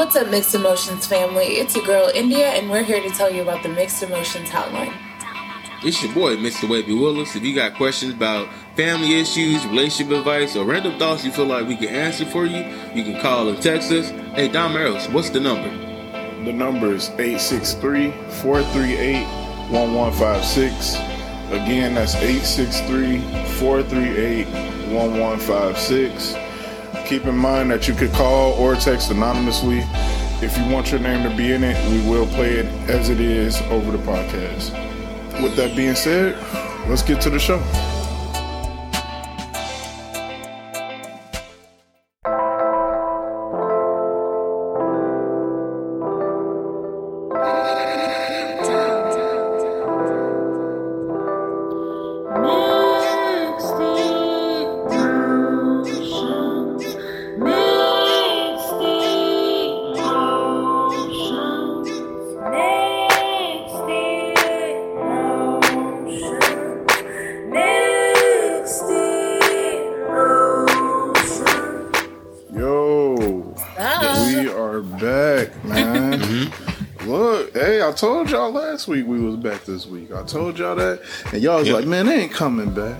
What's up, Mixed Emotions family? It's your girl India, and we're here to tell you about the Mixed Emotions Hotline. It's your boy, Mr. Wavy Willis. If you got questions about family issues, relationship advice, or random thoughts you feel like we can answer for you, you can call or text us. Hey, Dom Eros, what's the number? The number is 863 438 1156. Again, that's 863 438 1156. Keep in mind that you could call or text anonymously. If you want your name to be in it, we will play it as it is over the podcast. With that being said, let's get to the show. I told y'all that, and y'all was Yeah. like, "Man, they ain't coming back."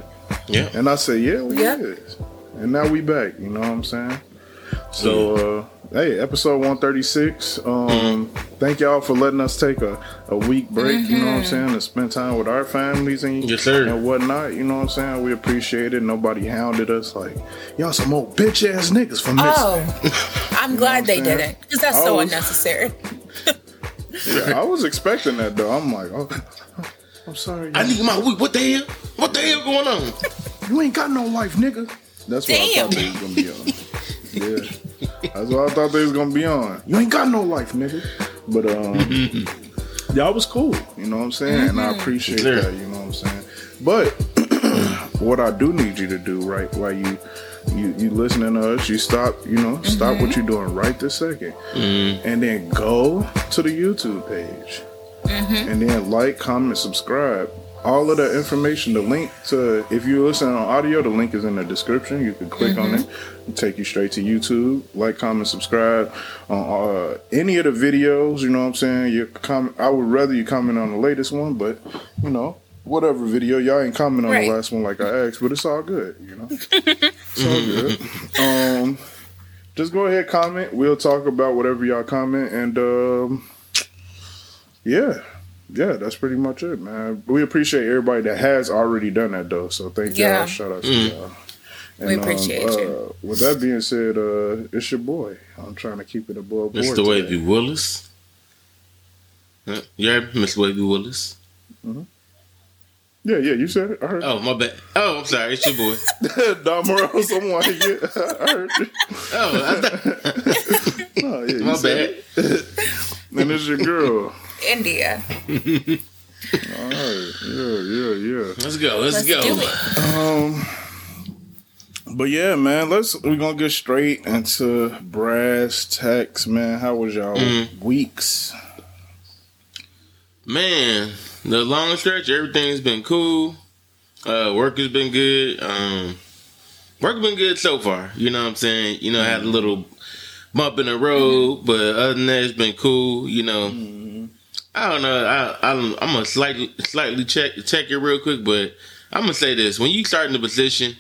Yeah. And I said, "Yeah, we Yeah. is." And now we back. You know what I'm saying? So, uh, hey, episode 136. Um, thank y'all for letting us take a, a week break. You know what I'm saying? To spend time with our families and Yes, sir. and whatnot. You know what I'm saying? We appreciate it. Nobody hounded us like y'all some old bitch ass niggas for missing. Oh, I'm glad they saying? didn't, because that's so unnecessary. Yeah, I was expecting that though. I'm like, oh, I'm sorry. I need my week. What the hell? What the hell going on? You ain't got no life, nigga. That's what I thought they was gonna be on. Yeah. That's what I thought they was gonna be on. You ain't got no life, nigga. But um y'all was cool, you know what I'm saying? And I mm-hmm. appreciate Sure. that, you know what I'm saying? But what I do need you to do, right, while you you you listening to us, you stop, you know, stop what mm-hmm. you're doing right this 2nd mm-hmm. and then go to the YouTube page and then like, comment, subscribe. All of the information, the link to if you're listening on audio, the link is in the description. You can click on it, and take you straight to YouTube. Like, comment, subscribe on uh, any of the videos. You know what I'm saying? You comment. I would rather you comment on the latest one, but you know, whatever video y'all ain't comment on Right. the last one like I asked, but it's all good. You know, it's all good. Um, just go ahead, comment. We'll talk about whatever y'all comment, and um, yeah, yeah, that's pretty much it, man. We appreciate everybody that has already done that, though. So thank y'all. Shout out to y'all. We appreciate uh, you. With that being said, uh, it's your boy. I'm trying to keep it above board. Mr. today. Wavy Willis. Uh, Yeah, Mr. Wavy Willis. Yeah, yeah, you said it. I heard. Oh, my bad. Oh, I'm sorry. It's your boy. Don Morales, someone. Yeah, I heard. you. Oh, I thought, Oh, yeah, you my said bad. it. And it's your girl. India. All right. Yeah, yeah, yeah. Let's go. Let's, Let's go. do it. Um, but yeah, man, let's we're gonna get straight into brass tacks, man. How was y'all Mm. weeks? Man, the long stretch, everything's been cool. Uh, work has been good. Um, work has been good so far. You know what I'm saying? You know, I had a little bump in the road, but other than that, it's been cool. You know, I don't know. I, I don't, I'm gonna slightly slightly check check it real quick, but I'm gonna say this: when you start in the position,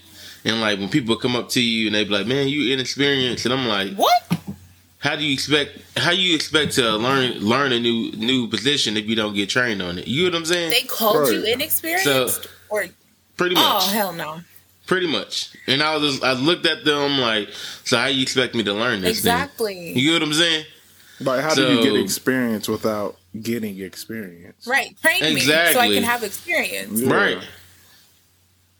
and like when people come up to you and they be like, "Man, you inexperienced," and I'm like, What? how do you expect how you expect to learn learn a new new position if you don't get trained on it? You know what I'm saying? They called you Right. inexperienced? or Pretty oh, much. oh hell no. Pretty much. And I was just, I looked at them like, so how you expect me to learn this? then? Exactly. You get what I'm saying? Like, how do you get experience without getting experience? Right. Train me so I can have experience. Yeah. Right.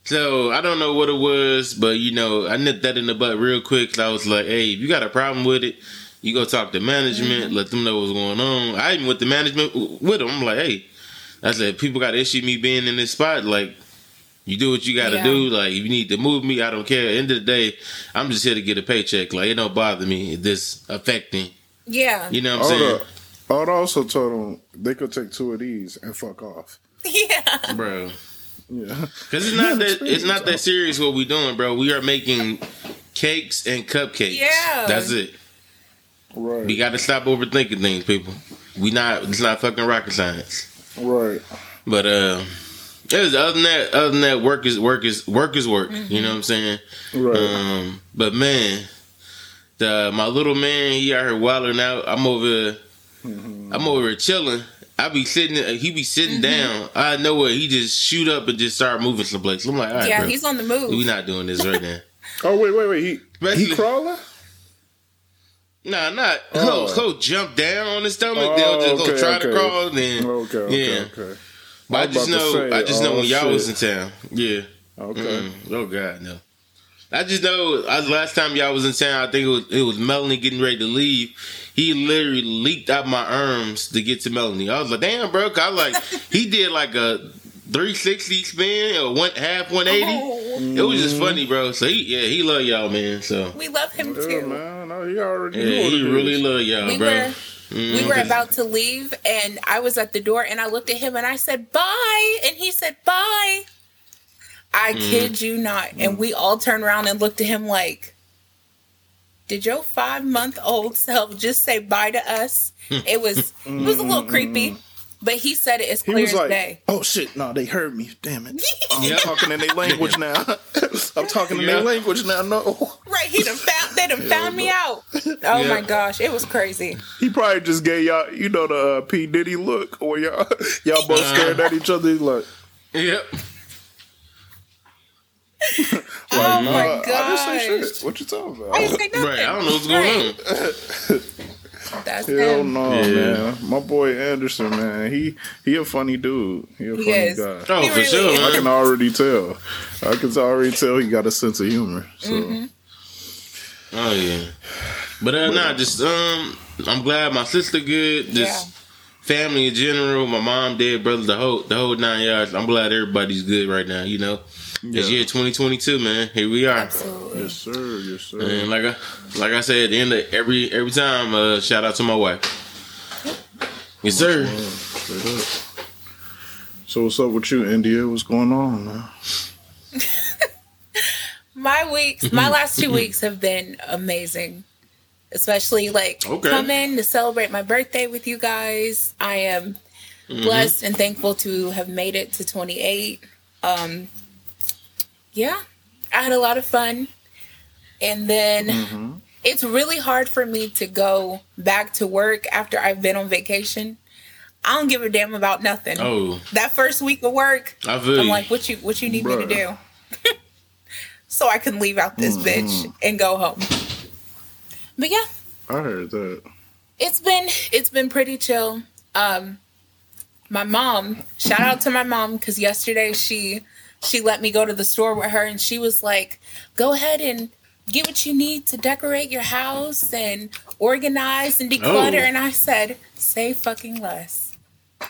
So I don't know what it was, but you know, I nipped that in the butt real quick. I was like, hey, if you got a problem with it, you go talk to management, Mm-hmm. let them know what's going on. I even went to management with them. I'm like, hey, I said, people got to issue me being in this spot. Like, you do what you got to Yeah. do. Like, if you need to move me, I don't care. At the end of the day, I'm just here to get a paycheck. Like, it don't bother me this affecting. Yeah. You know what I'm saying? Hold up. I'd also told them they could take two of these and fuck off. Yeah. Bro. Yeah. Because it's not that it's not that serious what we're doing, bro. We are making cakes and cupcakes. Yeah. That's it. Right. We got to stop overthinking things, people. We not. It's not fucking rocket science. Right. But uh, it was, other than that, other than that, work is work is work is work. You know what I'm saying? Right. Um, but man, the my little man, he out here wilding out. I'm over, I'm over here chilling. I be sitting, he be sitting down. I know what he just shoot up and just start moving someplace. I'm like, all right, yeah, bro, he's on the move. we not doing this right now. oh wait, wait, wait. He he Basically- crawling? Nah, not. Oh. He'll, he'll jump down on his stomach. Oh, They'll just okay, go try okay. to crawl. Then Okay, okay, yeah. okay. But I just know. say, I just know oh, when y'all was in town. Yeah. Okay. Mm. Oh God, no. I just know. I, last time y'all was in town, I think it was it was Melanie getting ready to leave. He literally leaped out my arms to get to Melanie. I was like, damn, bro. I like he did like a. 360 spin or one half 180. Oh, It was just funny, bro. So he, yeah, he love y'all, man. So we love him Yeah, too. man. No, he already yeah, knew he really is. love y'all, we bro. were Mm, we were about to leave and I was at the door and I looked at him and I said bye and he said bye. I Mm. kid you not. And we all turned around and looked at him like did your five month old self just say bye to us? It was it was a little creepy, but he said it as He clear was as like, day. "Oh shit, no, they heard me. Damn it, I'm Yeah. talking in their language now. I'm talking in Yeah. their language now. No, Right, he done found they done found me out. Oh Yeah. my gosh, it was crazy. he probably just gave y'all, you know, the uh, P Diddy look, or y'all, y'all both Uh. stared at each other. He's like, Yep. oh my uh, I didn't say shit. What you talking I about? didn't say nothing. Right. I don't know what's going Right. on. That's Hell him. no, Yeah. man. My boy Anderson, man. He he a funny dude. He a He funny is. guy. Oh, He for really sure, is. I can already tell. I can already tell he got a sense of humor. So Mm-hmm. Oh yeah. But uh, nah, just um, I'm glad my sister good. Just Yeah. family in general. My mom, dad, brother, the whole the whole nine yards. I'm glad everybody's good right now. You know, it's year 2022, man. Here we are. Absolutely. yes, sir. Yes, sir. And like I like I said, at the end of every every time, uh, shout out to my wife. Yes, sir. Straight up. So what's up with you, India? What's going on, man? My weeks, my last two weeks have been amazing. Especially like Okay. coming to celebrate my birthday with you guys. I am blessed and thankful to have made it to 28. Um yeah, I had a lot of fun. And then it's really hard for me to go back to work after I've been on vacation. I don't give a damn about nothing. Oh, That first week of work, I I'm like, what you what you need me to do? so I can leave out this bitch and go home. But yeah, I heard that. it's been it's been pretty chill. Um my mom, shout out to my mom cuz yesterday she she let me go to the store with her and she was like, "Go ahead and get what you need to decorate your house and organize and declutter." Oh. And I said, "Say fucking less."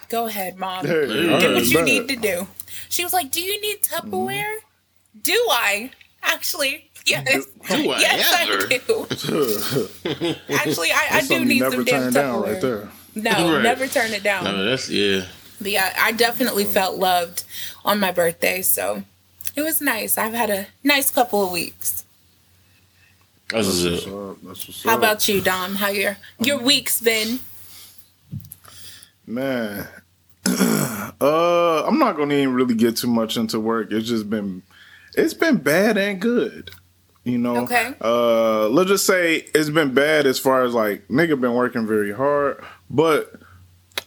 Go ahead, mom. Hey, Do I what you that. need to do. She was like, Do you need Tupperware? Do I? Actually, yes. Do I yes, ever? I do. Actually, I, I do need some damn turn down Tupperware. right there. No, Right. never turn it down. no, that's yeah. But yeah, I definitely felt loved on my birthday, so it was nice. I've had a nice couple of weeks. That's That's what's up. up. That's what's How about you, Dom? How your your week's been? Man, uh, I'm not gonna even really get too much into work. It's just been, it's been bad and good. You know. Okay. Uh, let's just say it's been bad as far as like nigga been working very hard, but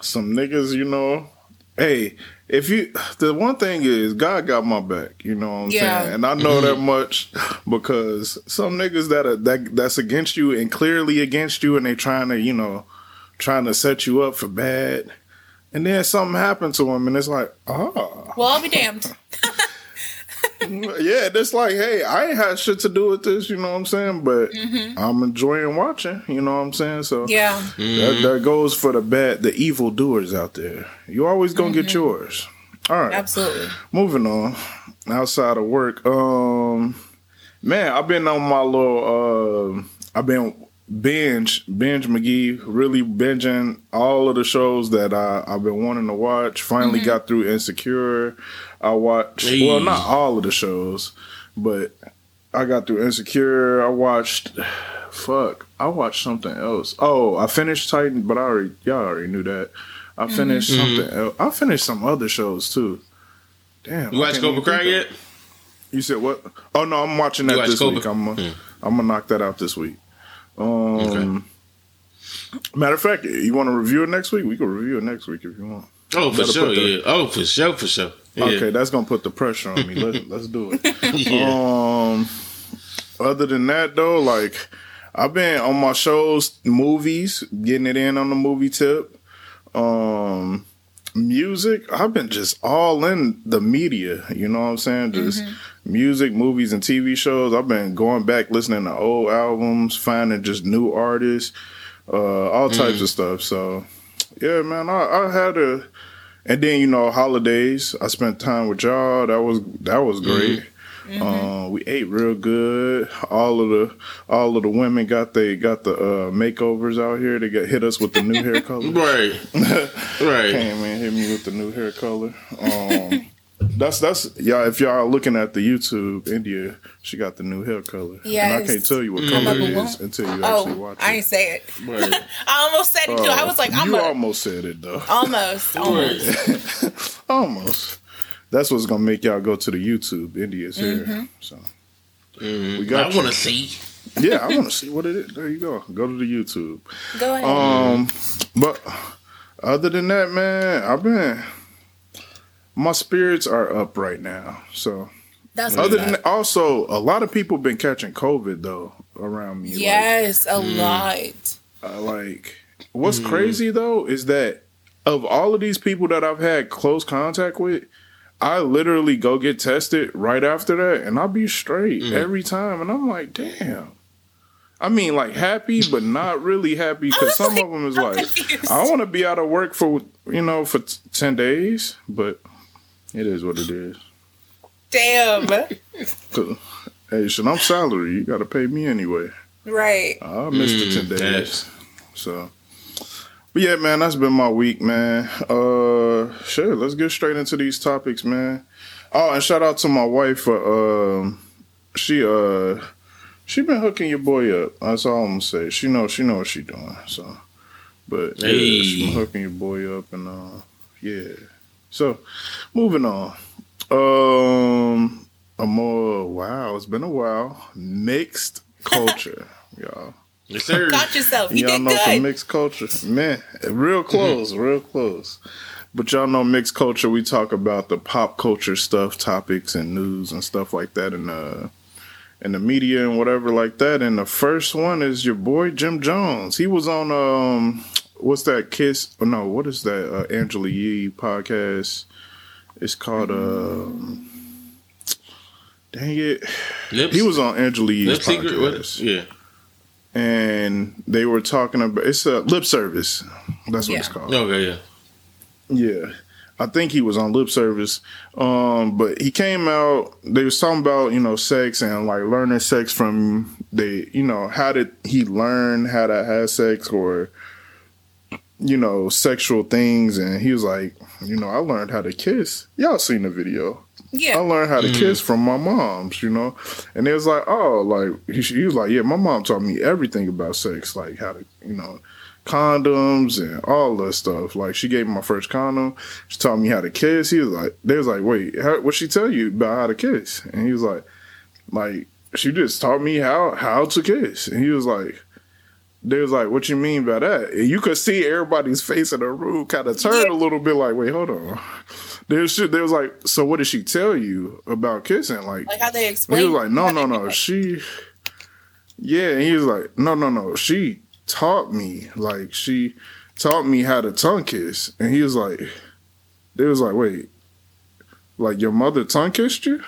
some niggas, you know, hey, if you the one thing is God got my back, you know what I'm Yeah. saying, and I know that much because some niggas that are that that's against you and clearly against you, and they trying to, you know, trying to set you up for bad. And then something happened to him, and it's like, ah, Well, I'll be damned. yeah, it's like, hey, I ain't had shit to do with this, you know what I'm saying? But I'm enjoying watching, you know what I'm saying? So Mm-hmm. Yeah. that, that goes for the bad, the evil doers out there. You always gonna get yours. All right, Absolutely. moving on. Outside of work, um, man, I've been on my little, uh, I've been binge, binge McGee, really binging all of the shows that I, I've been wanting to watch. Finally got through Insecure. I watched, well, not all of the shows, but I got through Insecure. I watched fuck. I watched something else. Oh, I finished Titan, but I already y'all already knew that. I finished Mm-hmm. something else. I finished some other shows too. Damn. You watch Cobra Kai yet? You said what? Oh no, I'm watching that this Cobra? week. I'm gonna, Hmm. I'm gonna knock that out this week. Um, matter of fact, you want to review it next week? We can review it next week if you want. Oh, for sure, the- yeah. Oh, for sure, for sure. Yeah. Okay, that's gonna put the pressure on me. Let's let's do it. yeah. Um, other than that though, like I've been on my shows, movies, getting it in on the movie tip. Um, music, I've been just all in the media. You know what I'm saying? Just music, movies, and TV shows. I've been going back listening to old albums, finding just new artists, uh, all types of stuff. So, yeah, man, I, I had a. And then you know holidays. I spent time with y'all. That was that was great. Uh, we ate real good. All of the all of the women got they got the uh, makeovers out here. They got hit us with the new hair color. Right. right. Came hit me with the new hair color. Um, that's that's y'all. If y'all are looking at the YouTube, India, she got the new hair color. Yeah, and I can't tell you what Mm. color I'm it a is until you actually Oh, watch I it. ain't say it. Right. I almost said it too. I was like, I'm you a, almost said it though. almost, almost. Almost. That's what's gonna make y'all go to the YouTube. India's here. So Mhm. We got I want to see. yeah, I want to see what it is. There you go. Go to the YouTube. Go ahead. Um, but other than that, man, I've been. My spirits are up right now. So That's other than that, also a lot of people been catching COVID though around me. Like, Yes, a Mm. lot. Uh, like, what's crazy though is that of all of these people that I've had close contact with, I literally go get tested right after that, and I'll be straight every time. And I'm like, damn. I mean, like happy, but not really happy because some like, of them is I'm like, confused. I want to be out of work for you know for t- ten days, but it is what it is. Damn. 'Cause, hey, shit, I'm salary. You got to pay me anyway. Right. I missed the ten Mm, days. that's- So, but yeah, man, that's been my week, man. Uh, sure, let's get straight into these topics, man. Oh, and shout out to my wife for um, she uh, she been hooking your boy up. That's all I'm gonna say. She know she know what she doing. So, but yeah, she been hooking your boy up, and uh, yeah. So, moving on. Um, a more wow, it's been a while. Mixed culture, y'all. Yes, sir. Got yourself. You y'all did know some good. mixed culture, man. Real close, real close. But y'all know mixed culture. We talk about the pop culture stuff, topics, and news and stuff like that, and uh, in the media and whatever like that. And the first one is your boy Jim Jones. He was on um, what's that? Kiss? Oh, no, what is that? Uh, Angela Yee podcast. It's called um. Dang it! Lips, He was on Angela Yee's lip secret. What? podcast Yeah. and they were talking about it's a lip service. That's what it's called. Okay. Yeah. Yeah. I think he was on lip service. Um, but he came out they was talking about, you know, sex and like learning sex from they you know, how did he learn how to have sex or you know, sexual things and he was like, you know, I learned how to kiss. Y'all seen the video. Yeah. I learned how to mm-hmm. kiss from my mom's, you know, and it was like, oh, like he, he was like, yeah, my mom taught me everything about sex, like how to, you know, condoms and all that stuff. Like she gave me my first condom. She taught me how to kiss. He was like, they was like, wait, how, what she tell you about how to kiss? And he was like, like she just taught me how how to kiss. And he was like. They was like, "What you mean by that?" And you could see everybody's face in the room kind of turn a little bit, like, "Wait, hold on." There's shit. They was like, "So what did she tell you about kissing?" Like, Like how they explained. he was like, "No, no, no." She, yeah, and he was like, "No, no, no." She taught me, like, she taught me how to tongue kiss, and he was like, "They was like, wait, like your mother tongue kissed you?"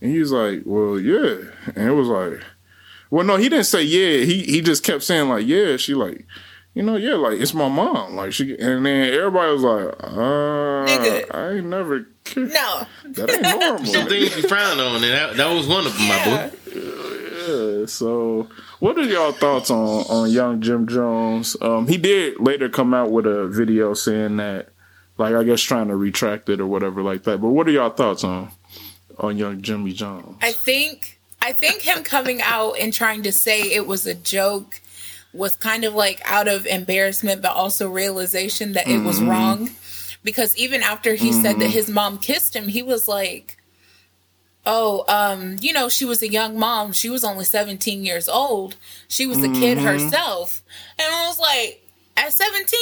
And he was like, "Well, yeah," and it was like, "Well, no, he didn't say yeah. He he just kept saying like, yeah." She like. You know, yeah, like it's my mom. Like she, and then everybody was like, uh, Nigga. I ain't never kissed. No. That ain't normal. Some nigga. things you frown on, and that, that was one of them, my Yeah. boy. Yeah, so what are y'all thoughts on on young Jim Jones? Um, he did later come out with a video saying that, like I guess trying to retract it or whatever like that. But what are y'all thoughts on on young Jimmy Jones? I think I I think him coming out and trying to say it was a joke was kind of like out of embarrassment, but also realization that it was mm-hmm. wrong. Because even after he said that mm-hmm. his mom kissed him, he was like, Oh, um, you know, she was a young mom. She was only 17 years old. She was a kid mm-hmm. herself. And I was like, at 17,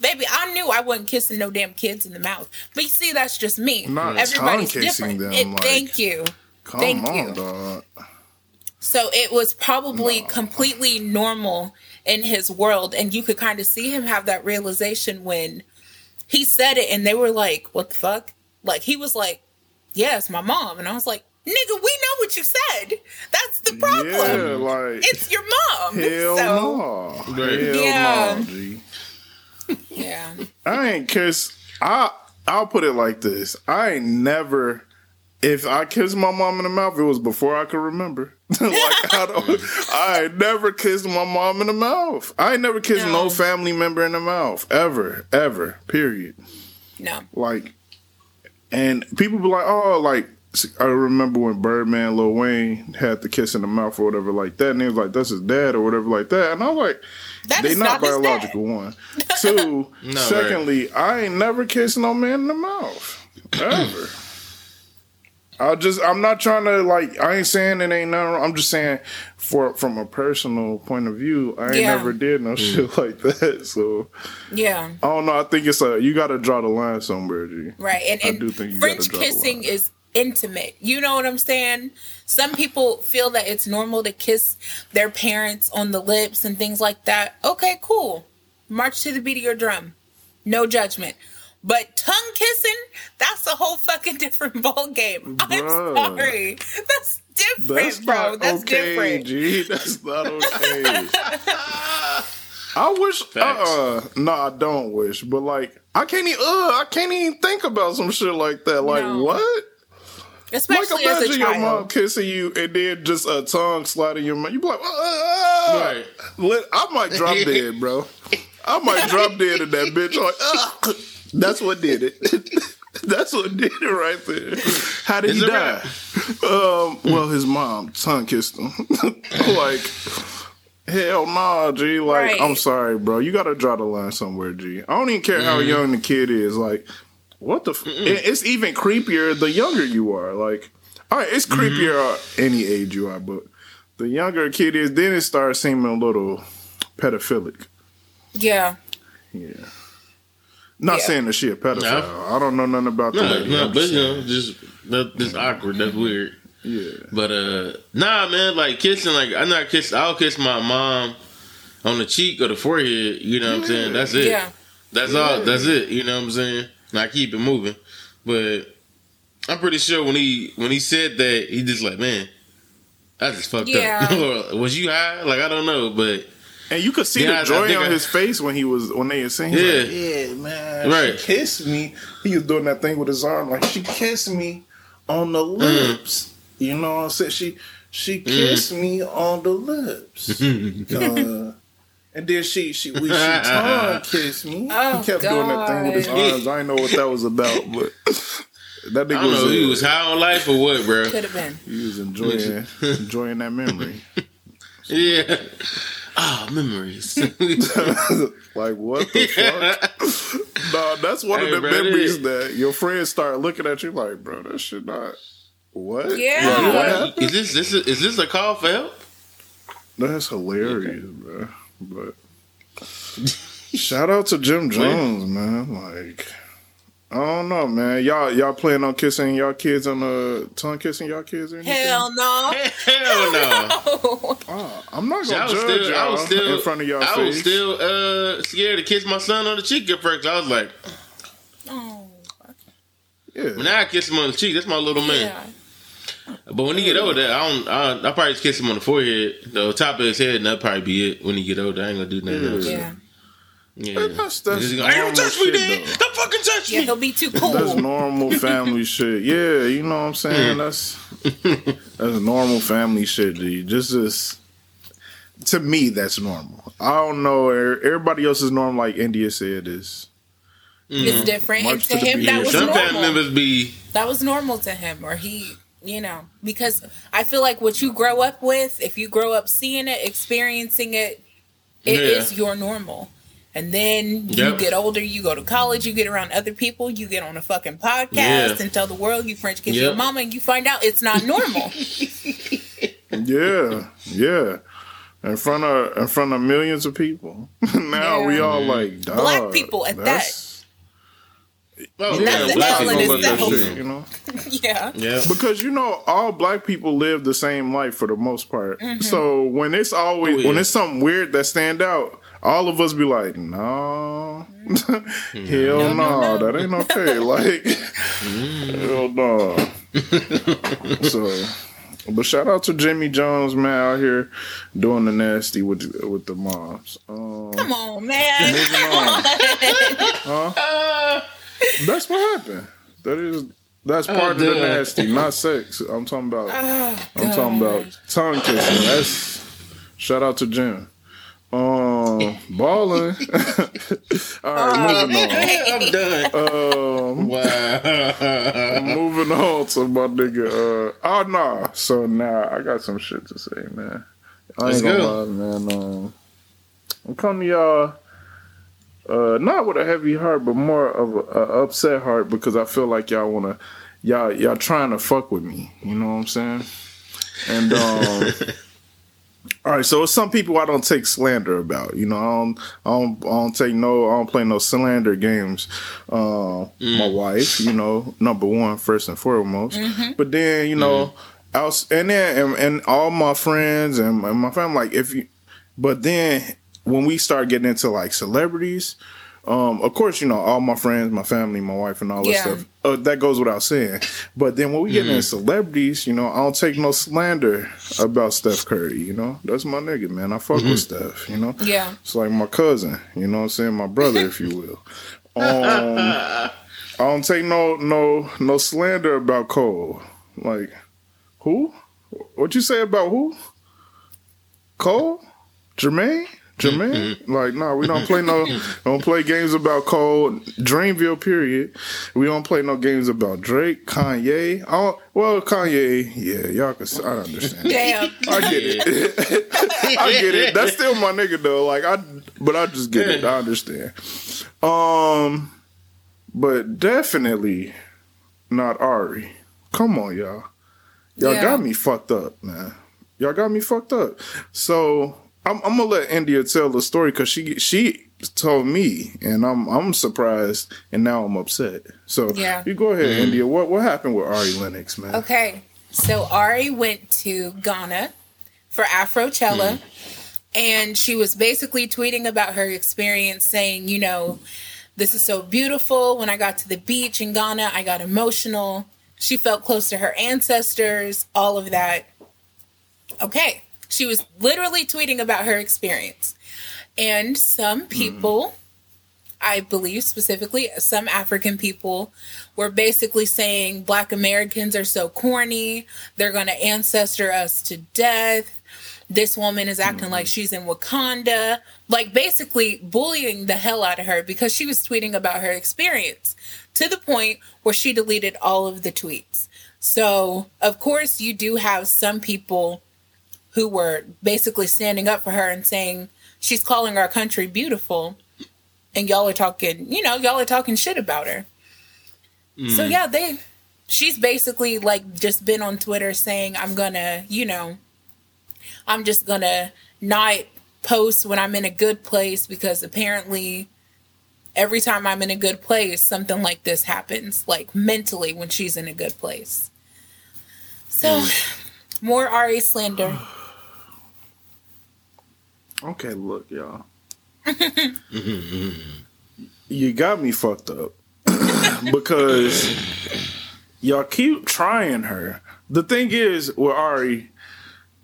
baby, I knew I wasn't kissing no damn kids in the mouth. But you see, that's just me. Not Everybody's different. them, It- like- thank you. Come Thank on, you. dog. So it was probably completely normal in his world. And you could kind of see him have that realization when he said it and they were like, what the fuck? Like, he was like, yes, my mom. And I was like, nigga, we know what you said. That's the problem. Yeah, like It's your mom. hell so, no. Hell Yeah. no, G. Yeah. I ain't kiss. I I'll put it like this. I ain't never. If I kissed my mom in the mouth, it was before I could remember. like I don't. I ain't never kissed my mom in the mouth. I ain't never kissed no. No. family member in the mouth ever, ever. Period. No. Like, and people be like, oh, like. I remember when Birdman, Lil Wayne had the kiss in the mouth or whatever like that, and he was like, "That's his dad" or whatever like that, and I was like, That they is not, not his dad. biological. One, two. No, secondly, I ain't never kissed no man in the mouth ever. I just I'm not trying to like I ain't saying it ain't nothing. wrong. I'm just saying for from a personal point of view, I ain't Yeah. never did no mm. shit like that. So Yeah. I don't know. I think it's a you got to draw the line somewhere, G. Right. And, I and do think you French gotta the kissing line. is intimate. You know what I'm saying? Some people feel that it's normal to kiss their parents on the lips and things like that. Okay, cool. March to the beat of your drum. No judgment. But tongue kissing, that's a whole fucking different ball game. I'm Bruh. sorry. That's different, That's bro. not That's okay, different. G. That's not okay. I wish. Facts. Uh, no, I don't wish. But like, I can't even. Uh, I can't even think about some shit like that. Like No. what? Especially like as a imagine your mom kissing you and then just a tongue slide in your mouth. You be like, uh, Right. I might drop dead, bro. I might drop dead in that bitch. Like, uh, that's what did it. That's what did it right there. How did It's he die? wrap. Um, well, his mom tongue kissed him. like, hell nah, G. Like, Right. I'm sorry, bro. You gotta draw the line somewhere, G. I don't even care how Mm-hmm. young the kid is. Like, what the? F- it's even creepier the younger you are. Like, all right, it's creepier Mm-hmm. uh, any age you are, but the younger a kid is, then it starts seeming a little pedophilic. Yeah. Yeah. Not Yeah. saying that she a pedophile. No. I don't know nothing about the No, lady. no, I'm but you know, just that, that's awkward. That's weird. yeah. But uh, nah, man, like kissing, like I'm not kiss. I'll kiss my mom on the cheek or the forehead. You know what I'm saying? That's it. Yeah. That's all. That's it. You know what I'm saying? And I keep it moving. But I'm pretty sure when he when he said that, he just like, man, I just fucked Yeah. up. or was you high? Like I don't know, but And you could see Yeah, I- I the joy think on I- his face when he was when they were saying, Yeah. like, "Yeah, man, Right. she kissed me." He was doing that thing with his arm, like she kissed me on the Mm. lips. You know what I'm saying? She she kissed me on the lips, uh, and then she she we, she tongue kissed me. Oh, he kept doing that thing with his God. arms. I didn't know what that was about, but that nigga I don't was, know. He was high on life or what, bro? Could have been. he was enjoying enjoying that memory. Yeah. Ah, memories. like what the fuck? nah, that's one Hey, of the bro, memories that your friends start looking at you like, bro, that shit not what? Yeah. Like, what happened? is this this is, is this a call for help? That's hilarious, bro. But shout out to Jim Jones, man. Like I don't know, man. Y'all y'all plan on kissing y'all kids on the tongue kissing y'all kids or anything? Hell no. Hell no. Oh, I'm not I gonna was judge still, I y'all was still, in front of y'all I face. was still uh, scared to kiss my son on the cheek at first. I was like, oh. yeah. when I kiss him on the cheek, that's my little man. Yeah. But when he get older, I don't. I, I probably just kiss him on the forehead, the top of his head, and that'll probably be it. When he get older, I ain't gonna do nothing else. Yeah. Yeah, That's- that's He's gonna, don't touch me, shit, Dad! though." Don't fucking touch Yeah, me!" he'll be too cool. That's normal family shit. Yeah, you know what I'm saying? That's that's normal family shit, dude. Just as to me, that's normal. I don't know. er- Everybody else is normal, like India said. Is It's different. And to to him, that was Some family normal. members be That was normal to him, or he you know, because I feel like what you grow up with, if you grow up seeing it, experiencing it, it Yeah. is your normal. And then you Yep. get older, you go to college, you get around other people, you get on a fucking podcast Yeah. and tell the world you French kiss Yep. your mama, and you find out it's not normal. Yeah, yeah. In front of in front of millions of people. now we Yeah. all like dog, Black people at that's- Oh, That's yeah, the black hell people in love that itself. shit. You know, yeah. Yeah. because you know all black people live the same life for the most part. Mm-hmm. So when it's always Oh, yeah. when it's something weird that stand out, all of us be like, no, hell no, that ain't okay. Like, hell no. so. But shout out to Jimmy Jones, man, out here doing the nasty with with the moms. Um, Come on, man. moving on. That's what happened. That is that's part of the nasty, not sex. I'm talking about. Oh, I'm talking about tongue kissing. That's shout out to Jim. Um, balling. All right, moving on. I'm done. Um, Wow. moving on to my nigga. Uh, oh nah. So now I got some shit to say, man. I Let's ain't gonna go. lie, man. Um, I'm coming to y'all. Uh, not with a heavy heart, but more of a, a upset heart because I feel like y'all wanna, y'all y'all trying to fuck with me. You know what I'm saying? And um, all right, so it's some people I don't take slander about. You know, I don't, I don't, I don't take no, I don't play no slander games. Uh, mm. My wife, you know, number one, first and foremost. Mm-hmm. But then, you know, mm-hmm. else, and then and, and all my friends and, and my family, like if you, but then when we start getting into like celebrities. Um, of course, you know all my friends, my family, my wife, and all that Yeah. stuff. Uh, that goes without saying. But then when we get into celebrities, you know, I don't take no slander about Steph Curry. You know, that's my nigga, man. I fuck with Steph. You know, Yeah. it's like my cousin. You know what I'm saying? My brother, if you will. Um, I don't take no no no slander about Cole. Like who? What you say about who? Cole? Jermaine? Jermaine? Like, no, we don't play no don't play games about Cole. Dreamville, period. We don't play no games about Drake, Kanye. Oh, well, Kanye, yeah, y'all can. I understand. Damn. I get it. I get it. That's still my nigga though. Like I, but I just get it. I understand. Um, but definitely not Ari. Come on, y'all. Y'all Yeah. got me fucked up, man. Y'all got me fucked up. So I'm, I'm gonna let India tell the story because she she told me, and I'm I'm surprised, and now I'm upset. So Yeah. you go ahead, mm. India. What what happened with Ari Lennox, man? Okay. So Ari went to Ghana for Afrochella mm. and she was basically tweeting about her experience saying, you know, this is so beautiful. When I got to the beach in Ghana, I got emotional. She felt close to her ancestors, all of that. Okay. She was literally tweeting about her experience. And some mm-hmm. people, I believe specifically, some African people were basically saying Black Americans are so corny. They're going to ancestor us to death. This woman is acting like mm-hmm. she's in Wakanda. Like basically bullying the hell out of her because she was tweeting about her experience to the point where she deleted all of the tweets. So, of course, you do have some people who were basically standing up for her and saying she's calling our country beautiful and y'all are talking you know y'all are talking shit about her. So mm. yeah they she's basically like just been on twitter saying i'm gonna you know i'm just gonna not post when i'm in a good place because apparently every time i'm in a good place something like this happens like mentally when she's in a good place. So mm. more ari slander Okay, look, y'all. you got me fucked up because y'all keep trying her. The thing is with Ari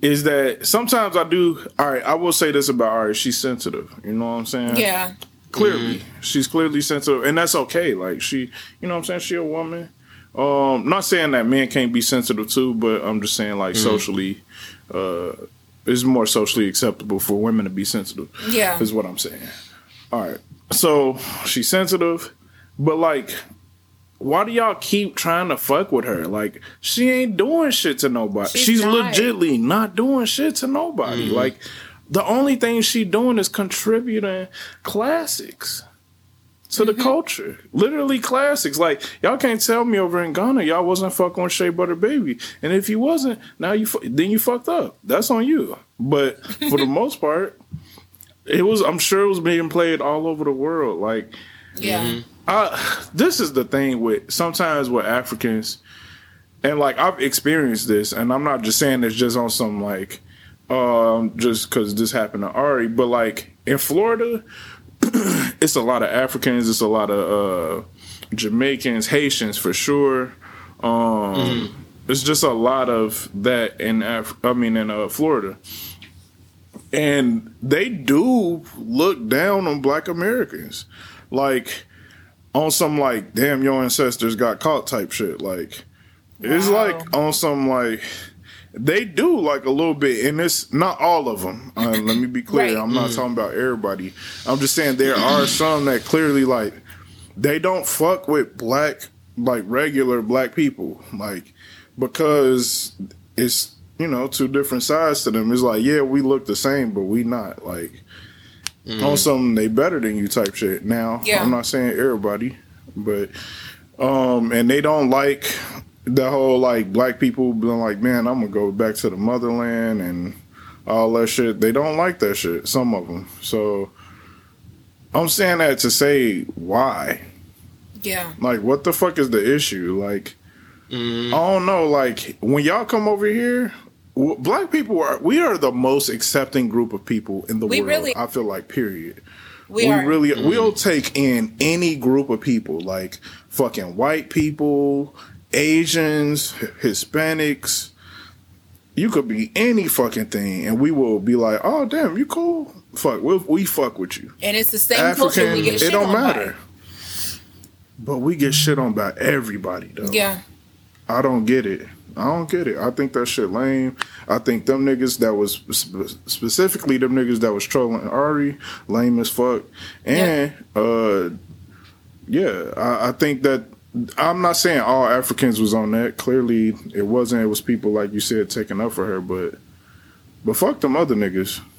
is that sometimes I do. All right, I will say this about Ari: she's sensitive. You know what I'm saying? yeah clearly she's clearly sensitive and that's okay like she you know what i'm saying she a woman um not saying that men can't be sensitive too but i'm just saying like socially uh it's more socially acceptable for women to be sensitive Yeah. is what i'm saying all right so she's sensitive but like why do y'all keep trying to fuck with her? Like she ain't doing shit to nobody. She's She's, not. legitly not doing shit to nobody. Mm-hmm. Like the only thing she doing is contributing classics to the culture. Literally classics. Like y'all can't tell me over in Ghana y'all wasn't fucking with Shea Butter Baby, and if you wasn't, now you fu- then you fucked up. That's on you. But for the most part, it was. I'm sure it was being played all over the world. Like Yeah. I, this is the thing with sometimes with Africans, and like I've experienced this, and I'm not just saying this just on some like, um, just because this happened to Ari, but like in Florida, it's a lot of Africans, it's a lot of uh, Jamaicans, Haitians for sure. Um, It's just a lot of that in Af- I mean in uh, Florida, and they do look down on Black Americans, like on some like damn your ancestors got caught type shit. Like it's like on some like they do like a little bit, and it's not all of them. Uh, let me be clear. Right. I'm not talking about everybody. I'm just saying there are some that clearly like they don't fuck with black like regular black people like because it's you know two different sides to them. It's like yeah we look the same, but we not like on something they better than you type shit. Now Yeah. I'm not saying everybody, but um and they don't like the whole like black people being like man I'm gonna go back to the motherland and all that shit. They don't like that shit. Some of them. So I'm saying that to say why. Yeah. Like, what the fuck is the issue? Like, Mhm. I don't know. Like, when y'all come over here, w- black people are we are the most accepting group of people in the We world. really- I feel like, period. We, We, are. really we'll take in any group of people, like fucking white people, Asians, Hispanics. You could be any fucking thing, and we will be like, "Oh, damn, you cool? Fuck, we we fuck with you." and it's the same culture African, we get it shit don't by. matter. But we get shit on by everybody though. Yeah. I don't get it. I don't get it. I think that shit lame. I think them niggas that was spe- specifically them niggas that was trolling Ari lame as fuck. And uh yeah, I, I think that I'm not saying all Africans was on that. Clearly it wasn't. It was people like you said taking up for her, but but fuck them other niggas.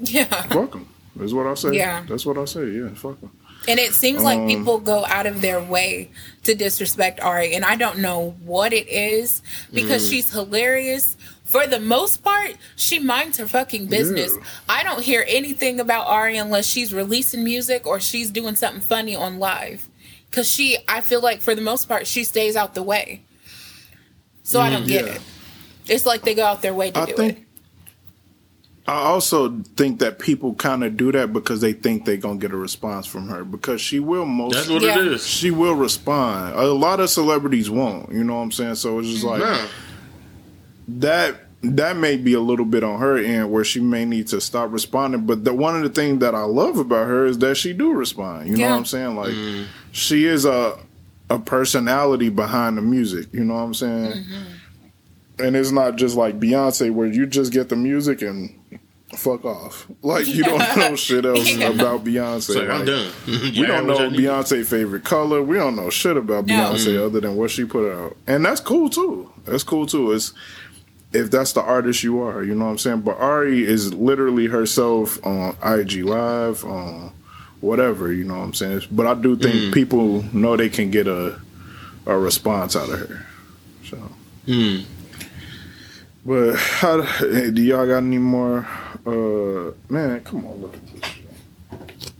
Yeah. Fuck them. That's what I say. Yeah. That's what I say. Yeah, fuck them. And it seems like Um, people go out of their way to disrespect Ari, and I don't know what it is because she's hilarious. For the most part, she minds her fucking business. Yeah. I don't hear anything about Ari unless she's releasing music or she's doing something funny on live. Cause she, I feel like for the most part, she stays out the way. So I mm, don't get yeah. it. It's like they go out their way to I do think it. I also think that people kind of do that because they think they're gonna get a response from her because she will most That's what Yeah. it is. she will respond. A lot of celebrities won't. You know what I'm saying? So it's just mm-hmm. like Nah. that. That may be a little bit on her end where she may need to stop responding. But the one of the things that I love about her is that she do respond. You know what I'm saying? Like mm-hmm. she is a a personality behind the music. You know what I'm saying? Mm-hmm. And it's not just like Beyonce where you just get the music and fuck off. Like you don't know shit else Yeah. about Beyonce. It's like, I'm done. we don't know Beyonce favorite color. We don't know shit about No. Beyonce mm-hmm. other than what she put out, and that's cool too. That's cool too. It's if that's the artist you are, you know what I'm saying. But Ari is literally herself on IG Live, on whatever, you know what I'm saying. But I do think people know they can get a a response out of her. So, Hmm. but how do y'all got any more? Uh, man, come on, look at this.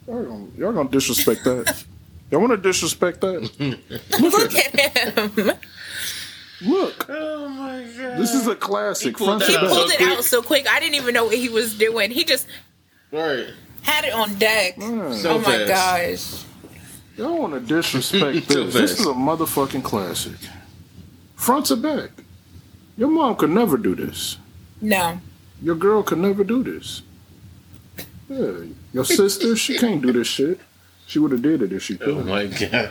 Y'all gonna, y'all gonna disrespect that? Y'all want to disrespect that? Look at him. Look, Oh my god. this is a classic. He pulled Front that to He pulled it out so quick. I didn't even know what he was doing. He just right. had it on deck. Man, oh So oh my fast. gosh. y'all want to disrespect So this? This is a motherfucking classic. Front to back. Your mom could never do this. No. Your girl could never do this. Yeah, your sister, she can't do this shit. She would have did it if she oh could. Oh my god.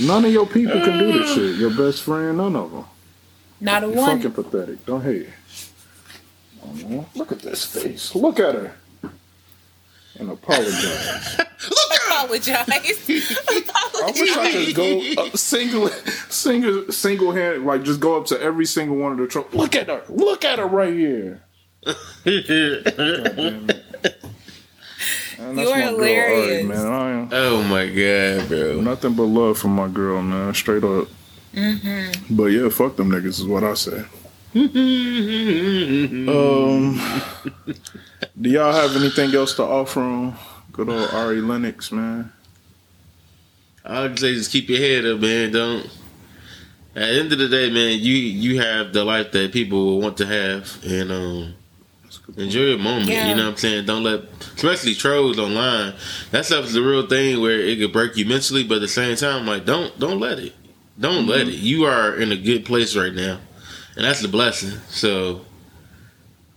None of your people can do this ah. shit. Your best friend, none of them. Not a You're one. fucking pathetic. Don't hate. Oh. Look at this face. Look at her. And apologize. Apologize. Apologize. I wish I could go up single, single, single hand, like just go up to every single one of the trucks. Look at her! Look at her right here. God. Man, You are my girl, hilarious. Man. I am oh my god, bro. nothing but love for my girl, man. Straight up. Mm-hmm. But yeah, fuck them niggas is what I say. Um, do y'all have anything else to offer on good old Ari Lennox, man? I'd say just keep your head up, man. Don't. At the end of the day, man, you you have the life that people will want to have, and um, enjoy your moment. Yeah. You know what I'm saying? Don't let, especially trolls online. That stuff is the real thing where it could break you mentally, but at the same time, like don't don't let it. Don't let mm-hmm. it. You are in a good place right now, and that's the blessing. So.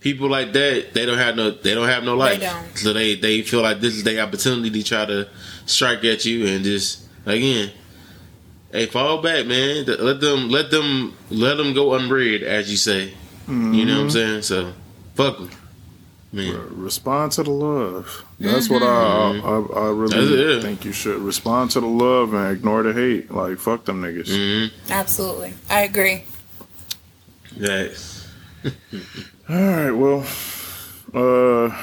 People like that, they don't have no, they don't have no life. don't. So they, they feel like this is their opportunity to try to strike at you and just again, hey, fall back, man. Let them, let them, let them go unread, as you say. You know what I'm mm-hmm. saying? So, fuck them, man. Respond to the love. That's what I, I I really think you should respond to the love and ignore the hate. Like fuck them niggas. Mm-hmm. Absolutely. I agree. Yes. All right, well, uh,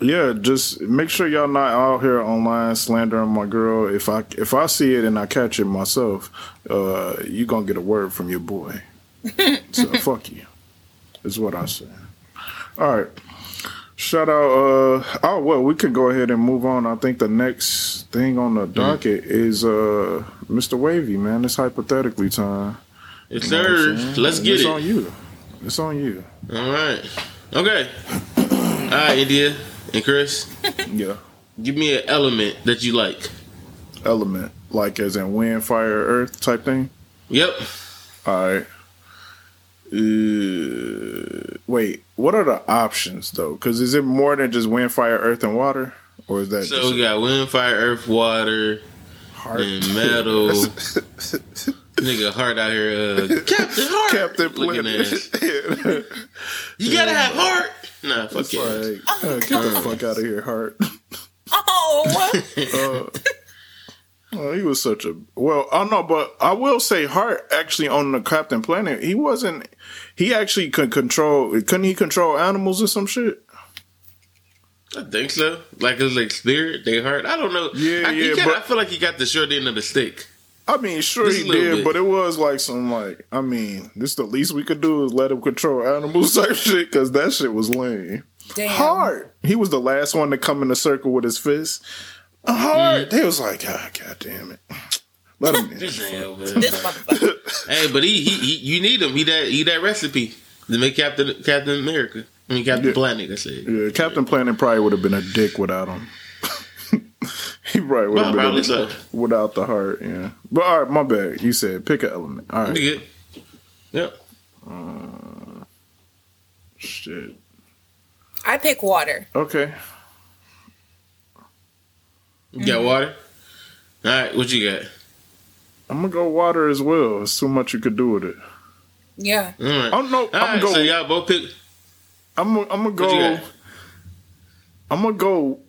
yeah, just make sure y'all not out here online slandering my girl. If I if I see it and I catch it myself, uh, you gonna get a word from your boy. so fuck you. Is what I say. All right. Shout out. Uh, oh well, we can go ahead and move on. I think the next thing on the docket is uh, Mr. Wavy. Man, it's hypothetically time. Yes, You know what sir. Let's And get it's it. It's on you. It's on you. All right. Okay. All right, India and Chris, Yeah. give me an element that you like. element, like as in wind, fire, earth type thing. Yep. All right. Uh, wait, what are the options though? Because is it more than just wind, fire, earth, and water, or is that So just we got wind, fire, earth, water, heart? and metal. Nigga, heart out here. Uh, Captain Heart. Captain Planet. ass. You gotta have heart. Nah, fuck It's yeah. like, uh, get the fuck out of here, heart. Oh, Uh, oh, he was such a well. I know, but I will say, Heart actually on the Captain Planet, he wasn't. He actually could control. Couldn't he control animals or some shit? I think so. Like it's like spirit, they hurt. I don't know. Yeah, I, yeah, kinda- but- I feel like he got the short end of the stick. I mean, sure Just he did, bit. but it was like some like. I mean, this the least we could do is let him control animals type shit because that shit was lame. damn. Hard. He was the last one to come in the circle with his fist. Hard. They was like, ah, god damn it. Let him in. This nigga, man. Motherfucker. hey, but he, he he you need him. He that he that recipe to make Captain Captain America. I mean Captain Yeah. Planet. I said. Yeah, Captain Planet probably would have been a dick without him. he probably would Well, have been probably a, so. without the heart. Yeah, but all right, my bad. You said pick an element. All right. We right, good. Yep. shit. I pick water. Okay, You got mm-hmm. water. All right. What you got? I'm gonna go water as well. It's too much you could do with it. Yeah. All right. Oh no, All I'm right. gonna So go. y'all both pick. I'm gonna, I'm gonna go. I'm gonna go.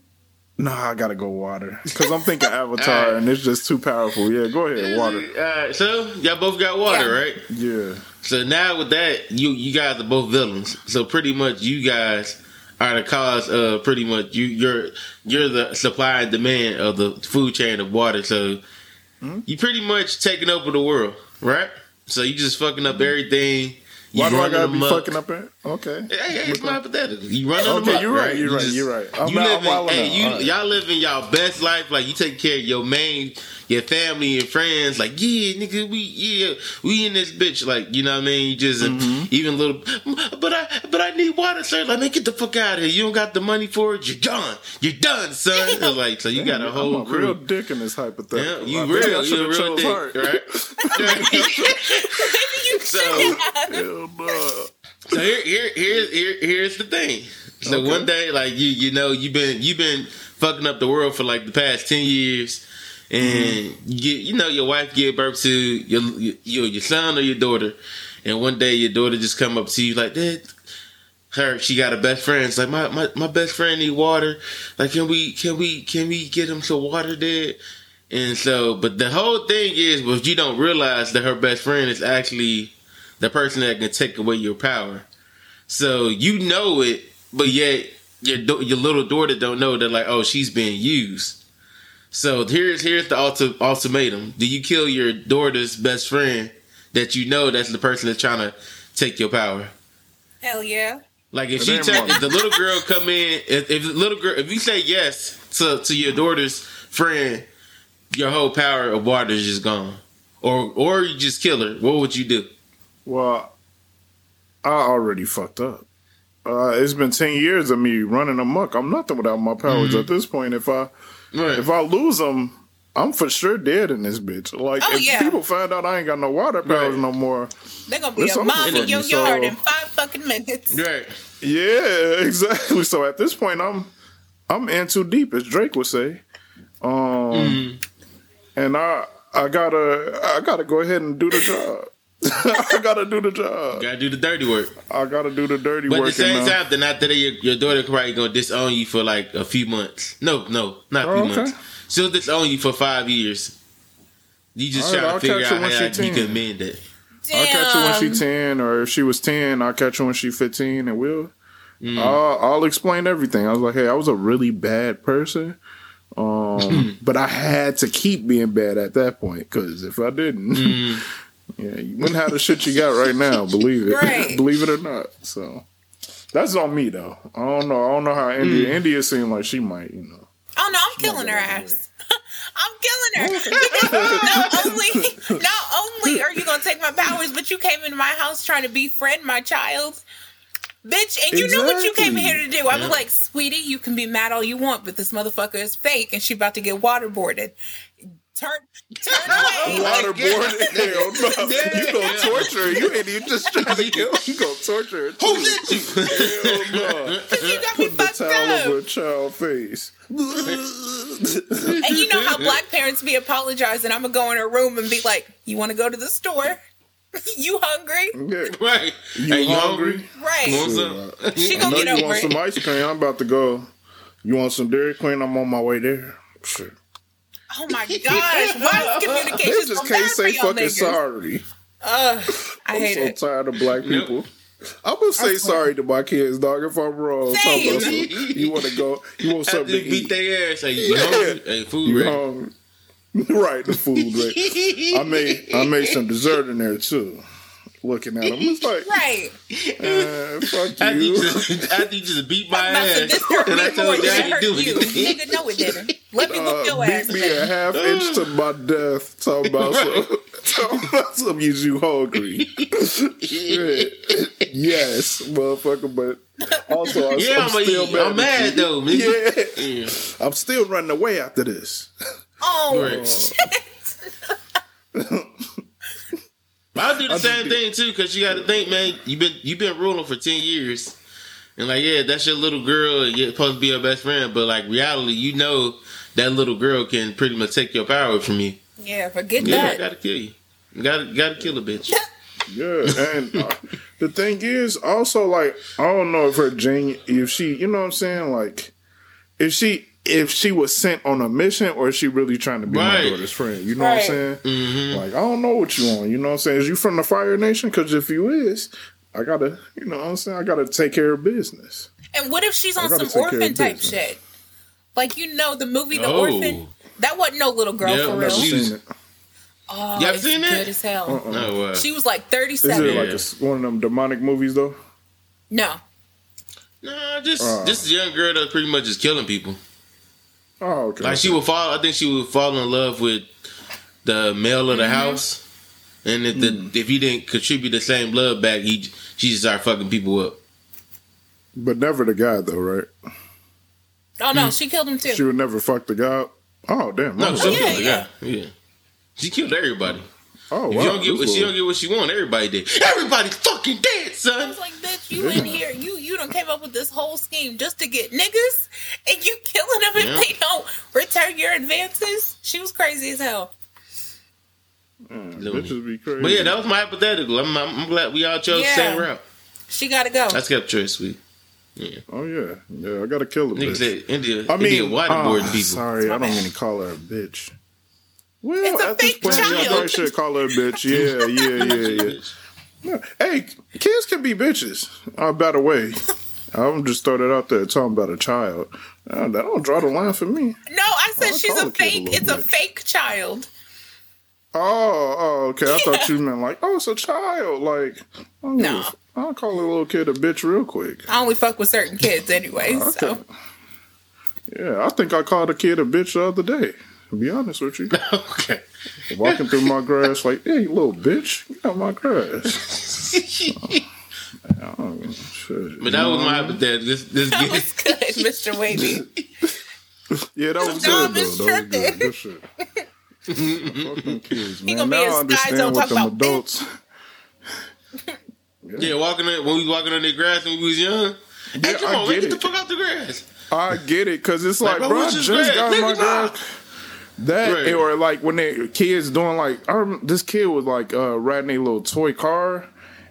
Nah, I gotta go water because I'm thinking Avatar Alright. and it's just too powerful. Yeah, go ahead, water. All right. So y'all both got water, Yeah. right? Yeah, So now with that, you you guys are both villains. So pretty much you guys are the cause of pretty much you you're you're the supply and demand of the food chain of water. So Hmm? you pretty much taking over the world, right? So you just fucking up everything. You why do I gotta be amok. fucking up it? Okay. Hey, hey, it's my hypothetical. You running Okay, amok, you're right, right? you're You right, you're right. I'm you not- living, hey, you, alright. y'all living y'all best life. Like you take care of your main, your family and friends. Like yeah, nigga, we yeah, we in this bitch. Like you know what I mean? You just Mm-hmm. even little, but I but I need water, sir. Like man, get the fuck out of here. You don't got the money for it. You're done. You're done, son. It's like so you got a whole I'm a crew. real dick in this Yeah, hypothetical. you I real, you a real chose dick, Hart. right? so, Hell no. so here, here, here, here, here's the thing. So Okay. one day, like you, you know, you've been, you've been fucking up the world for like the past ten years, and Mm-hmm. you, you know, your wife give birth to your, your, your son or your daughter, and one day your daughter just come up to you like, that. her, she got a best friend. It's like my, my, my best friend need water. Like, can we, can we, can we get him some water, Dad? And so, but the whole thing is, was you don't realize that her best friend is actually the person that can take away your power. So you know it, but yet your your little daughter don't know that like, oh, she's being used. So here's here's the ulti- ultimatum: Do you kill your daughter's best friend that you know that's the person that's trying to take your power? Hell yeah. Like if It she ain't if the little girl come in, if, if the little girl, if you say yes to to your daughter's friend, your whole power of water is just gone, or or you just kill her. What would you do? Well, I already fucked up. Uh, it's been ten years of me running amok. I'm nothing without my powers Mm-hmm. at this point. If I Right. if I lose them, I'm for sure dead in this bitch. Like Oh, if yeah. people find out I ain't got no water powers Right. no more, They're gonna be It's a over mom for in your me, so- yard in five fucking minutes. right. yeah, exactly. So at this point, I'm I'm in too deep, as Drake would say. Um, Mm-hmm. and I I gotta I gotta go ahead and do the job. I gotta do the job. Gotta do the dirty work. I gotta do the dirty But at work. the same time, then after that, your, your daughter probably gonna disown you for like a few months. No, no, not a Oh, few okay. months. She'll disown you for five years. You just All right, trying I'll to figure out when how you can mend it. Damn. I'll catch her when she ten, or if she was ten, I'll catch her when she fifteen, and we'll. Mm. I'll, I'll explain everything. I was like, "Hey, I was a really bad person, um, but I had to keep being bad at that point because if I didn't, Mm. Yeah, you wouldn't have the shit you got right now. Believe it, Right. believe it or not. So that's on me though. I don't know. I don't know how Mm. India. India seemed like she might, you know. Oh no, I'm killing her ass. I'm killing her. Because not only not only are you gonna take my powers, but you came into my house trying to befriend my child. Bitch, and you know what you came Exactly. here to do. I was like, sweetie, you can be mad all you want, but this motherfucker is fake and she about to get waterboarded. Turn turn away. Like, Waterboarded? Hell no. Yeah. You gonna torture her. You ain't even just trying to kill her. You gonna torture her. Who too. let you? Hell no. you got me Put the fucked towel up. over a child face. And you know how black parents be apologizing. I'm gonna go in her room and be like, "You want to go to the store? you hungry? Yeah. right. You hey, you hungry? hungry? Right? Want some? She gonna know get you over want it. some ice cream. I'm about to go. You want some Dairy Queen? I'm on my way there. Shit. Oh my gosh! Why is They communication just so can't bad say fucking niggas? sorry. Ugh, I I'm so it. tired of black Nope. people. I'm gonna say sorry to my kids, dog. If I'm wrong, Talk Same. about you want to go? You want something to they beat eat? their ass, hey, you hungry? Hey, food You hungry? right, the food. Right. I made I made some dessert in there too. Looking at them, it's like, Right? uh, fuck After you, you. just, after you just beat my I'm about to ass, and I me more told you than how it you hurt do you. it. Nigga, no, it didn't. Let me whoop your Uh, ass. beat me a half inch to my death. Talking about some, talking about some you you hungry. Yes, motherfucker. But also, I'm, Yeah, I'm I'm, still mad. I'm mad though, nigga. Yeah, Yeah. I'm still running away after this. Oh, Right. shit. I'll do the I'll same be- thing too, cause you got to think, man. You've been you've been ruling for ten years, and like, yeah, that's your little girl. and You're supposed to be your best friend, but like reality, you know that little girl can pretty much take your power from you. Yeah, forget Yeah, I that. gotta kill you. You Gotta gotta kill a bitch. Yeah, and uh, the thing is, also like I don't know if her genius, if she, you know what I'm saying, like if she if she was sent on a mission or is she really trying to be Right. my daughter's friend? You know what I'm Right. saying? hmm Like I don't know what you want. You know what I'm saying? Is you from the Fire Nation? Because if you is, I gotta, you know what I'm saying? I gotta take care of business. And what if she's on some take care of orphan type shit? Like you know the movie The Oh. Orphan. That wasn't no little girl Yeah, for real. never Never She was- seen it. Oh, You ever it's seen that? good as hell. Uh-uh. No, uh, She was like 37. Is 37. it like Yeah. a s one of them demonic movies though? no. nah, just Uh. just a young girl that pretty much is killing people. Oh, okay. Like she would fall. I think she would fall in love with the male of the mm-hmm. house, and if the mm. if he didn't contribute the same blood back, he she just started fucking people up. but never the guy though, right? Oh no, mm. she killed him too. She would never fuck the guy. Oh damn! No, Oh, she yeah, killed the oh, yeah. guy. Yeah, she killed everybody. Oh wow. you don't get what she don't get what she want, everybody did. Everybody fucking dead, I son. was like, bitch, you in here, you you don't came up with this whole scheme just to get niggas, and you killing them if they don't return your advances. She was crazy as hell. Man, Looney. bitches be crazy. But yeah, that was my hypothetical. I'm, I'm, I'm glad we all chose the same route. She got to go. That's kept choice sweet. Yeah. Oh yeah, yeah. I gotta kill the Niggas bitch. India, I mean, India waterboarding ah, people. sorry, I my don't mean to call her a bitch. Well, It's a at this fake point, yeah, I probably should call her a bitch. Yeah, yeah, yeah, yeah. Yeah. Hey, kids can be bitches. Uh, by the way, I'm just throw that out there talking about a child. Uh, that don't draw the line for me. No, I said I'll she's a a kid a fake. little It's a fake child. Oh, oh, okay. I thought you meant like, oh, it's a child. Like, oh, No. I'll call a little kid a bitch real quick. I only fuck with certain kids anyway. Okay. So Yeah, I think I called a kid a bitch the other day. To be honest with you, okay. walking through my grass, like, hey, you little bitch, get out my grass. Oh, shit. But that was my hypothetical. This this that was good, Mr. Wavy. Yeah, that was good though. That was good. Good shit. Fuck them kids, man. gonna be now in I understand don't what talk them about adults. yeah, walking in, when we walking on the grass when we was young. Hey, come I on, man, get get the fuck out the grass. I get it because it's like, Like, bro, bro, I just this got grass? my grass. That Right. or like when they kids doing like I remember this kid was like uh riding a little toy car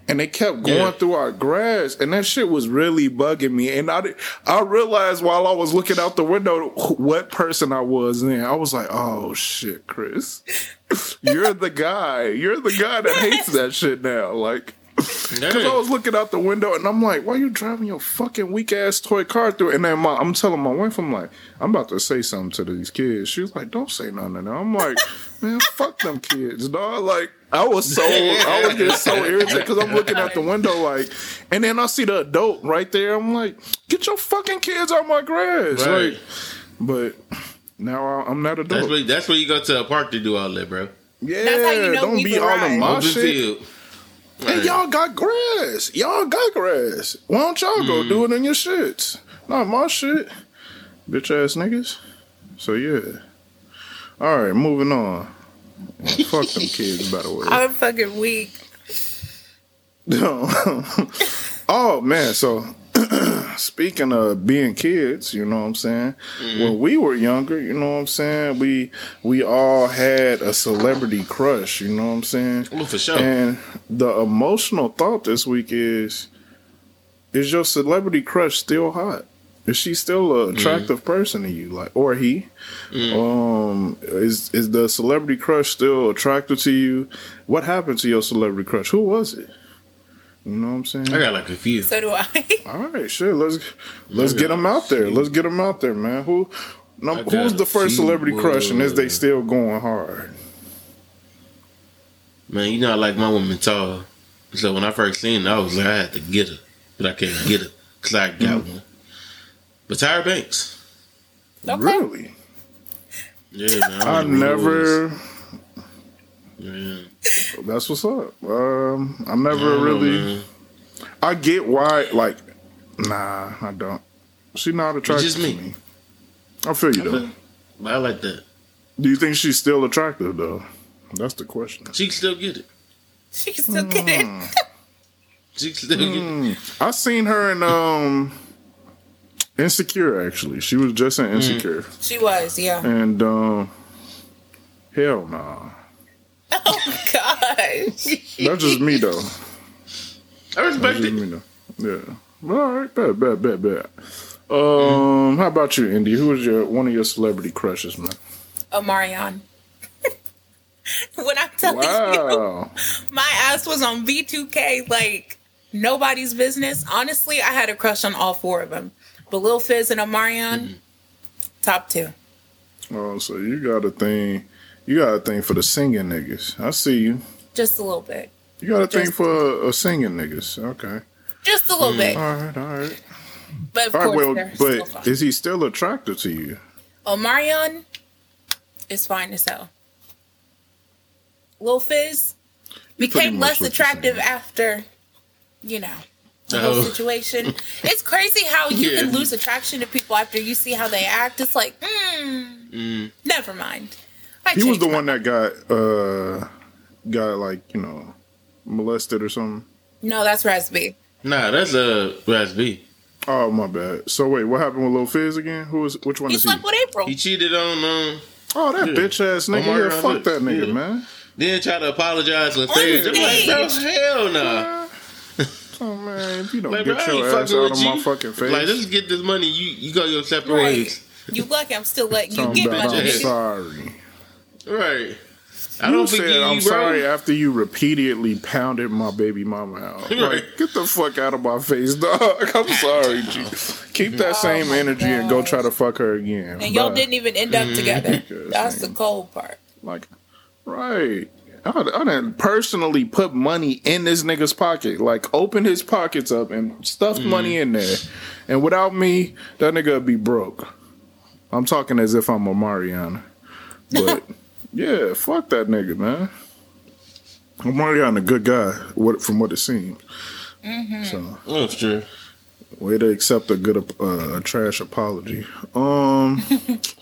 and they kept going Yeah. through our grass and that shit was really bugging me and I did, I realized while I was looking out the window what person I was in I was like oh shit Chris you're the guy you're the guy that hates that shit now like Cause I was looking out the window and I'm like, why are you driving your fucking weak ass toy car through? And then my, I'm telling my wife, I'm like, I'm about to say something to these kids. She was like, don't say nothing to them. I'm like, man, fuck them kids, dog. Like, I was so, I was getting so irritated because I'm looking out the window like, and then I see the adult right there. I'm like, get your fucking kids out my grass. Right. Like, but now I- I'm not That's adult. where that's where you go to a park to do all that, bro. yeah, That's how you know don't be all in my Open shit. field. Hey, y'all got grass. Y'all got grass. Why don't y'all go Hmm. do it in your shits? Not my shit. Bitch ass niggas. So yeah. All right, moving on. Fuck them kids, by the way. I'm fucking weak. oh man, so speaking of being kids, you know what I'm saying? Mm-hmm. When we were younger, you know what I'm saying? We we all had a celebrity crush, you know what I'm saying? Well, for sure. And the emotional thought this week is is your celebrity crush still hot? Is she still an mm-hmm. attractive person to you? Like or he? Mm-hmm. Um is is the celebrity crush still attractive to you? What happened to your celebrity crush? Who was it? You know what I'm saying? I got like a few. So do I. All right, sure. Let's let's get them out there. Let's get them out there, man. Who no, I the first few, celebrity crush, and is they still going hard? Man, you know I like my woman tall. So when I first seen her, I was like, I had to get her, but I can't get her because I got mm-hmm. one. But Tyra Banks, Okay. Really? yeah, man. I I'm one of the rules. never. Yeah. That's what's up. Um, I never I don't know, really. man. I get why. Like, nah, I don't. She not attractive just me. to me. I feel you though. But I like that. Do you think she's still attractive though? That's the question. She can still get it. She can still get it. She can still get it. I seen her in um Insecure. Actually, she was just in Insecure, She was, yeah. and um, hell nah. Oh gosh. That's just me though. I respect That's it. me though. Yeah. All right. bad, bad, bad, Bet. Um, how about you, Indy? Who was your one of your celebrity crushes, man? Omarion. when I'm telling you, Wow. my ass was on B2K like nobody's business. Honestly, I had a crush on all four of them. But Lil Fizz and Omarion, top two. Oh, so you got a thing. You got a thing for the singing niggas. I see you. Just a little bit. You got a thing for a singing niggas. Okay. Just a little bit. All right. All right. But of All right. course, Well, they're still but is he still attractive to you? Omarion is fine as hell. Lil Fizz became less attractive after, you know, the Oh. whole situation. it's crazy how you Yeah. can lose attraction to people after you see how they act. It's like, mm, Mm. never mind. I He was the my- one that got uh got like you know molested or something. No, that's Raz-B. Nah, that's a uh, Raz Oh my bad. So wait, what happened with Lil Fizz again? Who was which one He is he? slept with April. He cheated on um. Oh, that Yeah. bitch ass nigga. Omar yeah, fuck Alex, that nigga, yeah. man. Then try to apologize on stage. I'm like, bro, hell no. Oh man, if you don't Like, get I ain't your ass out of you. my fucking face. Like, let's get this money. You you go your separate Right. ways. You lucky I'm still letting you Talking get my I'm nigga. nigga. sorry. Right. I You don't said forgive I'm you, bro. sorry after you repeatedly pounded my baby mama out. Right. Like, get the fuck out of my face, dog. I'm sorry, G. Keep that oh same my energy and go try to fuck her again. And y'all Bye. didn't even end up mm-hmm. together. Yes, That's the cold part. Like, right. I, I didn't personally put money in this nigga's pocket. Like, open his pockets up and stuff mm-hmm. money in there. And without me, that nigga would be broke. I'm talking as if I'm Omarion. But, yeah, fuck that nigga, man. Mariana, a good guy, what, from what it seems. So, That's true. way to accept a good uh, a trash apology. Um,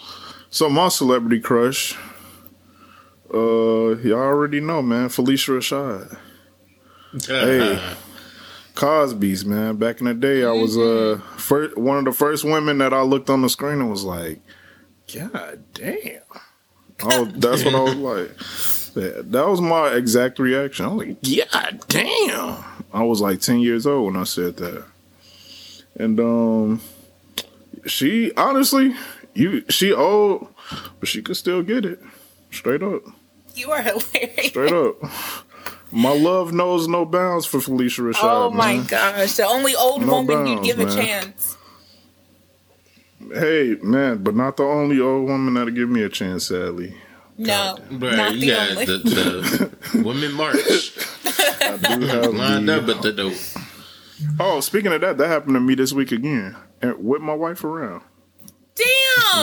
so my celebrity crush, uh, y'all already know, man, Phylicia Rashad, Hey. Cosby's, man. Back in the day, I was uh first one of the first women that I looked on the screen and was like, God damn. Oh, that's what I was like. That, was my exact reaction. I was like, God damn. I was like ten years old when I said that. And um she honestly, you she old, but she could still get it. Straight up. You are hilarious. Straight up. My love knows no bounds for Phylicia Rashad. Oh my man. gosh. The only old No woman you'd bounds, give a chance. Hey, man, but not the only old woman that'll give me a chance, sadly. No. Bro, not you the got only. the, the women march I do have lined the- up at the door. Oh, speaking of that, that happened to me this week again. And with my wife around. Very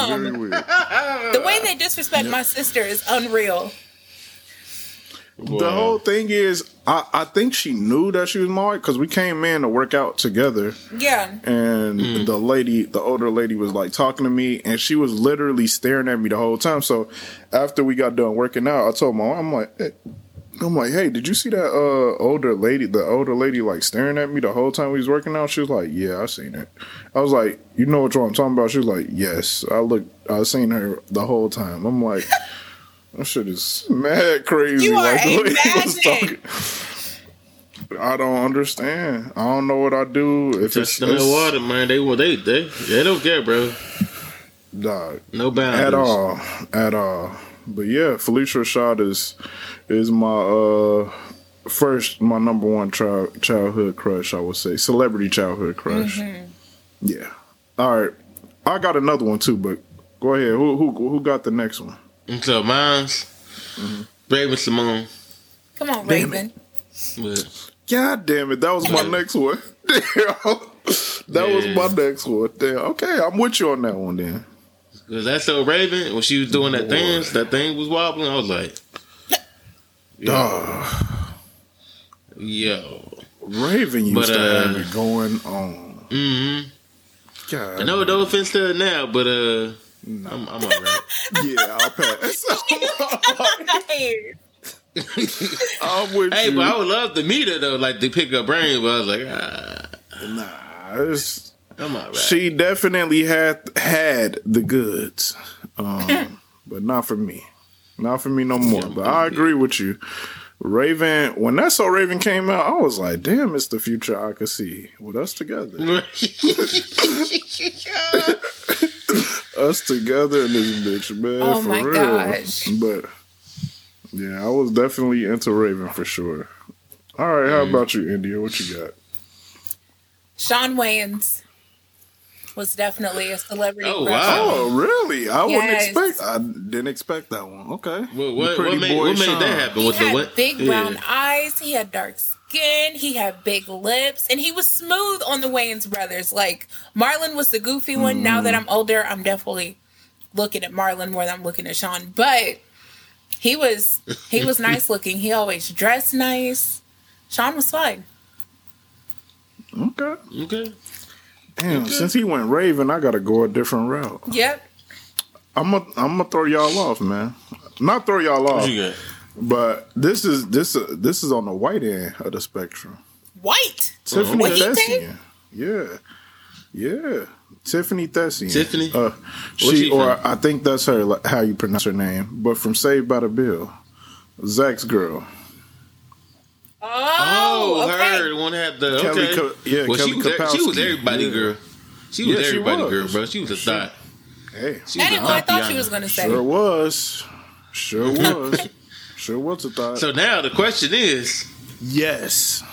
Damn. weird. The way they disrespect my sister is unreal. The whole thing is, I, I think she knew that she was my wife because we came in to work out together. Yeah. and the lady, the older lady, was like talking to me, and she was literally staring at me the whole time. So after we got done working out, I told my mom, I'm like, hey, I'm like, hey, did you see that uh, older lady? The older lady like staring at me the whole time we was working out. She was like, yeah, I seen it. I was like, you know what I'm talking about? She was like, yes. I looked, I seen her the whole time. I'm like. That shit is mad crazy. You are like the way he was talking. I don't understand. I don't know what I do if Touch it's, them in it's water, man. They well, they they they don't care, bro. dog. No boundaries at all, at all. But yeah, Phylicia Rashad is is my uh first my number one child childhood crush. I would say celebrity childhood crush. Mm-hmm. Yeah. All right, I got another one too, but go ahead. Who who who got the next one? And so mine's Mm-hmm. Raven Simone. Come on, Damn Raven. But God damn it, that was my next one. Damn. That was my next one. Damn. Okay, I'm with you on that one then. Cause that's so Raven when she was doing that dance, that thing was wobbling. I was like, Dog. yo, Raven used But, to uh, have it going on. mm-hmm. God. I know no offense to her now, but uh, I'm, I'm alright. Yeah, I'll pass. Hey. I'm with hey, you. but I would love to meet her though, like to pick her brain. But I was like, ah, Nah, it's, I'm alright. she definitely had had the goods, um, but not for me. Not for me no more. But I agree with you. Raven, when that so Raven came out, I was like, damn, it's the future I could see with us together. Us together in this bitch, man. Oh for my real. gosh. But yeah, I was definitely into Raven for sure. All right, how mm. about you, India? What you got? Shawn Wayans was definitely a celebrity. Oh, crush. wow. Oh, really? I Yes. wouldn't expect. I didn't expect that one. Okay. what, The what, pretty what made, boy what made that happen? He With the had what? big Yeah. brown eyes. He had dark skin. He had big lips, and he was smooth on the Wayans brothers. Like Marlon was the goofy one. Now Mm. that I'm older, I'm definitely looking at Marlon more than I'm looking at Shawn. But he was he was nice looking. He always dressed nice. Shawn was fine. Okay. Okay. Damn. Since he went Raven, I gotta go a different route. Yep. I'm gonna I'm gonna throw y'all off, man. Not throw y'all off, What you got? But this is this uh, this is on the white end of the spectrum. White. Tiffany What he Thiessen. Yeah. Yeah. Tiffany Thiessen. Tiffany? Uh, she, she or from? I think that's her, like, how you pronounce her name, but from Saved by the Bill. Zach's girl. Oh, Oh, okay. her one that had the Kelly okay. Ka- yeah, well, Kelly she was, she was everybody Yeah. girl. She was Yeah, she everybody was. girl, bro. She was a thought. Hey. She was That a ain't what I thought she was gonna say. Sure was. Sure was. Sure was a thought. So now the question is, Yes,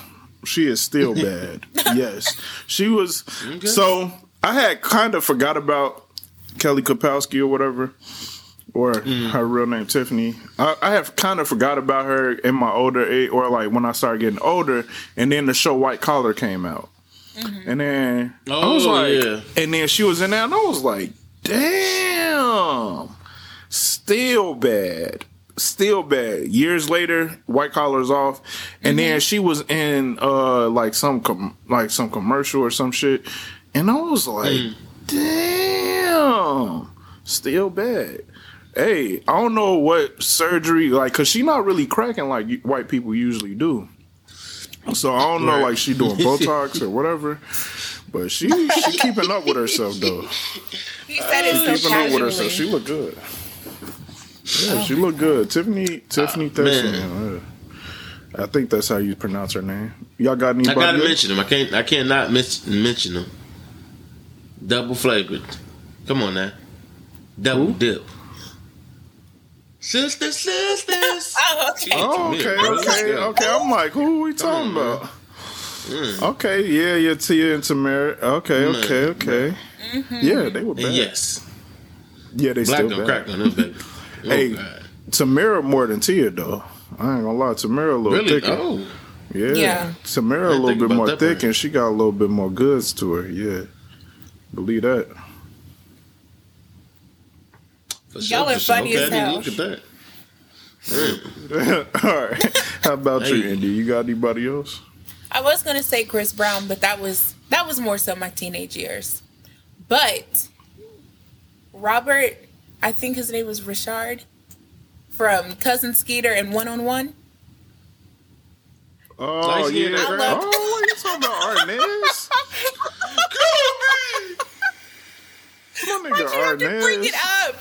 she is still bad. yes, she was. Okay. So I had kind of forgot about Kelly Kapowski or whatever, or Mm. her real name Tiffany. I, I have kind of forgot about her in my older age, or like when I started getting older, and then the show White Collar came out, and then I was Oh, like, yeah. and then she was in there, and I was like, damn, still bad. Still bad. Years later, white collars off, and then she was in uh like some com- like some commercial or some shit, and I was like, damn, still bad. Hey, I don't know what surgery like, cause she not really cracking like white people usually do. So I don't know Right. like she doing Botox or whatever, but she she keeping up with herself though He said it so keeping up with herself. She casually. look good. Yeah, she look good. Tiffany Tiffany Thiessen. uh, I think that's how you pronounce her name. Y'all got I gotta else? mention him. I can't. I cannot miss, mention him. Double flavored. Come on now. Double Who? dip. Sister, sisters. Oh, okay. Oh, okay, okay, okay. I'm like, who are we talking man. about? Okay, yeah, yeah, Tia and Tamera. Okay, okay, okay. Mm-hmm. Yeah, they were bad. And yes, Yeah, they black still don't bad. crack on them, baby. Oh, Hey. God. Uh, Tamera more than Tia though. I ain't gonna lie, Tamera a little Really? thicker. Oh, Yeah. Yeah. Tamera a little bit more thick part. and she got a little bit more goods to her. Yeah. Believe that. for Y'all are funny okay, as hell. Look at that. All right. How about you, Hey. Andy? You got anybody else? I was gonna say Chris Brown, but that was that was more so my teenage years. But Robert, I think his name was Richard from Cousin Skeeter and One on One. Oh Light skin, yeah. I love- oh, what you talking about, Arnaz? My Why'd nigga you have to bring it up?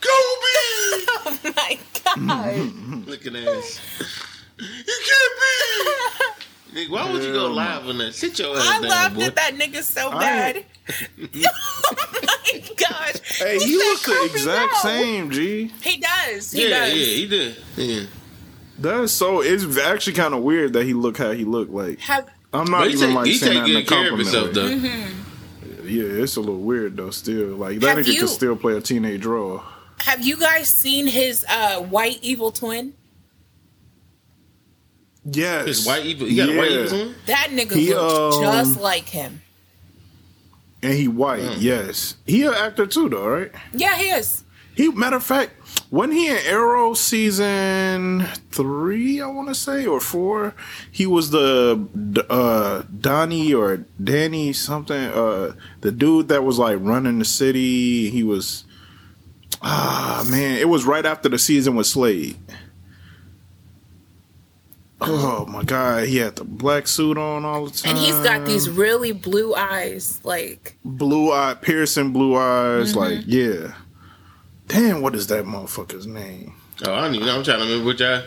Kobe. Oh my god! Look at this. You can't be. Nigga, why would you go live on that? Sit your ass I down, laughed boy. at that nigga so I bad. Ain't- oh my gosh! Hey, He he said look the exact Brown. same, G. He does. He Yeah, does. yeah, he did. Yeah. That's so. It's actually kind of weird that he look how he look. Like Have I'm not But he even take, like saying that in a good care of compliment. himself, way. though. Yeah, it's a little weird though. Still, like that Have nigga you- can still play a teenage role. Have you guys seen his uh, white evil twin? Yes, His white evil. You got a white Yeah. evil on? That nigga He, looks um, just like him. And he white. Mm. Yes, he an actor too, though, right? Yeah, he is. He matter of fact, wasn't he in Arrow season three? I want to say or four. He was the uh, Donnie or Danny something. Uh, the dude that was like running the city. He was. Ah man, it was right after the season with Slade. Oh my god, he had the black suit on all the time. And he's got these really blue eyes. Like, blue eye, piercing blue eyes. Mm-hmm. Like, yeah. Damn, what is that motherfucker's name? Oh, I don't even know. I'm trying to remember which eye.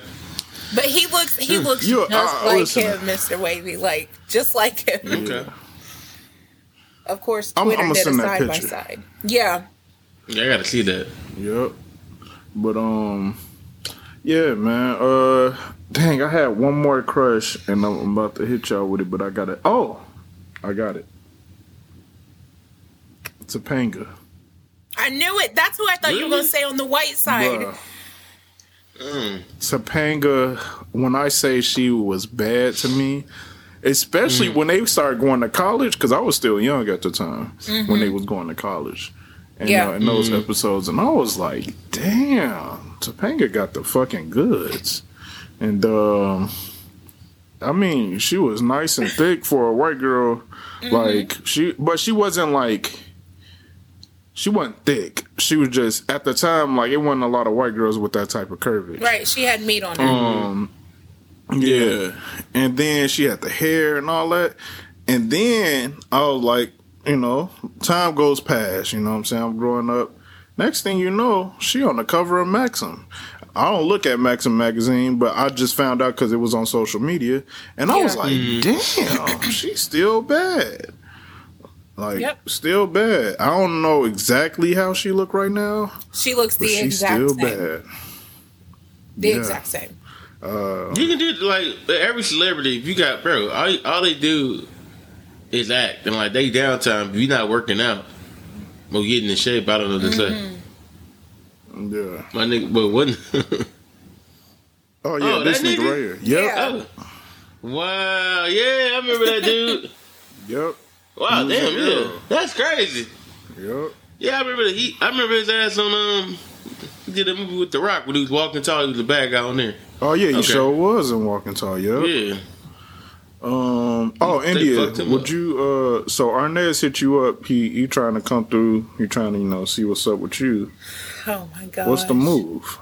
but he looks, he looks You- just uh, like listen. him, Mr. Wavy. Like, just like him. Okay. Of course, I'm- I'ma did a send that side by picture. side. Yeah. Yeah, I got to see that. Yep. But um, yeah, man. Uh, dang, I had one more crush, and I'm about to hit y'all with it, but I got it. Oh, I got it. Topanga. I knew it. That's who I thought you were going to say on the white side. Bruh. Mm. Topanga, when I say she was bad to me, especially Mm. when they started going to college, because I was still young at the time when they was going to college. And, Yeah. uh, in those Mm. episodes, and I was like, "Damn, Topanga got the fucking goods." And um, I mean, she was nice and thick for a white girl. Like she, but she wasn't like she wasn't thick. She was just at the time like it wasn't a lot of white girls with that type of curvage. Right. She had meat on her. Um, yeah. And then she had the hair and all that. And then I was like, you know, time goes past, you know what I'm saying? I'm growing up. Next thing you know, she on the cover of Maxim. I don't look at Maxim magazine, but I just found out because it was on social media. And I was Yeah. like, mm. damn, she's still bad. Like Yep. still bad. I don't know exactly how she look right now, She looks the she's exact still same. bad. The Yeah. exact same. Uh, you can do like every celebrity. If you got bro, all, all they do is act, and like they downtime. If you're not working out or getting in shape, I don't know what to say. Mm-hmm. Yeah. My nigga, but wasn't. Oh yeah, Oh, this nigga nigga? right here. Yep. Yeah. oh. Wow, yeah, I remember that dude. Yep. Wow, He damn, yeah, that's crazy. Yep. Yeah, I remember that he. I remember his ass on um. He did a movie with The Rock when he was walking tall. He was a bad guy on there. Oh yeah, he Okay. sure was in Walking Tall. Yep. Yeah, Um. Oh, They India. Would up. you? Uh. So Arnaz hit you up. He he trying to come through. He trying to you know see what's up with you. Oh my god. What's the move?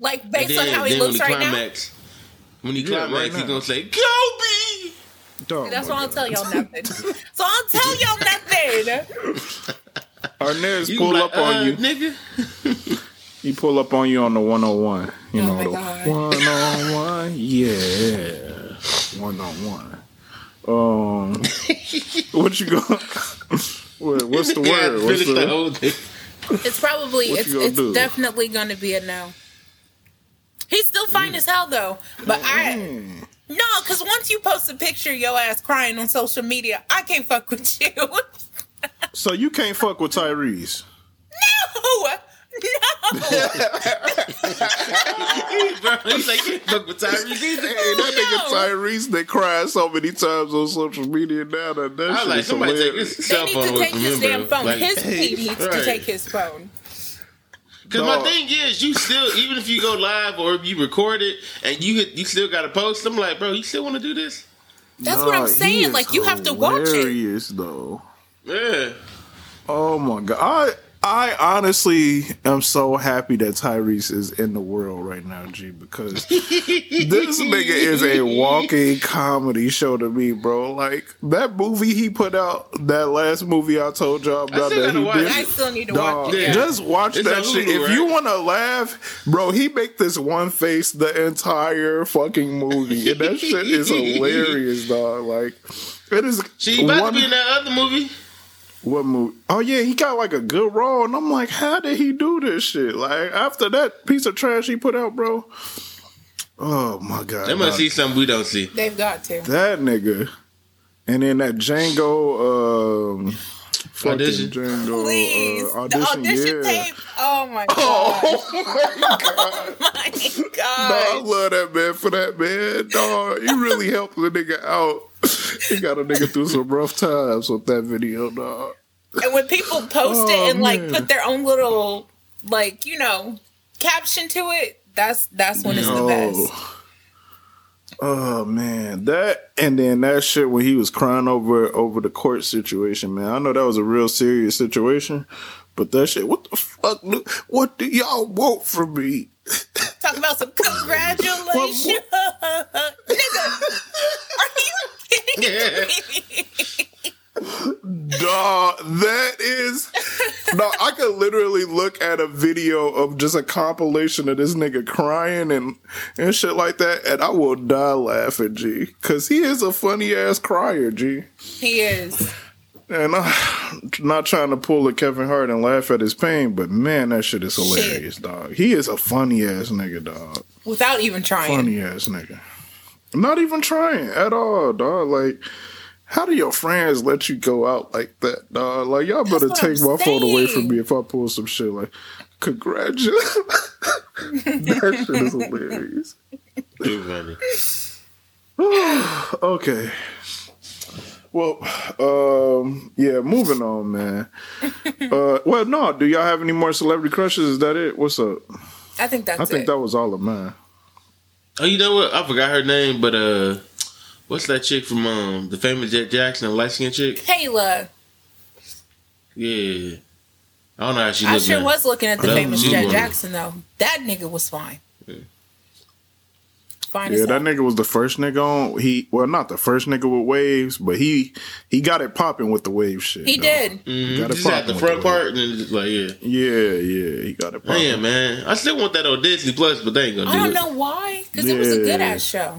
Like And based on how he looks when he right now. climax, when he Yeah, right climax, he now. gonna say Kobe. Dog, That's my why I'll God. tell y'all nothing. so I'll tell y'all nothing. Arnaz You pull like, up on uh, you. nigga. He pull up on you on the one on one. You Oh know my the God. one on one. Yeah. One on one. Um. what you going? what, what's the word? What's the the, whole thing. It's probably What it's it's do? definitely gonna be a no. He's still fine as hell though, but I Mm. no, because once you post a picture of your ass crying on social media, I can't fuck with you. so you can't fuck with Tyrese. no. Bro, he's like, you fuck with Tyrese either. Hey, that nigga Tyrese they cried so many times on social media now that that I shit like, is somebody take hilarious. his They cell need to take his him, damn phone. Like, his he needs to take his phone. Cause my thing is, you still even if you go live or if you record it and you hit, you still got to post. I'm like, bro, you still want to do this? That's what I'm saying. Like you have to watch it. Hilarious though. Yeah. Oh my god. I I honestly am so happy that Tyrese is in the world right now, G, because this nigga is a walking comedy show to me, bro. Like that movie he put out, that last movie I told y'all about still that he watch did. I still need to Dog, watch it. Yeah. just watch It's that shit. Hulu, If you want to laugh, bro, he make this one face the entire fucking movie, and that shit is hilarious, dog. Like it is. She about one- to be in that other movie. What movie? Oh yeah, he got like a good role, and I'm like, how did he do this shit? Like after that piece of trash he put out, bro. Oh my god, They must see something we don't see. They've got to. that nigga, and then that Django, um, Audition? Django Please, uh, the audition, audition yeah. tape. Oh my god! Oh my god. my Dog, I love that man for that man. Dog, he really helped the nigga out. He got a nigga through some rough times with that video, dog. And when people post Oh, it and like put their own little, like you know, caption to it, that's that's when it's the best. Oh man, that and then that shit when he was crying over over the court situation, man. I know that was a real serious situation, but that shit, what the fuck? What do y'all want from me? Talk about some congratulations, nigga. Are you kidding me? Dog, that is. No, I could literally look at a video of just a compilation of this nigga crying and and shit like that, and I will die laughing, G. Cause he is a funny ass crier, G. He is. And I'm not trying to pull a Kevin Hart and laugh at his pain, but man, that shit is hilarious, dog. He is a funny ass nigga, dog. Without even trying. Funny ass nigga. Not even trying at all, dog. Like, how do your friends let you go out like that, dog? Like, y'all better what take I'm my phone away from me if I pull some shit like, congratulations. that shit is hilarious. Too funny. Okay. Well, um, yeah, moving on, man. Uh, well, no, do y'all have any more celebrity crushes? Is that it? What's up? I think that's I think it. that was all of mine. Oh, you know what? I forgot her name, but uh, what's that chick from um the famous Jett Jackson, the light skinned chick? Kayla. Yeah. I don't know how she I sure now. was looking at the famous Jett one. Jackson though. That nigga was fine. Fine Yeah, as that hell. nigga was the first nigga on. He well, not the first nigga with waves, but he he got it popping with the wave shit. He though. did. Mhm. Got it Just at the front the part, and then just like yeah. Yeah, yeah, he got it popping. Man, man, I still want that on Disney Plus, but they ain't gonna I do don't it. know why, because it was a good ass show.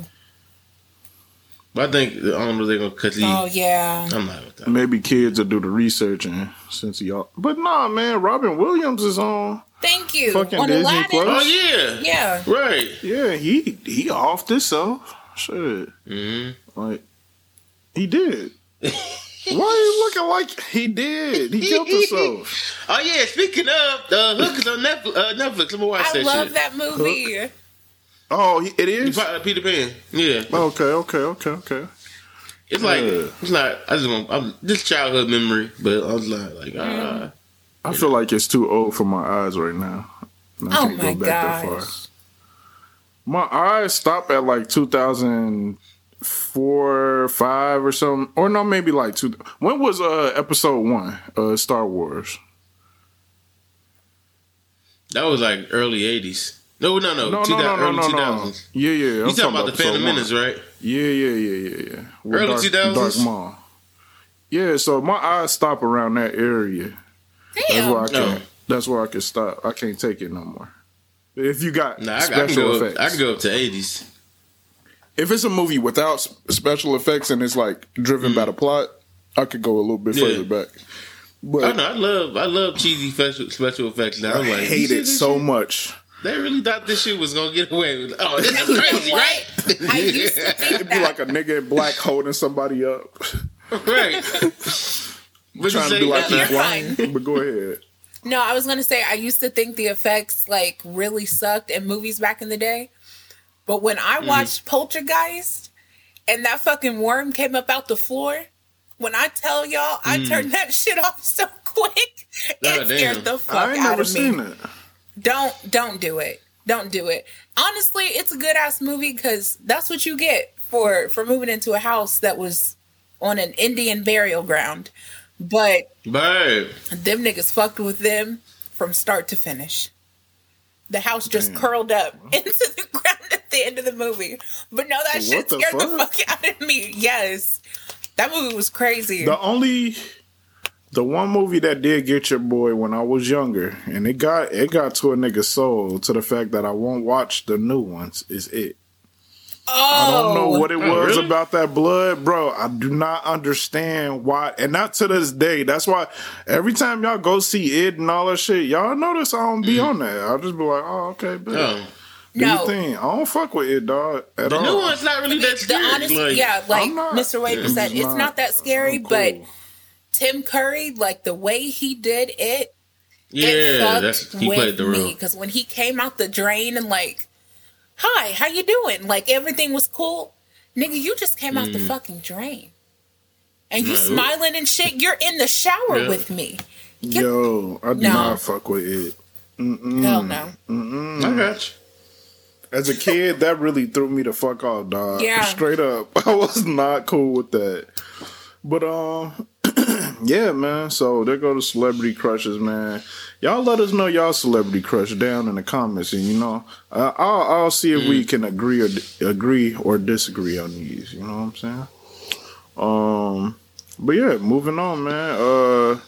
But I think I don't know they're gonna cut the. Oh yeah. I'm not with that. Maybe kids will do the research and since y'all. But nah, man, Robin Williams is on. Thank you. Fucking On Disney Aladdin. Plus. Oh yeah. Yeah. Right. Yeah, he he off this off. Shit, hmm like he did. Why you looking like he did? He killed himself. Oh yeah. Speaking of the hookers on Netflix, uh, Netflix. Let me watch I that love shit. that movie. Oh, he- it is. Uh, Peter Pan. Yeah. Okay, okay, okay, okay. It's like Yeah. it's like I just want I'm just childhood memory, but I was like like ah. I feel like it's too old for my eyes right now. I Oh can't my that gosh. My eyes stop at like 2004, five or something, or no, maybe like two. When was uh episode one, uh Star Wars? That was like early '80s. No, no, no, No, 2000, no, no, no, early no, no. 2000s. Yeah, yeah. You I'm talking about the Phantom one. Menace, right? Yeah, yeah, yeah, yeah, yeah. With Early 2000s? Darth Maul. Yeah, so my eyes stop around that area. That's Damn. where I can. Oh. That's where I can stop. I can't take it no more. If you got Nah, I, I can special go. effects, Up, I can go up to '80s. if it's a movie without special effects and it's like driven by the plot, I could go a little bit Mm. Yeah. further back. But I know. I love. I love cheesy special special effects. Now I I'm like, hate it so shit? much. They really thought this shit was gonna get away with. Oh, this is crazy, right? I used to think It'd be that. like a nigga in black holding somebody up, right. What you trying to say? do like No, he's you're blind. But go ahead. No, I was gonna say I used to think the effects like really sucked in movies back in the day, but when I Mm. watched Poltergeist and that fucking worm came up out the floor, when I tell y'all I turned that shit off so quick, it Mm. Scared the fuck I ain't out never of me. seen it. Don't don't do it. Don't do it. Honestly, it's a good ass movie because that's what you get for for moving into a house that was on an Indian burial ground. But Babe. them niggas fucked with them from start to finish. The house just Damn. curled up into the ground at the end of the movie. But no, that What shit scared the fuck? fuck out of me. Yes. That movie was crazy. The only, the one movie that did get your boy when I was younger, and it got it got to a nigga's soul to the fact that I won't watch the new ones. Is it? oh, I don't know oh. what it Oh, was really? about that blood, bro. I do not understand why, and not to this day. That's why every time y'all go see it and all that shit, y'all notice I don't be mm-hmm. on that. I'll just be like, oh, okay, bet. Oh. Do No. your thing. I don't fuck with it, dog, at The all. new one's not really that The scary. honest, like, yeah, like I'm not- Mr. Wade I'm said, it's not- not that scary, I'm but cool. Tim Curry, like the way he did it, yeah, it that's he with played the me role. because when he came out the drain and like, "Hi, how you doing?" Like everything was cool, nigga. You just came out the Mm. fucking drain, and you No. smiling and shit. You're in the shower Yeah. with me. Yo, I do No. not fuck with it. Mm. Hell no. I got you. As a kid, that really threw me the fuck off, dog. Yeah. Straight up. I was not cool with that. But um yeah, man. So there go the celebrity crushes, man. Y'all let us know y'all celebrity crush down in the comments, and you know, uh, I'll I'll see if we can agree or agree or disagree on these. You know what I'm saying? Um, but yeah, moving on, man. Uh,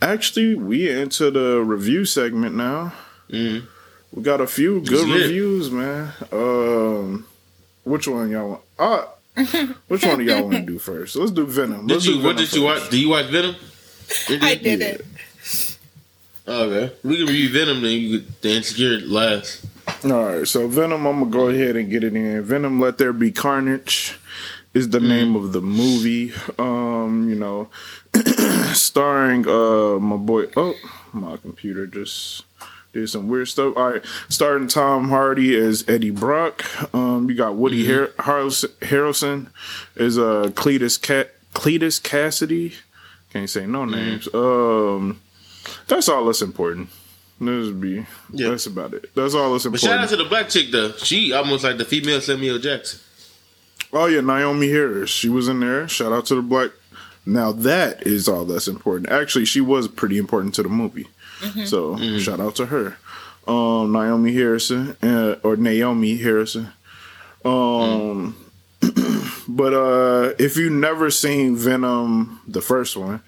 actually, we into the review segment now. Mm. We got a few good reviews, man. Um, which one y'all want? Uh, which one do y'all want to do first? Let's do Venom. Did Let's you? do What Venom did you watch? Do you watch Venom? Did I did Yeah. it. Okay, we can review Venom. Then you could the Insecure last. All right, so Venom, I'm gonna go ahead and get it in. Venom, Let There Be Carnage is the name of the movie. Um, you know, starring uh my boy. Oh, my computer just did some weird stuff. All right, starting Tom Hardy as Eddie Brock. Um, you got Woody Har- Harrelson, Harrelson as uh Cletus Cat Cletus Kasady. Can't say no names. Um, that's all that's important. This be Yeah. that's about it. That's all that's But important. shout out to the black chick though. She almost like the female Samuel Jackson. Oh yeah, Naomie Harris. She was in there. Shout out to the black. Now that is all that's important. Actually, she was pretty important to the movie. So shout out to her. Um, Naomi Harrison uh, or Naomi Harrison. Um, but uh, if you've never seen Venom, the first one,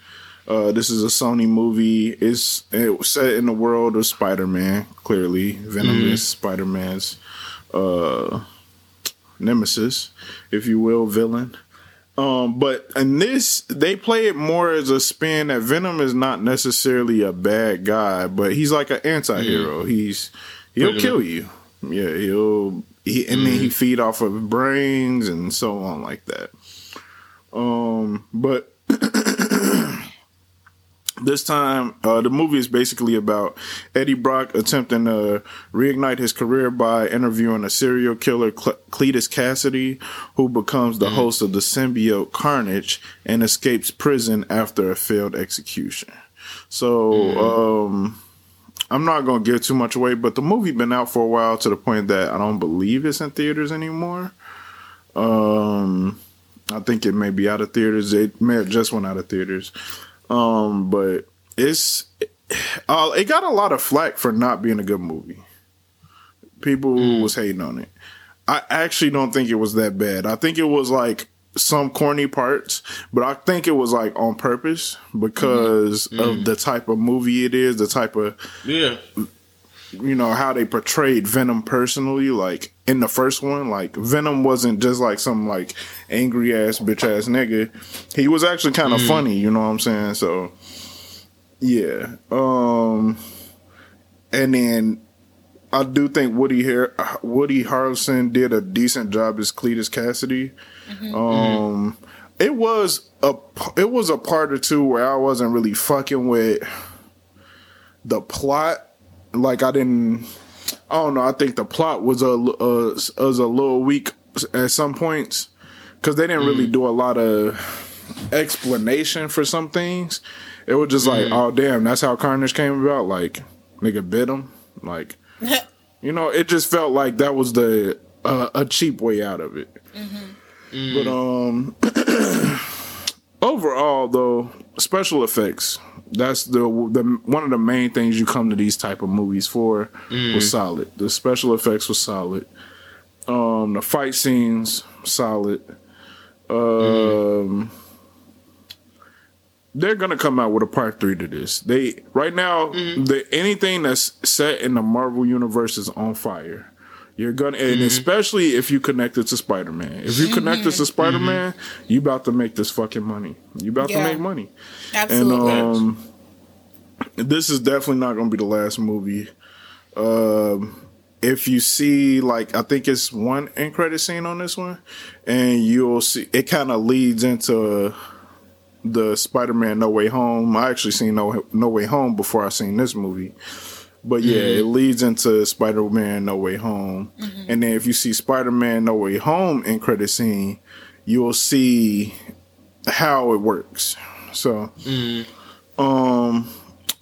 uh, this is a Sony movie. It's it was set in the world of Spider Man. Clearly, Venom is Spider Man's uh, nemesis, if you will, villain. Um, but in this, they play it more as a spin that Venom is not necessarily a bad guy, but he's like an anti-hero. He's he'll kill you. Yeah, he'll he, and then he feed off of brains and so on like that. Um, but this time, uh, the movie is basically about Eddie Brock attempting to reignite his career by interviewing a serial killer, Cle- Cletus Kasady, who becomes the host of the symbiote Carnage and escapes prison after a failed execution. So, um, I'm not gonna give too much away, but the movie been out for a while to the point that I don't believe it's in theaters anymore. Um, I think it may be out of theaters. It may have just went out of theaters. Um, but it's uh, it got a lot of flack for not being a good movie. People was hating on it. I actually don't think it was that bad. I think it was like some corny parts, but I think it was like on purpose because of the type of movie it is, the type of Yeah. You know how they portrayed Venom personally. Like in the first one, like Venom wasn't just like some like angry ass bitch ass nigga. He was actually kind of funny. You know what I'm saying? So yeah. Um, and then I do think Woody Har- Woody Harrelson did a decent job as Cletus Kasady. Um, it was a it was a part or two where I wasn't really fucking with the plot. Like I didn't. I don't know. I think the plot was a uh, was a little weak at some points because they didn't really do a lot of explanation for some things. It was just like, oh damn, that's how Carnage came about. Like nigga bit him. Like you know, it just felt like that was the uh, a cheap way out of it. But um, overall though, special effects. That's the the one of the main things you come to these type of movies for was solid. The special effects was solid. Um, the fight scenes solid. Um, they're gonna come out with a part three to this. They right now, the anything that's set in the Marvel universe is on fire. You're gonna, and especially if you connect it to Spider Man. If you connect it to Spider Man, you about to make this fucking money. You about Yeah. to make money. Absolutely. And um, this is definitely not going to be the last movie. Um, if you see, like, I think it's one end credit scene on this one, and you'll see it kind of leads into the Spider-Man No Way Home. I actually seen No No Way Home before I seen this movie. But yeah, it leads into Spider-Man No Way Home. And then if you see Spider-Man No Way Home in credit scene, you'll see how it works. So um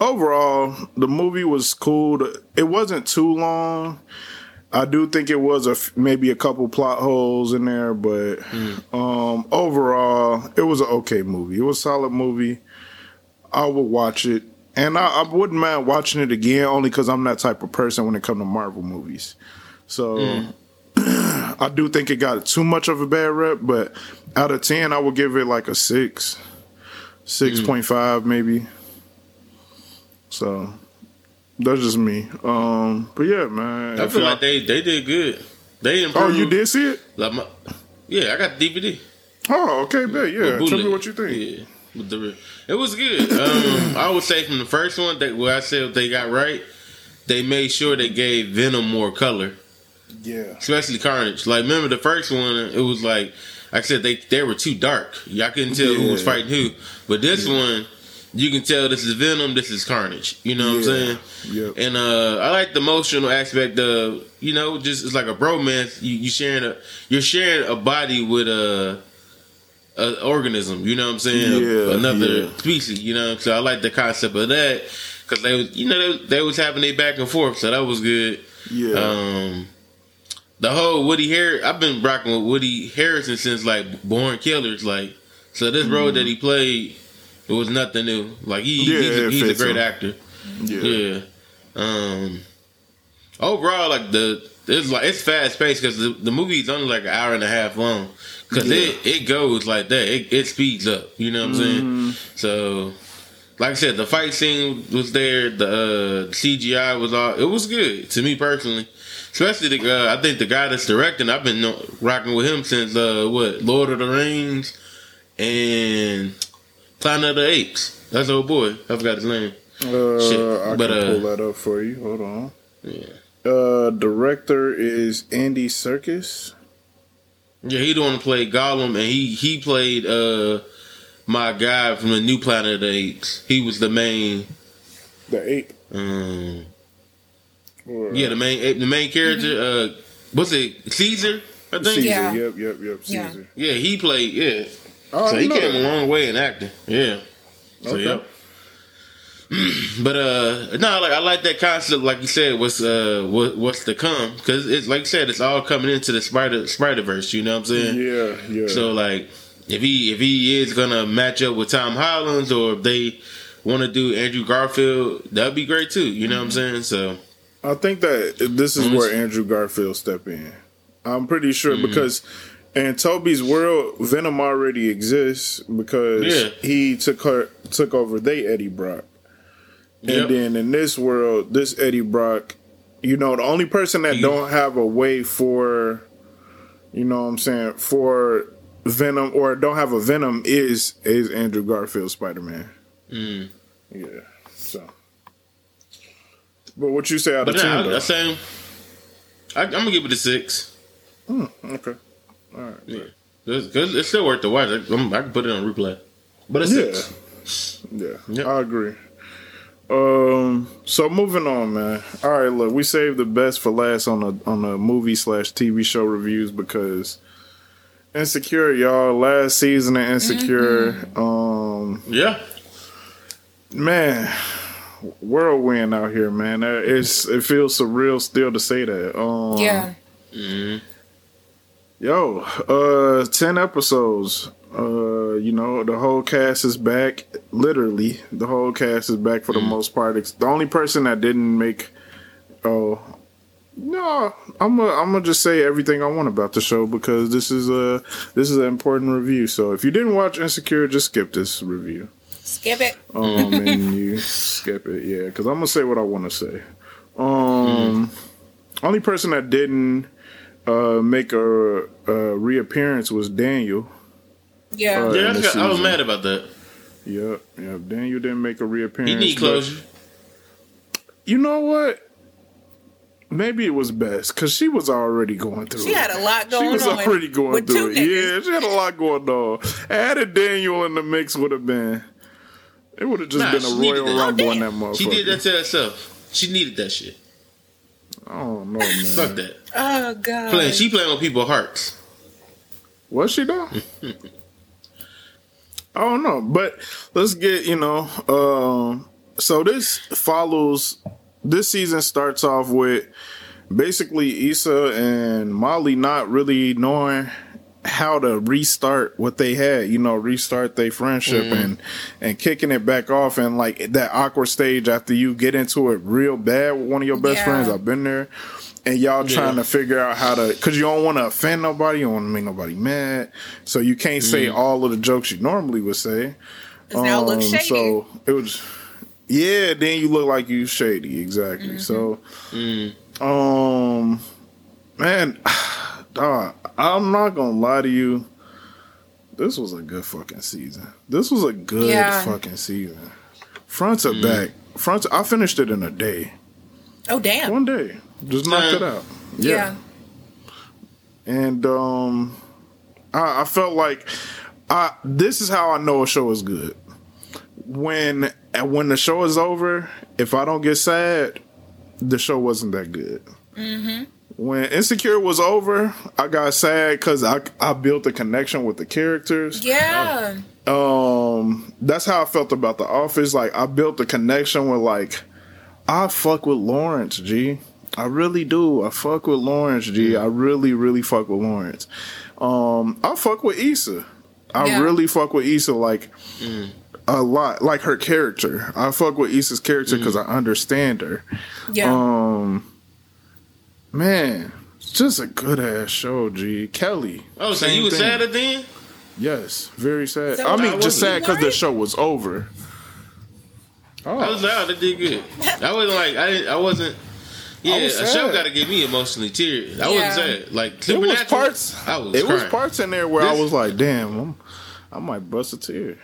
overall the movie was cool. It wasn't too long. I do think it was a f- maybe a couple plot holes in there, but um overall it was an okay movie. It was a solid movie. I would watch it. And I, I wouldn't mind watching it again only because I'm that type of person when it comes to Marvel movies. So I do think it got too much of a bad rep, but out of ten, I would give it like a six, six point five maybe. So that's just me. Um, but yeah, man. I feel like they they did good. They oh, you did see it? Like my, yeah, I got DVD. Oh, okay, bet. Yeah, tell me what you think. Yeah, the it was good. Um, I would say from the first one that what I said they got right. They made sure they gave Venom more color, Yeah, especially Carnage. Like remember the first one, it was like I said they they were too dark. Y'all couldn't tell who was fighting who. But this one, you can tell this is Venom. This is Carnage. You know what I'm saying? Yep. And uh, I like the emotional aspect of you know just it's like a bromance. You you sharing a you're sharing a body with a, a organism. You know what I'm saying? Yeah, Another yeah. species. You know. So I like the concept of that because they was you know they, they was having their back and forth. So that was good. yeah, Um, the whole Woody Harris. I've been rocking with Woody Harrison since like Born Killers. Like so this role that he played. It was nothing new. Like he, Yeah, he's, a, he's a great him. actor. yeah, Yeah. Um. Overall, like the it's like it's fast paced because the, the movie's only like an hour and a half long. Because Yeah. it it goes like that. It, it speeds up. You know what I'm Mm-hmm. saying? So, like I said, the fight scene was there. The uh, CGI was all. It was good to me personally. Especially the uh, I think the guy that's directing. I've been rocking with him since uh, what Lord of the Rings. and Planet of the Apes. That's old boy. I forgot his name. Uh, Shit, I but, can uh, pull that up for you. Hold on. Yeah. Uh, director is Andy Serkis. Yeah, he the one who played Gollum, and he he played uh my guy from the new Planet of the Apes. He was the main. The ape. Um, Or, yeah, the main ape, the main character. Uh, what's it? Caesar, I think. Caesar. Yeah. Yep, yep, yep. Caesar. Yeah, he played. Yeah, Oh, so he came that. a long way in acting. Yeah. So Okay. yep. But uh, no, like I like that concept. Like you said, what's uh, what, what's to come? Because it's like you said, it's all coming into the Spider Spider Verse. You know what I'm saying? Yeah, yeah. So like, if he if he is gonna match up with Tom Holland, or if they want to do Andrew Garfield, that'd be great too. You know what I'm saying? So I think that this is where Andrew Garfield step in. I'm pretty sure Mm-hmm. because in Tobey's world, Venom already exists because Yeah. he took her took over they Eddie Brock. And Yep. then in this world, this Eddie Brock, you know, the only person that don't have a way for, you know, what I'm saying for Venom or don't have a Venom is is Andrew Garfield Spider Man. mm. Yeah. So, but what you say out but of nah, ten? I? I say I, I'm gonna give it a six. Okay. All right. Yeah, because it's still worth the watch. I, I can put it on replay. But a Yeah. six. Yeah. Yep. I agree. Um. So moving on, man. All right. Look, we saved the best for last on the on the movie slash TV show reviews because Insecure, y'all. Last season of Insecure. Um. Yeah. Man. Whirlwind out here, man. It's it feels surreal still to say that. Um, Yeah. hmm Yo, uh, ten episodes. Uh, you know, the whole cast is back. Literally, the whole cast is back for the most part. It's the only person that didn't make. Oh, no, I'm gonna I'm gonna just say everything I want about the show because this is a this is an important review. So if you didn't watch Insecure, just skip this review. Skip it. Um, and you skip it, yeah, because I'm gonna say what I want to say. Um, only person that didn't uh make a, a reappearance was Daniel. Yeah. Uh, Yeah, I, got, I was mad about that. Yep, yep. Daniel didn't make a reappearance. He need closure. You know what? Maybe it was best because she was already going through. She it. had a lot going on. She was on. already going through it. niggas. Yeah, she had a lot going on. Added Daniel in the mix would have been. It would have just Nah, been a Royal that. Rumble in that damn. motherfucker. She did that to herself. She needed that shit. Oh don't man. Fuck that. Oh god. Playing, she playing with people's hearts. Was she though? I don't know, but let's get you know. Um, so this follows. This season starts off with basically Issa and Molly not really knowing how to restart what they had. You know, restart their friendship and and kicking it back off and like that awkward stage after you get into it real bad with one of your best Yeah. friends. I've been there. And y'all Yeah. trying to figure out how to, cause you don't want to offend nobody, you don't want to make nobody mad, so you can't say all of the jokes you normally would say. 'Cause now it Um, shady. So it was, yeah. Then you look like you shady, exactly. Mm-hmm. So, um, man, dog, I'm not gonna lie to you. This was a good fucking season. This was a good Yeah. fucking season. Front to back, front. To, I finished it in a day, oh damn. one day. Just knocked it out. yeah. and um, I, I felt like I this is how I know a show is good. When and when the show is over, if I don't get sad, the show wasn't that good. When Insecure was over, I got sad because I I built a connection with the characters. Yeah. Um, that's how I felt about The Office. Like I built a connection with like I fuck with Lawrence, G. I really do. I fuck with Lawrence, G. I really, really fuck with Lawrence. Um, I fuck with Issa. I Yeah. really fuck with Issa like a lot, like her character. I fuck with Issa's character because I understand her. Yeah. Um, man, it's just a good ass show, G. Kelly. Oh, so you were sad at the end? Yes, very sad. So I I mean, just sad because the show was over. Oh. I was Oh, loud. It did good. I wasn't like I. Didn't, I wasn't. Yeah, was a show got to get me emotionally teary. I Yeah. wasn't sad. Like it was parts. I was. it was parts in there where I was like, "Damn, I'm, I might bust a tear.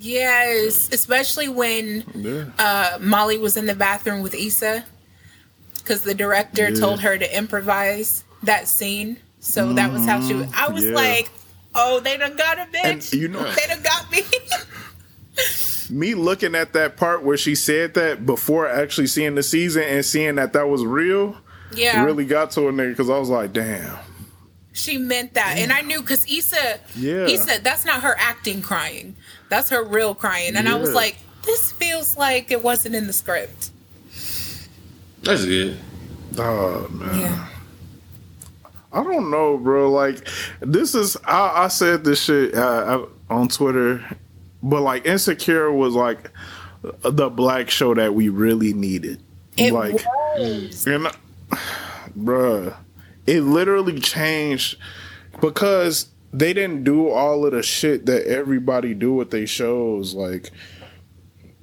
Yes, especially when Yeah. uh, Molly was in the bathroom with Issa, because the director Yeah. told her to improvise that scene. So that was how she. Was, I was yeah. like, "Oh, they done got a And bitch. you know, they done got me." me looking at that part where she said that before actually seeing the season and seeing that that was real, yeah, really got to a nigga because I was like, damn. she meant that, and I knew because Issa, Yeah. Issa, that's not her acting crying. That's her real crying, and I was like, "This feels like it wasn't in the script." That's good. Oh man. Yeah, I don't know, bro. Like, this is I, I said this shit uh, on Twitter, but like, Insecure was like the black show that we really needed. it like, was. and, bruh, it literally changed because they didn't do all of the shit that everybody do with their shows. Like,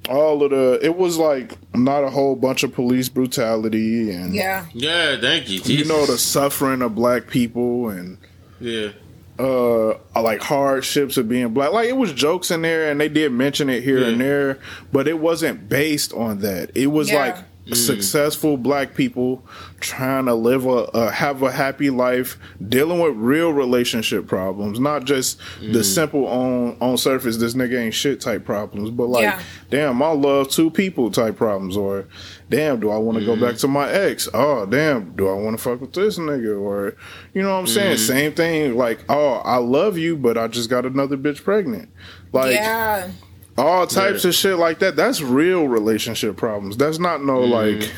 all of the, it was like not a whole bunch of police brutality and Yeah, Yeah, thank you. you know the suffering of black people and Yeah. Uh like hardships of being black. Like it was jokes in there and they did mention it here and there but it wasn't based on that. It was Yeah. like Mm. successful black people trying to live a, a have a happy life dealing with real relationship problems not just the mm. simple on on surface this nigga ain't shit type problems but like Yeah. damn i love two people type problems or damn do i want to go back mm. to my ex? Oh damn do i want to fuck with this nigga? Or you know what i'm saying? Same thing like oh i love you but i just got another bitch pregnant. Like yeah, all types Yeah. of shit like that. That's real relationship problems. That's not no mm-hmm. like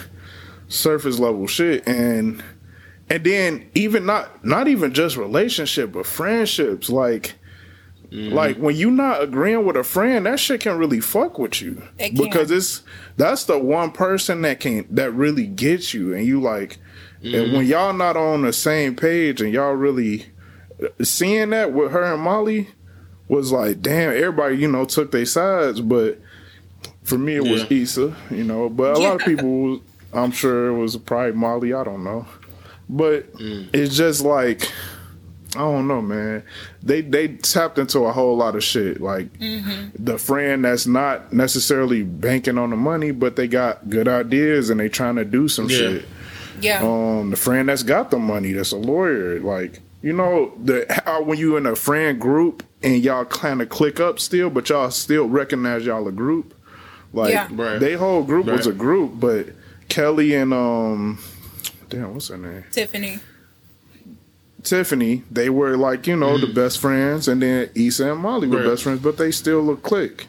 surface level shit. And and then even not not even just relationship but friendships. Like mm-hmm. like when you not agreeing with a friend that shit can really fuck with you. It because it's that's the one person that can that really gets you. And you like and mm-hmm. when y'all not on the same page and y'all really seeing that with her and molly was like, damn, everybody, you know, took their sides, but for me it was Yeah. Issa, you know, but a lot of people, I'm sure it was probably Molly, I don't know, but it's just like, I don't know, man. They they tapped into a whole lot of shit, like the friend that's not necessarily banking on the money, but they got good ideas and they trying to do some Yeah. shit yeah, um the friend that's got the money that's a lawyer like you know the how when you in a friend group and y'all kind of click up still but y'all still recognize y'all a group like Yeah. Right. they whole group was a group but kelly and um damn what's her name Tiffany. tiffany they were like you know the best friends and then Issa and molly were Mm. Right. best friends but they still look click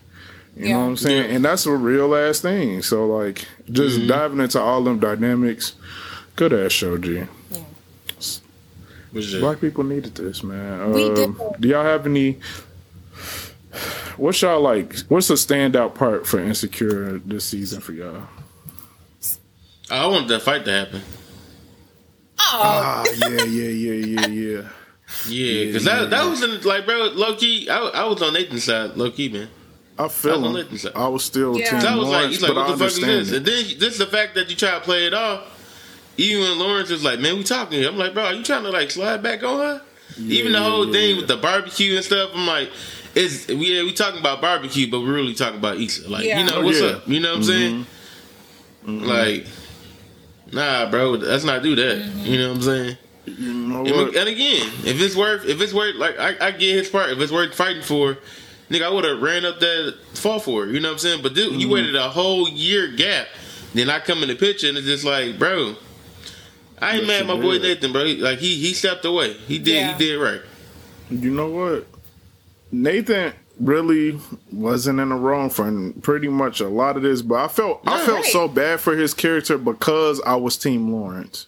you Yeah. know what i'm saying Yeah. and that's a real ass thing so like just Mm-hmm. diving into all them dynamics good ass show g What's that? Black people needed this, man. We did. Um, do y'all have any? What's y'all like? What's the standout part for Insecure this season for y'all? I want that fight to happen. Oh, Ah, yeah, yeah, yeah, yeah, yeah. Yeah, because that, that was in, like, bro, low key, I, I was on Nathan's side, low key, man. I feel I'm him. letting I was still Yeah. Team So I was like, Lawrence, he's like, but I what the fuck is this? it. And then this is the fact that you try to play it off. Even when Lawrence is like, man, we talking here. I'm like, bro, are you trying to like slide back on her? Even the whole yeah, thing yeah. with the barbecue and stuff, I'm like, it's yeah, we talking about barbecue, but we're really talking about Issa. Like, Yeah. you know, Oh, what's yeah. up? You know what I'm saying? Mm-hmm. Like, nah, bro, let's not do that. You know what I'm saying? You know And, what? and again, if it's worth, if it's worth, like I, I get his part. If it's worth fighting for, nigga, I would have ran up that fall for it. You know what I'm saying? But dude, Mm-hmm. you waited a whole year gap. Then I come in the picture and it's just like, bro, I ain't mad at my boy did. Nathan, bro. Like he he stepped away. He did Yeah. he did right. You know what? Nathan really wasn't in the wrong for pretty much a lot of this, but I felt I felt right. so bad for his character because I was Team Lawrence.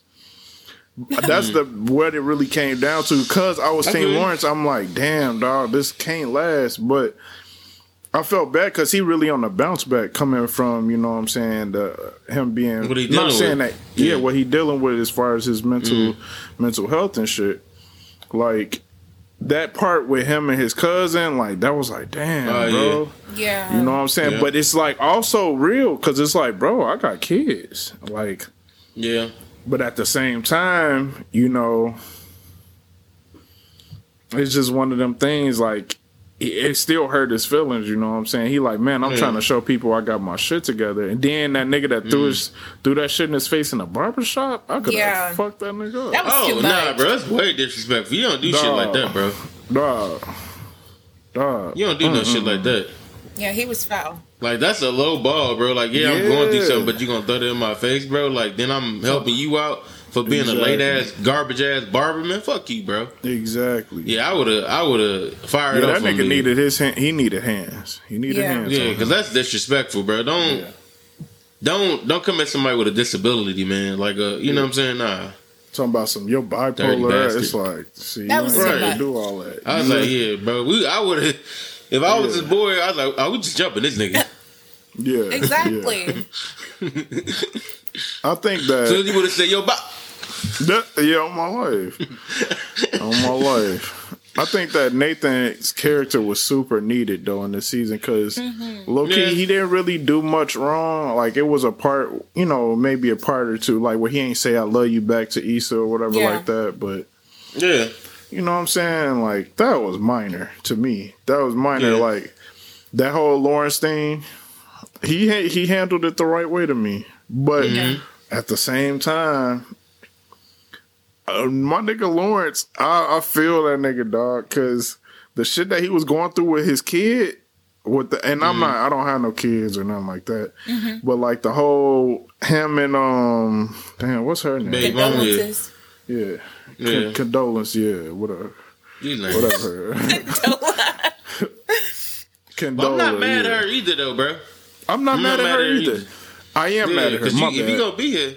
That's the what it really came down to. Because I was I Team. Lawrence, I'm like, damn, dog, this can't last. But I felt bad because he really on the bounce back coming from, you know what I'm saying, the, him being What he not saying with. that yeah, Yeah. Mm-hmm. what he dealing with as far as his mental mental health and shit. Like that part with him and his cousin, like that was like, damn, Oh, bro. yeah. You know what I'm saying? Yeah. But it's like also real because it's like, bro, I got kids. Like, Yeah. but at the same time, you know, it's just one of them things. Like, it still hurt his feelings, you know what I'm saying? He like, man, I'm Yeah. trying to show people I got my shit together. And then that nigga that Mm. threw his threw that shit in his face in the barber shop, I could have Yeah. fucked that nigga up. That was Oh too nah, bro, that's way disrespectful. You don't do shit like that, bro. Dog. Dog. You don't do no shit like that. Yeah, he was foul. Like that's a low ball, bro. Like yeah, I'm going through Yeah. something, but you gonna throw it in my face, bro. Like then I'm helping you out for being a late ass garbage ass barber, man. Fuck you, bro. Exactly. Yeah, I would have, I would have fired Yeah, up. that nigga me. needed his hand. He needed hands. He needed Yeah. hands. Yeah, because that's disrespectful, bro. Don't, Yeah. don't, don't come at somebody with a disability, man. Like a, you know what I'm saying? Nah. talking about some your bipolar. bastard. It's like, see, That you was ain't too gotta do all that. I was like, know? yeah, bro. We, I would have. If I was Yeah. this boy, I was like, I would just jump in this nigga. yeah, Exactly. yeah. I think that. So you would have said, "Yo, bop." That yeah, on my life, on my life. I think that Nathan's character was super needed though in the season because low key Yeah. he didn't really do much wrong. Like it was a part, you know, maybe a part or two, like where he ain't say "I love you" back to Issa or whatever Yeah. like that. But Yeah, you know what I'm saying? Like that was minor to me. That was minor. Yeah. Like that whole Lawrence thing. He ha- he handled it the right way to me, but Mm-hmm. at the same time, uh, my nigga Lawrence, I, I feel that nigga dog because the shit that he was going through with his kid. With the and I'm Mm-hmm. not I don't have no kids or nothing like that, but like the whole him and um damn what's her name Babe. Yeah. Condolences. yeah, Yeah. Con- condolence yeah whatever you like. whatever. But I'm not mad yeah. at her either, though, bro. I'm not I'm mad not at her either. I am Yeah, mad at her. because you, if you gonna be here,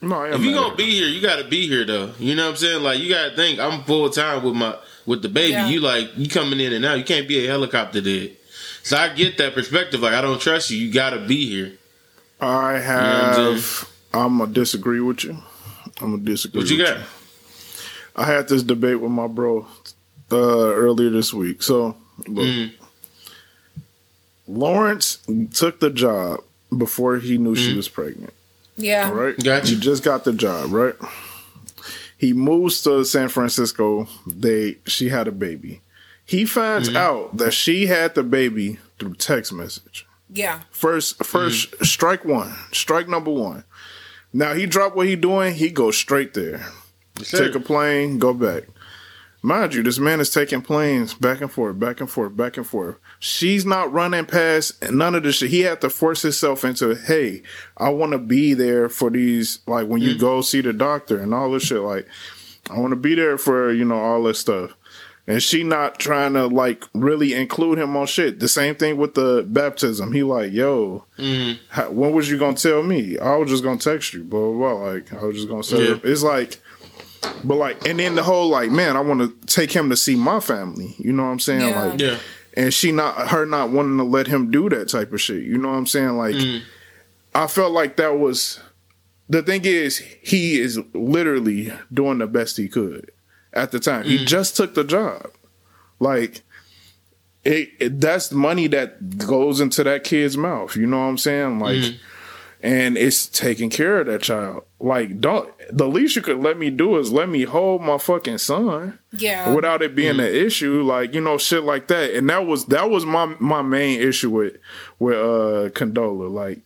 no, I if you gonna be here, you gotta be here, though. You know what I'm saying? Like you gotta think, I'm full time with my with the baby. Yeah. You like you coming in and out. You can't be a helicopter dead. So I get that perspective. Like I don't trust you. You gotta be here. I what I'm have. I'm gonna disagree with you. I'm gonna disagree. What you with got? I had this debate with my bro uh, earlier this week. So, look, Mm. Lawrence took the job before he knew she was pregnant. Yeah. Right? Gotcha. He just got the job, right? He moves to San Francisco. They she had a baby. He finds mm-hmm. out that she had the baby through text message. Yeah. First, 1st mm-hmm. strike one, strike number one. Now he dropped what he doing. He goes straight there. Take a plane, go back. Mind you, this man is taking planes back and forth, back and forth, back and forth. She's not running past none of this shit. He had to force himself into, hey, I want to be there for these, like when you mm. go see the doctor and all this shit. Like, I want to be there for, you know, all this stuff. And she not trying to like really include him on shit. The same thing with the baptism. He like, yo, mm-hmm. how, when was you gonna tell me? I was just gonna text you, blah blah. blah. Like I was just gonna say, Yeah. it's like, but like, and then the whole like, man, I want to take him to see my family. You know what I'm saying? Yeah. Like, Yeah. and she not her not wanting to let him do that type of shit. You know what I'm saying? Like, mm. I felt like that was the thing. Is he is literally doing the best he could at the time. He mm. just took the job. Like, it, it that's money that goes into that kid's mouth. You know what I'm saying? Like, mm. And it's taking care of that child. Like, don't the least you could let me do is let me hold my fucking son Yeah. without it being an issue, like you know, shit like that. And that was that was my my main issue with with uh Condola. Like,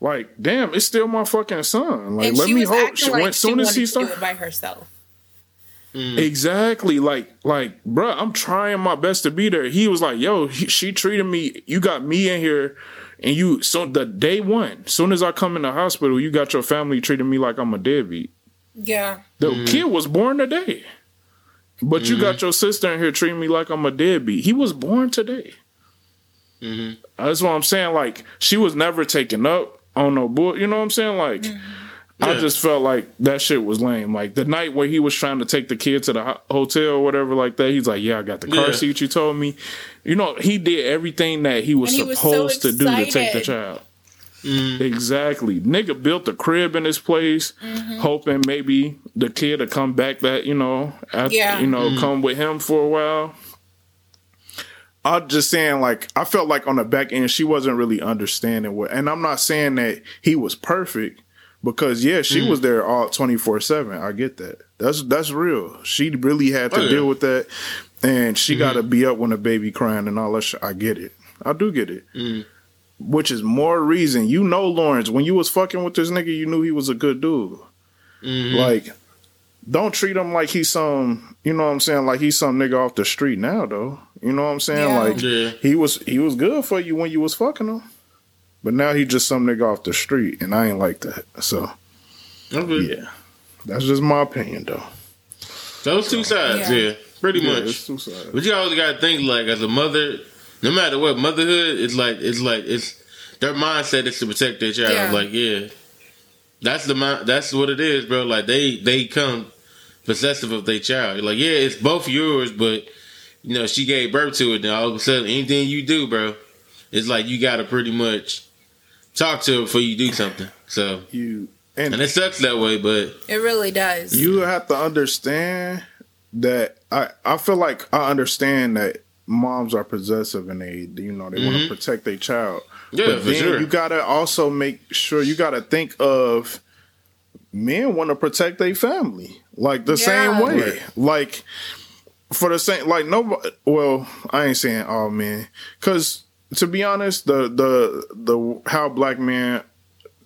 like damn, it's still my fucking son. Like, and let me was hold. acting when like soon she as wanted he to do started, it by herself. exactly, like like, bruh, I'm trying my best to be there. He was like, yo, he, she treated me. You got me in here. And you, so the day one, soon as I come in the hospital, you got your family treating me like I'm a deadbeat. Yeah. The mm-hmm. kid was born today. But you got mm-hmm. your sister in here treating me like I'm a deadbeat. He was born today. Mm-hmm. That's what I'm saying. Like, she was never taken up on no bull. You know what I'm saying? Like, I Yeah. just felt like that shit was lame. Like, the night where he was trying to take the kid to the ho- hotel or whatever, like that, he's like, Yeah, I got the car Yeah. seat you told me. You know, he did everything that he was And he was so supposed to do to take the excited. child. Mm. Exactly. Nigga built a crib in his place, mm-hmm. hoping maybe the kid would come back that, you know, after, Yeah. you know, mm. come with him for a while. I'm just saying, like, I felt like on the back end, she wasn't really understanding what, and I'm not saying that he was perfect because, yeah, she mm. was there all 24 7. I get that. That's, that's real. She really had to Oh, yeah. deal with that. And she Mm-hmm. got to be up when the baby crying and all that. Shit. I get it. I do get it. Mhm. Which is more reason you know Lawrence when you was fucking with this nigga, you knew he was a good dude. Mhm. Like, don't treat him like he's some. You know what I'm saying? Like he's some nigga off the street now, though. You know what I'm saying? Yeah. Like yeah, he was he was good for you when you was fucking him, but now he just some nigga off the street, and I ain't like that. So okay. yeah, that's just my opinion, though. Those two sides, Yeah. yeah, pretty Yeah, much. it's two. But you always gotta think like as a mother, no matter what, motherhood is like it's like it's their mindset is to protect their child. Yeah. Like yeah, that's the mind. That's what it is, bro. Like they they come possessive of their child. Like yeah, it's both yours, but you know she gave birth to it. Then all of a sudden, anything you do, bro, it's like you gotta pretty much talk to her before you do something. So You and and it sucks that way, but It really does. you have to understand that I I feel like I understand that moms are possessive and they you know they want Mhm. to protect their child. yeah, but then sure. you gotta also make sure you gotta think of men want to protect their family like the same way Right. like for the same like no well i ain't saying all men because to be honest the the the how black men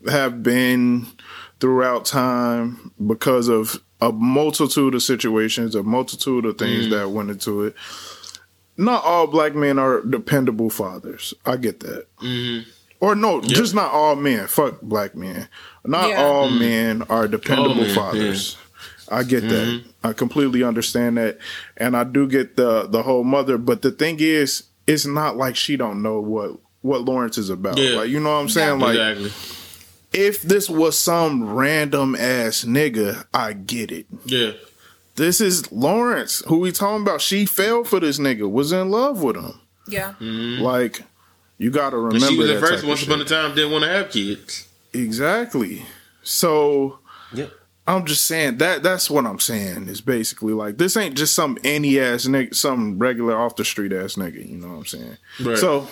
have been throughout time because of a multitude of situations a multitude of things that went into it not all black men are dependable fathers i get that hmm or no, just not all men. Fuck black men. Not Yeah. all men are dependable men, fathers. I get that. Mm-hmm. I completely understand that, and I do get the the whole mother. But the thing is, it's not like she don't know what what Lawrence is about. Yeah. Like you know what I'm saying? Yeah. Like exactly. If this was some random ass nigga, I get it. Yeah. This is Lawrence, who we talking about. She fell for this nigga, was in love with him. yeah. Mhm. Like you got to And remember she was that the first type of once upon a time didn't want to have kids. Exactly. So yeah. I'm just saying that that's what I'm saying is basically like this ain't just some any ass nigga, some regular off the street ass nigga. You know what I'm saying? Right. So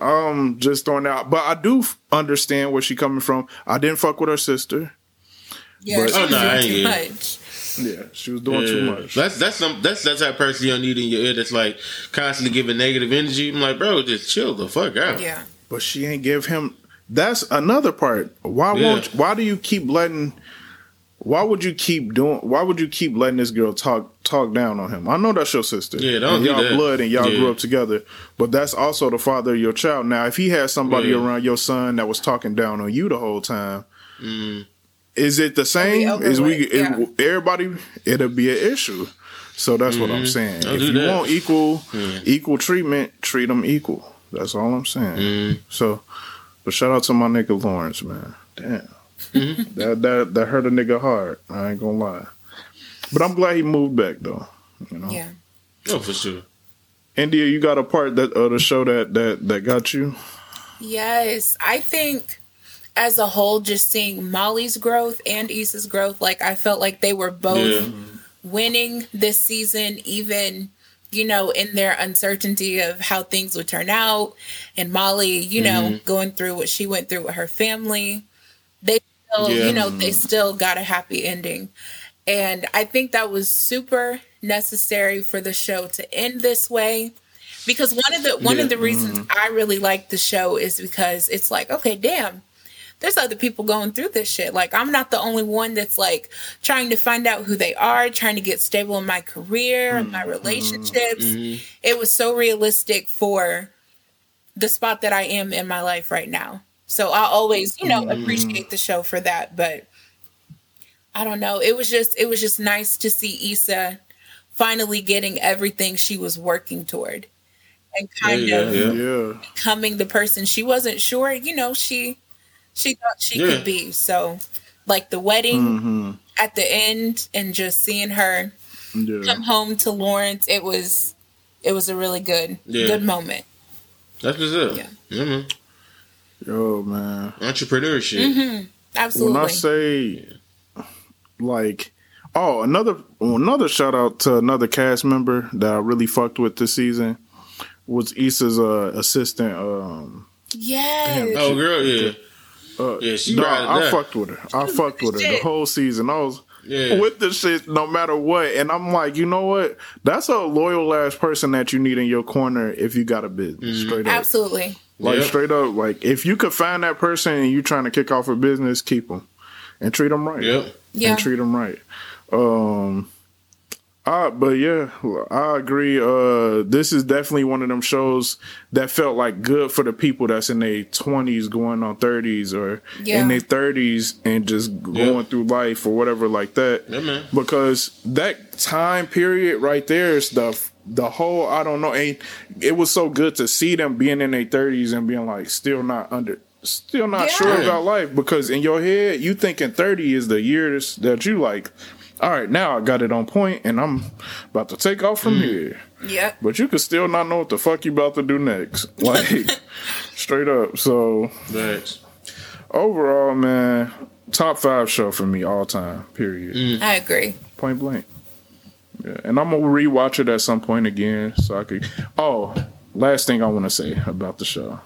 um, just throwing out, but I do f- understand where she coming from. I didn't fuck with her sister. Yeah. But- she Oh, no, doing too much. Yeah, she was doing too much. That's that's some that's that's that person you don't need in your ear that's like constantly giving negative energy. I'm like, bro, just chill the fuck out. Yeah. But she ain't give him. That's another part. Why Yeah. won't? Why do you keep letting? Why would you keep doing? Why would you keep letting this girl talk talk down on him? I know that's your sister. Yeah, don't and y'all that. blood and y'all Yeah. grew up together. But that's also the father of your child. Now, if he had somebody Yeah. around your son that was talking down on you the whole time, Mm. is it the same? over Is we yeah. is- everybody? It'll be an issue. So that's what I'm saying. Don't if you that. want equal Yeah. equal treatment, treat them equal. That's all I'm saying. Mm. So, but shout out to my nigga Lawrence, man. Damn, Mm-hmm. that that that hurt a nigga hard. I ain't gonna lie. But I'm glad he moved back though. You know, Yeah. Oh, for sure. India, you got a part that of the show that that that got you. Yes, I think as a whole, just seeing Molly's growth and Issa's growth, like I felt like they were both Yeah. winning this season, even you know in their uncertainty of how things would turn out, and Molly, you know, Mm-hmm. going through what she went through with her family. Still, Yeah. you know, they still got a happy ending, and I think that was super necessary for the show to end this way because one of the one Yeah. of the reasons mm-hmm. I really like the show is because it's like, okay, damn, there's other people going through this shit. Like I'm not the only one that's like trying to find out who they are, trying to get stable in my career and my mm-hmm. relationships. Mm-hmm. It was so realistic for the spot that I am in my life right now. So I always, you know, appreciate the show for that, but I don't know. It was just it was just nice to see Issa finally getting everything she was working toward and kind Yeah, of yeah. Yeah, becoming the person she wasn't sure, you know, she she thought she Yeah. could be. So like the wedding hmm at the end and just seeing her yeah. come home to Lawrence, it was it was a really good Yeah. good moment. That's what's up. Yeah. Yeah, man. Yo, man. Entrepreneurship. hmm Absolutely. When I say like oh another another shout out to another cast member that I really fucked with this season was Issa's uh, assistant um yes. Oh, girl, yeah. uh, Yeah, she no, ride I that. fucked with her. I fucked with her the whole season. I was Yeah. with the shit no matter what. And I'm like, you know what? That's a loyal ass person that you need in your corner if you got a business. Straight up. Absolutely. Like Yep. straight up, like if you could find that person and you're trying to kick off a business, keep them and treat them right. Yep. Yeah. and treat them right. Um, I, but yeah, I agree. Uh, this is definitely one of them shows that felt like good for the people that's in their twenties, going on thirties, or Yeah. in their thirties and just going through life or whatever like that. Yeah, man. Because that time period right there is the the whole I don't know. And it was so good to see them being in their thirties and being like still not under. Still not Yeah. sure about life because in your head you thinking thirty is the years that you like. All right, now I got it on point and I'm about to take off from mm. here. Yeah, But you could still not know what the fuck you about to do next. Like straight up. So Facts. overall, man, top five show for me all time. Period. I agree. Point blank. Yeah, and I'm gonna rewatch it at some point again so I could. Oh, last thing I want to say about the show.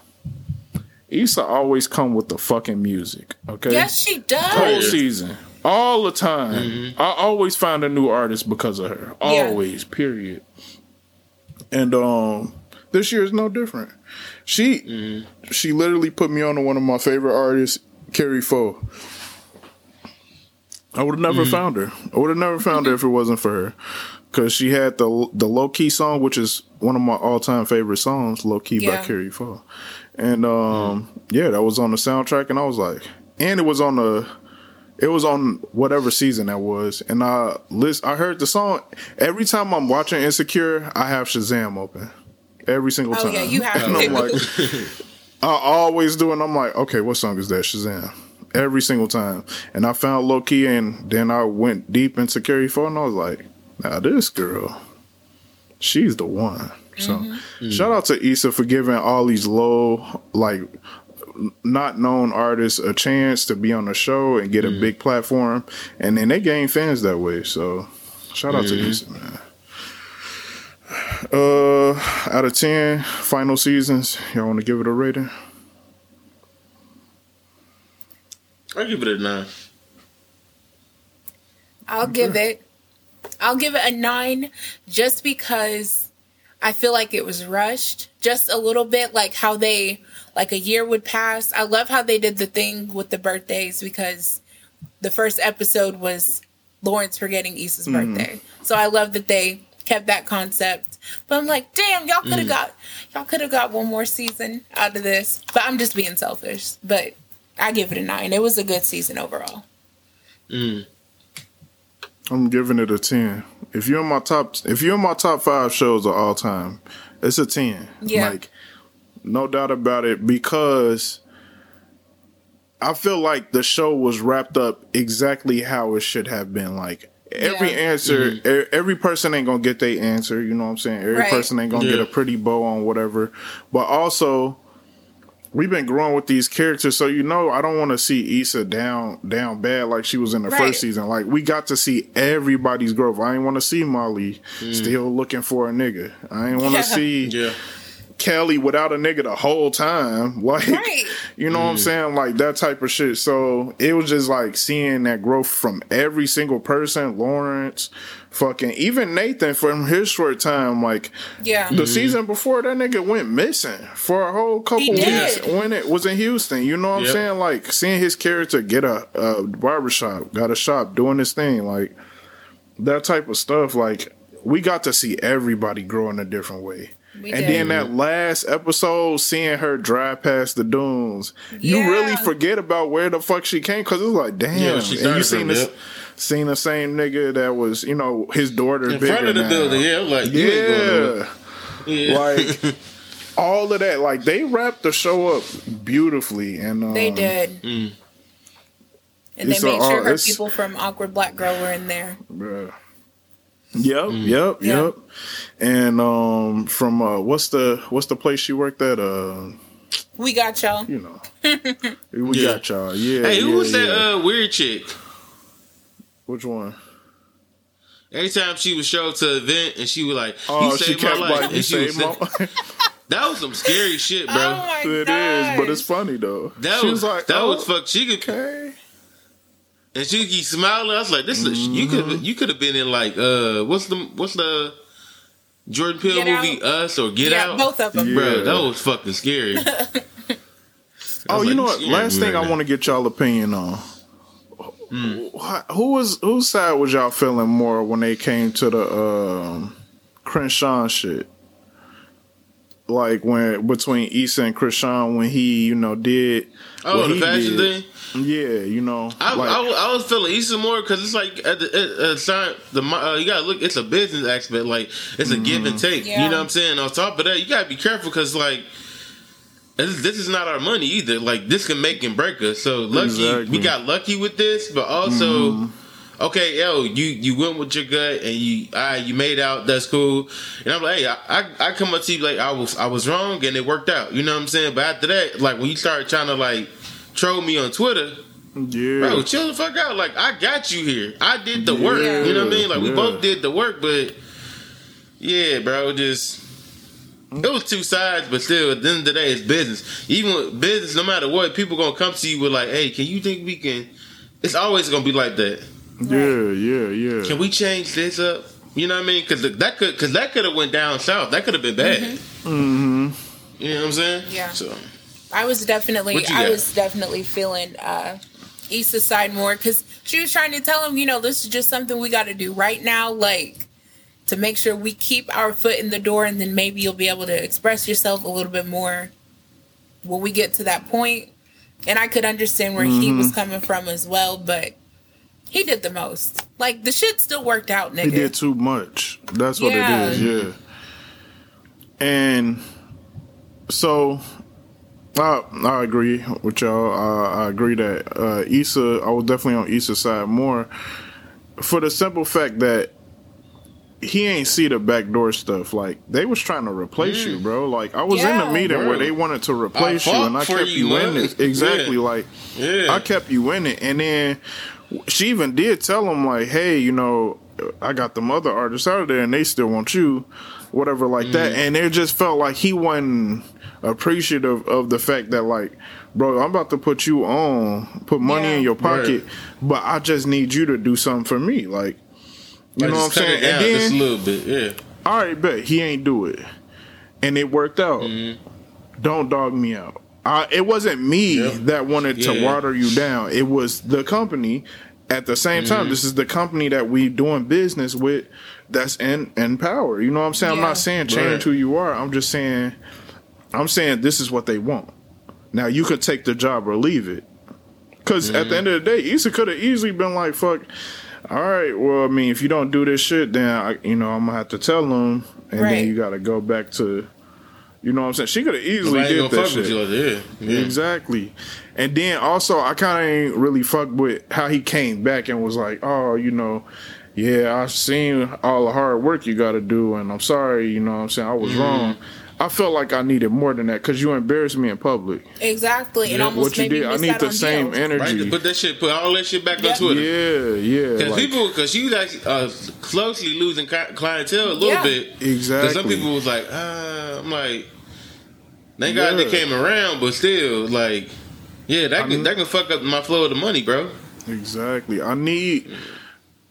Issa always come with the fucking music. Okay. Yes, she does. Whole season, all the time. I always find a new artist because of her. Yeah. Always. Period. And um, this year is no different. She she literally put me on to one of my favorite artists, Kari Faux. I would have never found her. I would have never found her if it wasn't for her. Cause she had the the low key song, which is one of my all time favorite songs, "Low Key" by Yeah. Kari Faux, and um, yeah, that was on the soundtrack, and I was like, and it was on the, it was on whatever season that was, and I list, I heard the song every time I'm watching Insecure, I have Shazam open, every single Oh time. yeah, you have And I'm like, I always do, and I'm like, okay, what song is that? Shazam. Every single time. And I found low key, and then I went deep into Kari Faux, and I was like, now this girl, she's the one. So mm-hmm. mm. shout out to Issa for giving all these low, like, not known artists a chance to be on the show and get a mm. big platform. And then they gain fans that way. So shout out to mm-hmm. Issa, man. Uh, out of 10 final seasons, y'all want to give it a rating? I give it a nine. I'll give it. I'll give it a nine, just because I feel like it was rushed, just a little bit. Like how they, like a year would pass. I love how they did the thing with the birthdays because the first episode was Lawrence forgetting Issa's mm-hmm. birthday. So I love that they kept that concept. But I'm like, damn, y'all could have mm. got y'all could have got one more season out of this. But I'm just being selfish. But I give it a nine. It was a good season overall. Mm. I'm giving it a 10. If you're in my top if you're in my top 5 shows of all time, it's a 10. Yeah. Like no doubt about it because I feel like the show was wrapped up exactly how it should have been like Every Yeah. answer, e- every person ain't gonna get their answer. You know what I'm saying? Every Right. person ain't gonna get a pretty bow on whatever. But also, we've been growing with these characters, so you know I don't want to see Issa down down bad like she was in the Right. first season. Like we got to see everybody's growth. I ain't want to see Molly hmm. still looking for a nigga. I ain't want to Yeah. see Yeah. Kelly without a nigga the whole time. Like Right. you know what I'm mm. saying? Like that type of shit. So it was just like seeing that growth from every single person. Lawrence, fucking even Nathan from his short time. Like Yeah. the mm-hmm. season before, that nigga went missing for a whole couple He did. weeks when it was in Houston. You know what I'm saying? Like seeing his character get a, a barbershop, got a shop, doing this thing, like that type of stuff. Like we got to see everybody grow in a different way. We and did. then that last episode, seeing her drive past the dunes, you really forget about where the fuck she came because it was like, damn. Yeah, she and you seen from this, there. seen the same nigga that was, you know, his daughter In bigger front of the now. building, yeah. Like, you ain't going nowhere. Yeah, Yeah. like all of that. Like they wrapped the show up beautifully, and um, They did. Mm. And they It's a- made sure her it's- people from Awkward Black Girl were in there. bruh. Yep, Mm. yep, Yeah. yep. And um, from uh, what's the what's the place she worked at? Uh, We got y'all. you know, we Yeah. got y'all. Yeah. Hey, who yeah, was that yeah. uh, weird chick? Which one? Anytime she would show up to an event and she was like, "You Oh, she saved my kept life," like, "You and she was saved my." that was some scary shit, bro. Oh my It god! is, but it's funny though. that she was, was like, that oh, was fuck. She could, okay. And she keep smiling. I was like, "This is you Mm-hmm. could you could have been in like uh what's the what's the Jordan Peele Get movie Out. Us or Get yeah, Out? both of them. Yeah. Bro, that was fucking scary. Oh, you like, know what? Last thing I want to get y'all opinion on. Wh- Who was whose side was y'all feeling more when they came to the um, Crenshaw shit? Like when between Issa and Krishan when he you know did Oh, what the he fashion did. thing. Yeah, you know. I, like, I, was- I was feeling Issa more because it's like at the, at, at the time the uh, you gotta look. It's a business aspect. Like it's a give Mm-hmm. and take. Yeah. You know what I'm saying? On top of that, you gotta be careful because like. This, this is not our money either. Like this can make and break us. So lucky Exactly. we got lucky with this, but also okay, yo, you you went with your gut and you right, you made out. That's cool. And I'm like, hey, I, I I come up to you like I was I was wrong and it worked out. You know what I'm saying? But after that, like when you start trying to like troll me on Twitter, yeah, bro, chill the fuck out. Like I got you here. I did the work. You know what I mean? Like we both did the work, but yeah, bro, just. It was two sides, but still, at the end of the day, it's business. Even with business, no matter what, people gonna come to you with like, "Hey, can you think we can?" It's always gonna be like that. Yeah, yeah, yeah. Can we change this up? You know what I mean? Because that could, because that could have went down south. That could have been bad. mm-hmm. You know what I'm saying? Yeah. So I was definitely, I was definitely feeling uh, Issa's side more because she was trying to tell him, you know, this is just something we got to do right now, like to make sure we keep our foot in the door, and then maybe you'll be able to express yourself a little bit more when we get to that point. And I could understand where he Mm-hmm. was coming from as well, but he did the most. Like the shit still worked out, nigga. He did too much. That's what Yeah. it is. Yeah. And so, I I agree with y'all. I, I agree that uh, Issa. I was definitely on Issa's side more for the simple fact that he ain't see the backdoor stuff. Like they was trying to replace you, bro. Like I was in Yeah. the meeting where they wanted to replace you, and I kept you, you, in it. Exactly. Yeah. Like yeah, I kept you in it, and then she even did tell him like, "Hey, you know, I got the other artists out of there, and they still want you, whatever, like that." Mm-hmm. And it just felt like he wasn't appreciative of the fact that, like, bro, I'm about to put you on, put money Yeah. in your pocket, Right. but I just need you to do something for me, like. You Like, know what I'm saying? And just a little bit. Yeah. all right, bet he ain't do it, and it worked out. Mm-hmm. Don't dog me out. Uh, it wasn't me that wanted to Yeah. water you down. It was the company. At the same Mm-hmm. time, this is the company that we doing business with. That's in in power. You know what I'm saying? I'm not saying change Right. who you are. I'm just saying. I'm saying this is what they want. Now you could take the job or leave it. Because at Mm-hmm. the end of the day, Issa could have easily been like, "Fuck." All right. Well, I mean, if you don't do this shit, then I, you know I'm gonna have to tell them, and Right. then you got to go back to, you know what I'm saying. She could have easily Nobody did gonna that with shit. you. Yeah. yeah. Exactly. And then also, I kind of ain't really fucked with how he came back and was like, oh, you know, yeah, I've seen all the hard work you got to do, and I'm sorry, you know what I'm saying? I was Mm-hmm. wrong. I felt like I needed more than that because you embarrassed me in public. exactly, and Yeah. almost what you did, I need the same deals. Right. energy. To put that shit, put all that shit back Yeah. on Twitter. yeah, yeah. Because like- people, because she was actually uh, closely losing clientele a little Yeah. bit. Exactly. Because some people was like, uh, I'm like, thank God Yeah. they came around, but still, like, yeah, that I can mean- that can fuck up my flow of the money, bro. Exactly. I need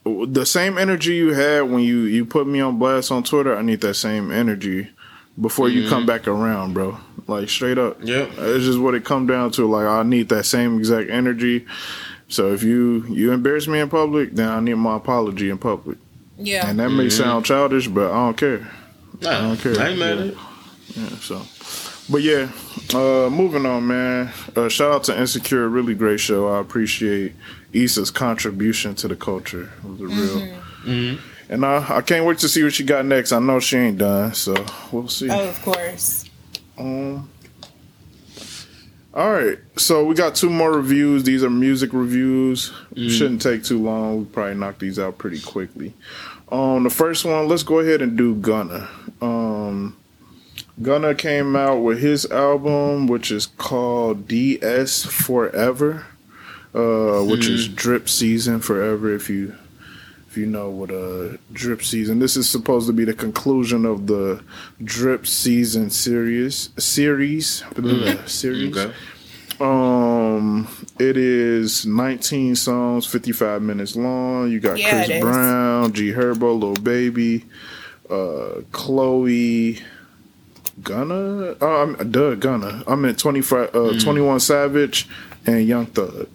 the same energy you had when you you put me on blast on Twitter. I need that same energy before you come mm-hmm. back around, bro. Like straight up. Yeah. It's just what it come down to. Like I need that same exact energy. So if you you embarrass me in public, then I need my apology in public. Yeah, And that may mm-hmm. sound childish, but I don't care. Nah, I don't care. I ain't mad at it. Yeah, so, but yeah, uh, moving on, man. Uh, shout out to Insecure, really great show. I appreciate Issa's contribution to the culture. It was a real, Mhm. and I, I can't wait to see what she got next. I know she ain't done, so we'll see. oh, of course. Um, all right, so we got two more reviews. These are music reviews. Shouldn't take too long. We probably knock these out pretty quickly. Um, the first one, let's go ahead and do Gunna. Um, Gunna came out with his album, which is called DS Forever, uh, which is Drip Season Forever. If you if you know what a drip season, this is supposed to be the conclusion of the drip season series series blah, series. Okay. Um, Um, it is 19 songs, 55 minutes long. You got Yeah, Chris. Brown, G Herbo, Lil Baby, uh, Chloe, Gunna. Oh, I'm Doug Gunna. I'm at 25, uh, Mm. 21 Savage, and Young Thug.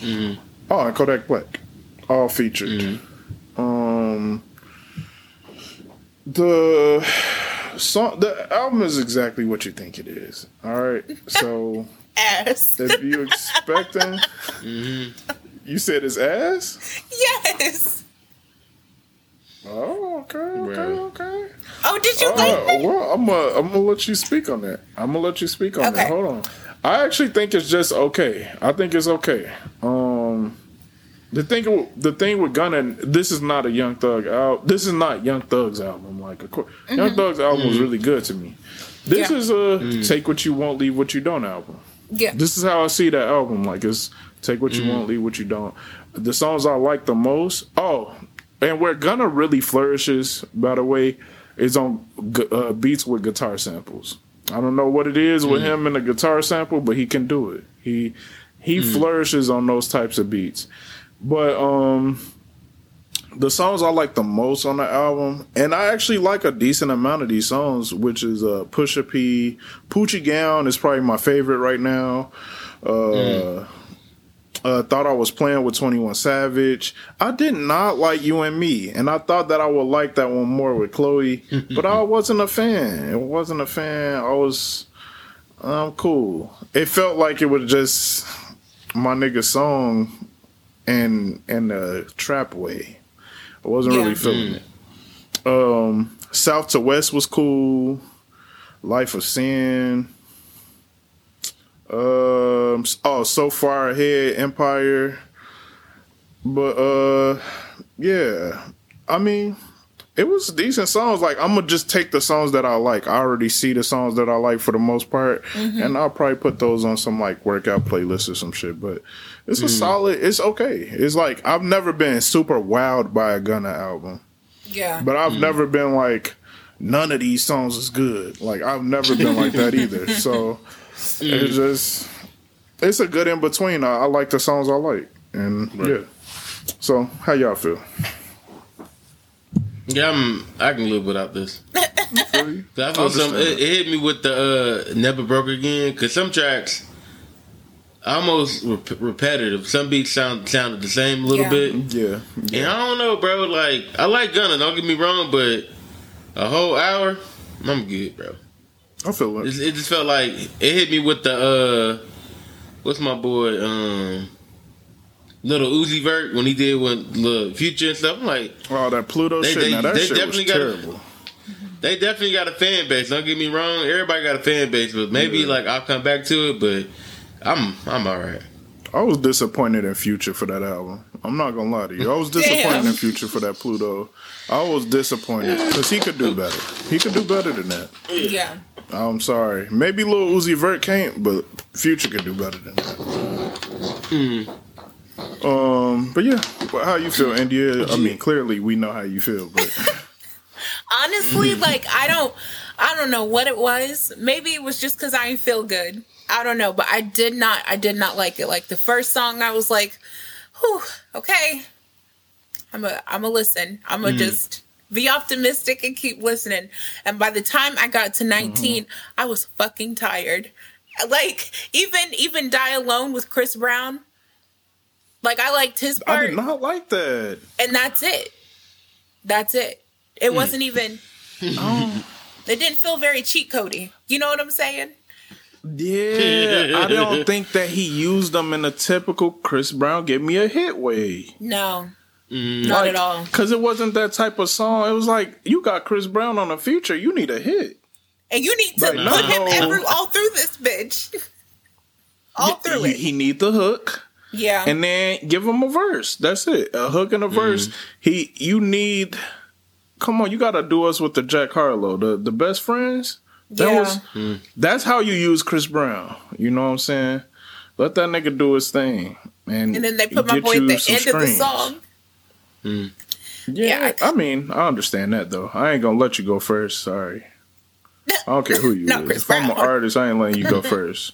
Mm-hmm. Oh, and Kodak Black, all featured. Mm-hmm. Um, the song, the album is exactly what you think it is. All right, so Ass. if you expecting, Mm-hmm. you said it's ass. yes. Oh, okay, okay, okay. Oh, did you Uh, like it? well, I'm gonna I'm gonna let you speak on that. I'm gonna let you speak on that. Hold on. I actually think it's just okay. I think it's okay. Um, the thing the thing with Gunna, this is not a Young Thug album. This is not Young Thug's album. Like, of course, Young Thug's album was really good to me. This Yeah. is a take what you want, leave what you don't album. Yeah. This is how I see that album. Like, it's take what you want, leave what you don't. The songs I like the most. Oh, and where Gunna really flourishes, by the way, is on gu- uh, beats with guitar samples. I don't know what it is with him and the guitar sample, but he can do it. He he flourishes on those types of beats. But um the songs I like the most on the album, and I actually like a decent amount of these songs, which is uh Pushin P, Poochie Gown is probably my favorite right now. Uh uh, thought I was playing with 21 Savage. I did not like you and me, and I thought that I would like that one more with Chloe, but I wasn't a fan. It wasn't a fan. I was, I'm um, cool. It felt like it was just my nigga song, and in a trap way. I wasn't Yeah. really feeling it. Um, South to West was cool. Life of Sin. Um. Oh, so far ahead, Empire. But uh, yeah. I mean, it was decent songs. Like I'm gonna just take the songs that I like. I already see the songs that I like for the most part, and I'll probably put those on some like workout playlist or some shit. But it's a solid. It's okay. It's like I've never been super wowed by a Gunna album, Yeah. but I've never been like none of these songs is good. Like I've never been like that either. So it's just it's a good in between. I, I like the songs I like, and yeah. So how y'all feel? Yeah, I'm, I can live without this. I feel some, it, it hit me with the uh, Never Broke Again because some tracks almost rep- repetitive. Some beats sound sounded the same a little Yeah. bit. Yeah, And I don't know, bro. Like I like Gunna. Don't get me wrong, but a whole hour, I'm good, bro. I feel it. It, it just felt like it hit me with the uh, what's my boy, um, little Uzi Vert when he did with the Future and stuff. I'm like, Oh, that Pluto They- shit. they- now that shit was terrible. they definitely got a fan base. Don't get me wrong. Everybody got a fan base, but maybe Yeah. like I'll come back to it. But I'm I'm all right. I was disappointed in Future for that album. I'm not gonna lie to you. I was disappointed Damn. in Future for that Pluto. I was disappointed because he could do better. He could do better than that. Yeah. I'm sorry. Maybe Lil Uzi Vert can't, but Future could do better than that. Um, but yeah, but how you feel, India? I mean, clearly we know how you feel, but Honestly, like I don't I don't know what it was. Maybe it was just cuz I didn't feel good. I don't know, but I did not I did not like it. Like the first song I was like, "Whew, okay. I'm a I'm a listen. I'm a mm. just be optimistic and keep listening." And by the time I got to 19, mm-hmm. I was fucking tired. Like even even Die Alone with Chris Brown. Like I liked his part. I did not like that. and that's it. That's it. It mm. wasn't even. Oh. It didn't feel very cheat codey. You know what I'm saying? Yeah, I don't think that he used them in a typical Chris Brown "Give Me a Hit" way. No, mm. not at all. Because it wasn't that type of song. It was like you got Chris Brown on a future. you need a hit. And you need to Right, put him no. every all through this bitch. All through he, it. he need the hook. yeah. and then give him a verse. That's it. A hook and a verse. Mm-hmm. He you need come on, you gotta do us with the Jack Harlow, the the best friends. That Yeah. was hmm. that's how you use Chris Brown. You know what I'm saying? Let that nigga do his thing. And, and then they put my boy at the some end of the streams. song. Hmm. Yeah, Yeah, I mean, I understand that though. I ain't gonna let you go first. Sorry. I don't care who you Not is. Chris If I'm an Brown. artist, I ain't letting you go first.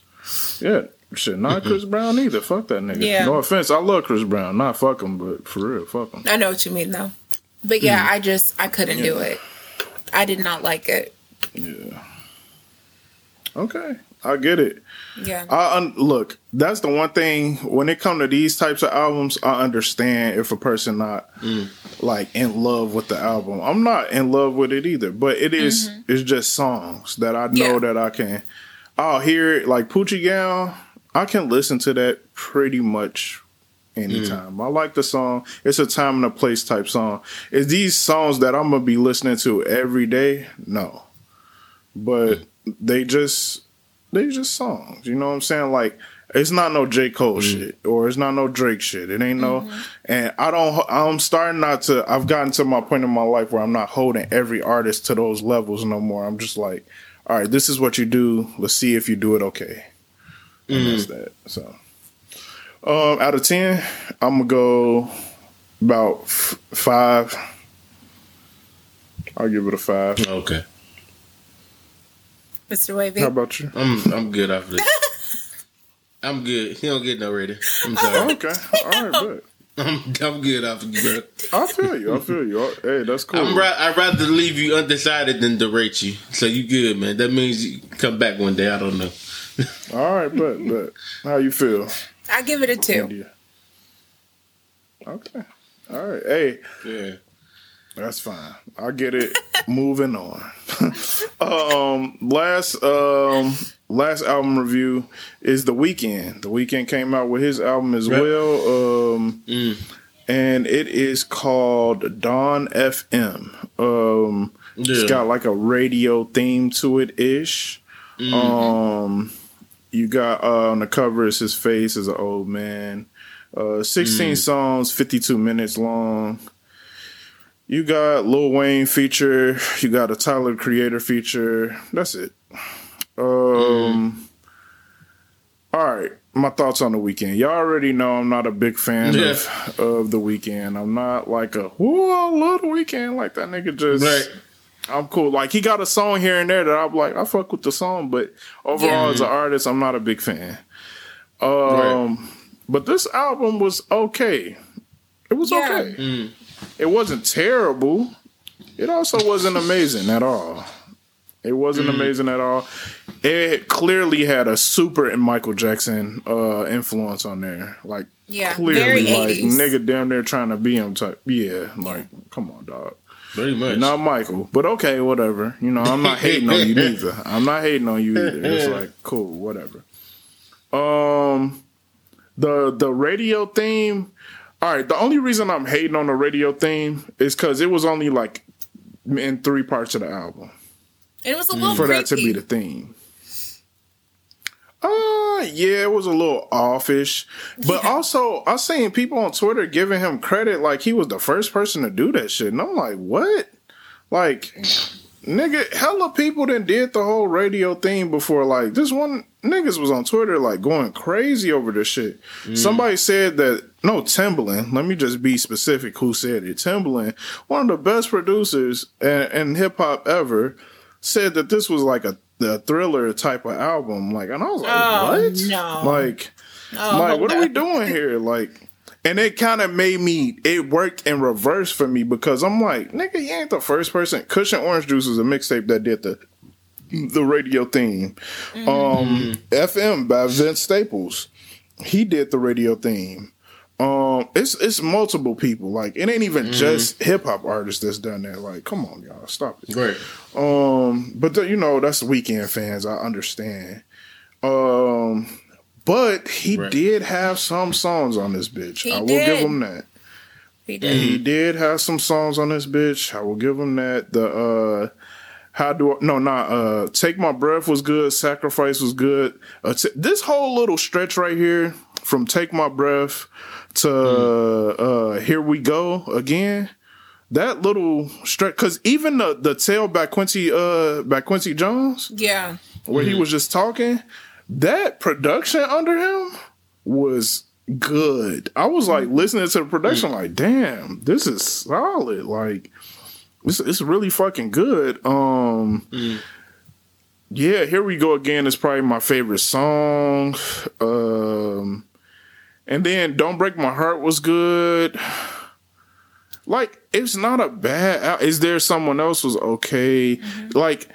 Yeah. Shit, not mm-hmm. Chris Brown either. Fuck that nigga. Yeah. No offense, I love Chris Brown. Not fuck him, but for real, fuck him. I know what you mean though. But yeah, mm. I just I couldn't do it. I did not like it. Yeah. Okay, I get it. Yeah. I un- look. That's the one thing when it come to these types of albums, I understand if a person not mm. like in love with the album. I'm not in love with it either, but it is- mm-hmm. It's just songs that I know Mm-hmm. Yeah. that I can. I'll hear it like Poochie Gal. I can listen to that pretty much anytime. Mm. I like the song. It's a time and a place type song. Is these songs that I'm gonna be listening to every day? No, but mm. They just they just songs. You know what I'm saying? Like it's not no J Cole mm. shit or it's not no Drake shit. It ain't no. Mm-hmm. And I don't. I'm starting not to. I've gotten to my point in my life where I'm not holding every artist to those levels no more. I'm just like, all right, this is what you do. Let's see if you do it okay. And that's mm-hmm. that. So. Um, out of ten, I'm gonna go about f- five. I'll give it a five. Okay. Mr. Wavy. How about you? I'm I'm good off of this. I'm good. He don't get no rating. I'm sorry. Oh, okay, all right, but I'm, I'm good off of you, bro. I feel you. I feel you. Oh, Hey, that's cool. I'm ra- I'd rather leave you undecided than to rate you. So you good, man. That means you come back one day. I don't know. All right, but but how you feel? I give it a two. India? Okay. All right. Hey, Yeah. That's fine. I get it. Moving on. um, last um last album review is the Weeknd. The Weeknd came out with his album as Right. well. Um, Mm. and it is called Dawn FM. Um, Yeah. it's got like a radio theme to it ish. Mm-hmm. Um, you got uh, on the cover is his face as an old man. Uh, 16 Mm. songs, 52 minutes long. You got Lil Wayne feature. You got a Tyler Creator feature. That's it. Um. All right, my thoughts on the Weeknd. Y'all already know I'm not a big fan Yeah. of of the Weeknd. I'm not like a whoo, I love the Weeknd. Like that nigga just. Right. I'm cool. Like he got a song here and there that I'm like, I fuck with the song, but overall Yeah. as an artist, I'm not a big fan. Um, Right. but this album was okay. It was Yeah. okay. Mm. It wasn't terrible. It also wasn't amazing at all. It wasn't Mm. amazing at all. It clearly had a super Michael Jackson uh, influence on there. Like Yeah, clearly, like 80s. nigga damn near trying to be him type. Yeah, like come on, dog. Pretty much. Not Michael, but okay, whatever. You know, I'm not hating on you either. I'm not hating on you either. It's like cool, whatever. Um, the the radio theme. All right, the only reason I'm hating on the radio theme is because it was only like in three parts of the album It was a little for creepy. that to be the theme. Uh yeah, it was a little offish. But Yeah. also I seen people on Twitter giving him credit like he was the first person to do that shit. And I'm like, what? Like nigga, hella people done did the whole radio thing before. Like this one niggas was on Twitter like going crazy over this shit. Mm. Somebody said that no Timbaland, let me just be specific who said it. Timbaland, one of the best producers in, in hip hop ever, said that this was like a, a thriller type of album. Like, and I was like, Oh, what? no. Like, Oh, like, what are we doing here? Like, and it kind of made me. It worked in reverse for me because I'm like, nigga, you ain't the first person. Kush & Orange Juice was a mixtape that did the the radio theme. Um, FM by Vince Staples, he did the radio theme. Um, it's it's multiple people. Like, it ain't even just hip hop artists that's done that. Like, come on, y'all, stop it. Right. Um, but the, you know that's Weeknd fans. I understand. Um, but he Right. did have some songs on this bitch. He I will did. give him that. He did. He did have some songs on this bitch. I will give him that. The uh, how do I, no not uh, take my breath was good. Sacrifice was good. Uh, t- this whole little stretch right here from take my breath to uh, here we go again. That little stretch, because even the the tale by Quincy uh by Quincy Jones, Yeah. where he was just talking, that production under him was good. I was like listening to the production, like, damn, this is solid. Like, this it's really fucking good. Um, yeah, here we go again. It's probably my favorite song. Um, and then "Don't Break My Heart" was good. Like it's not a bad. al- Is there someone else was okay? Like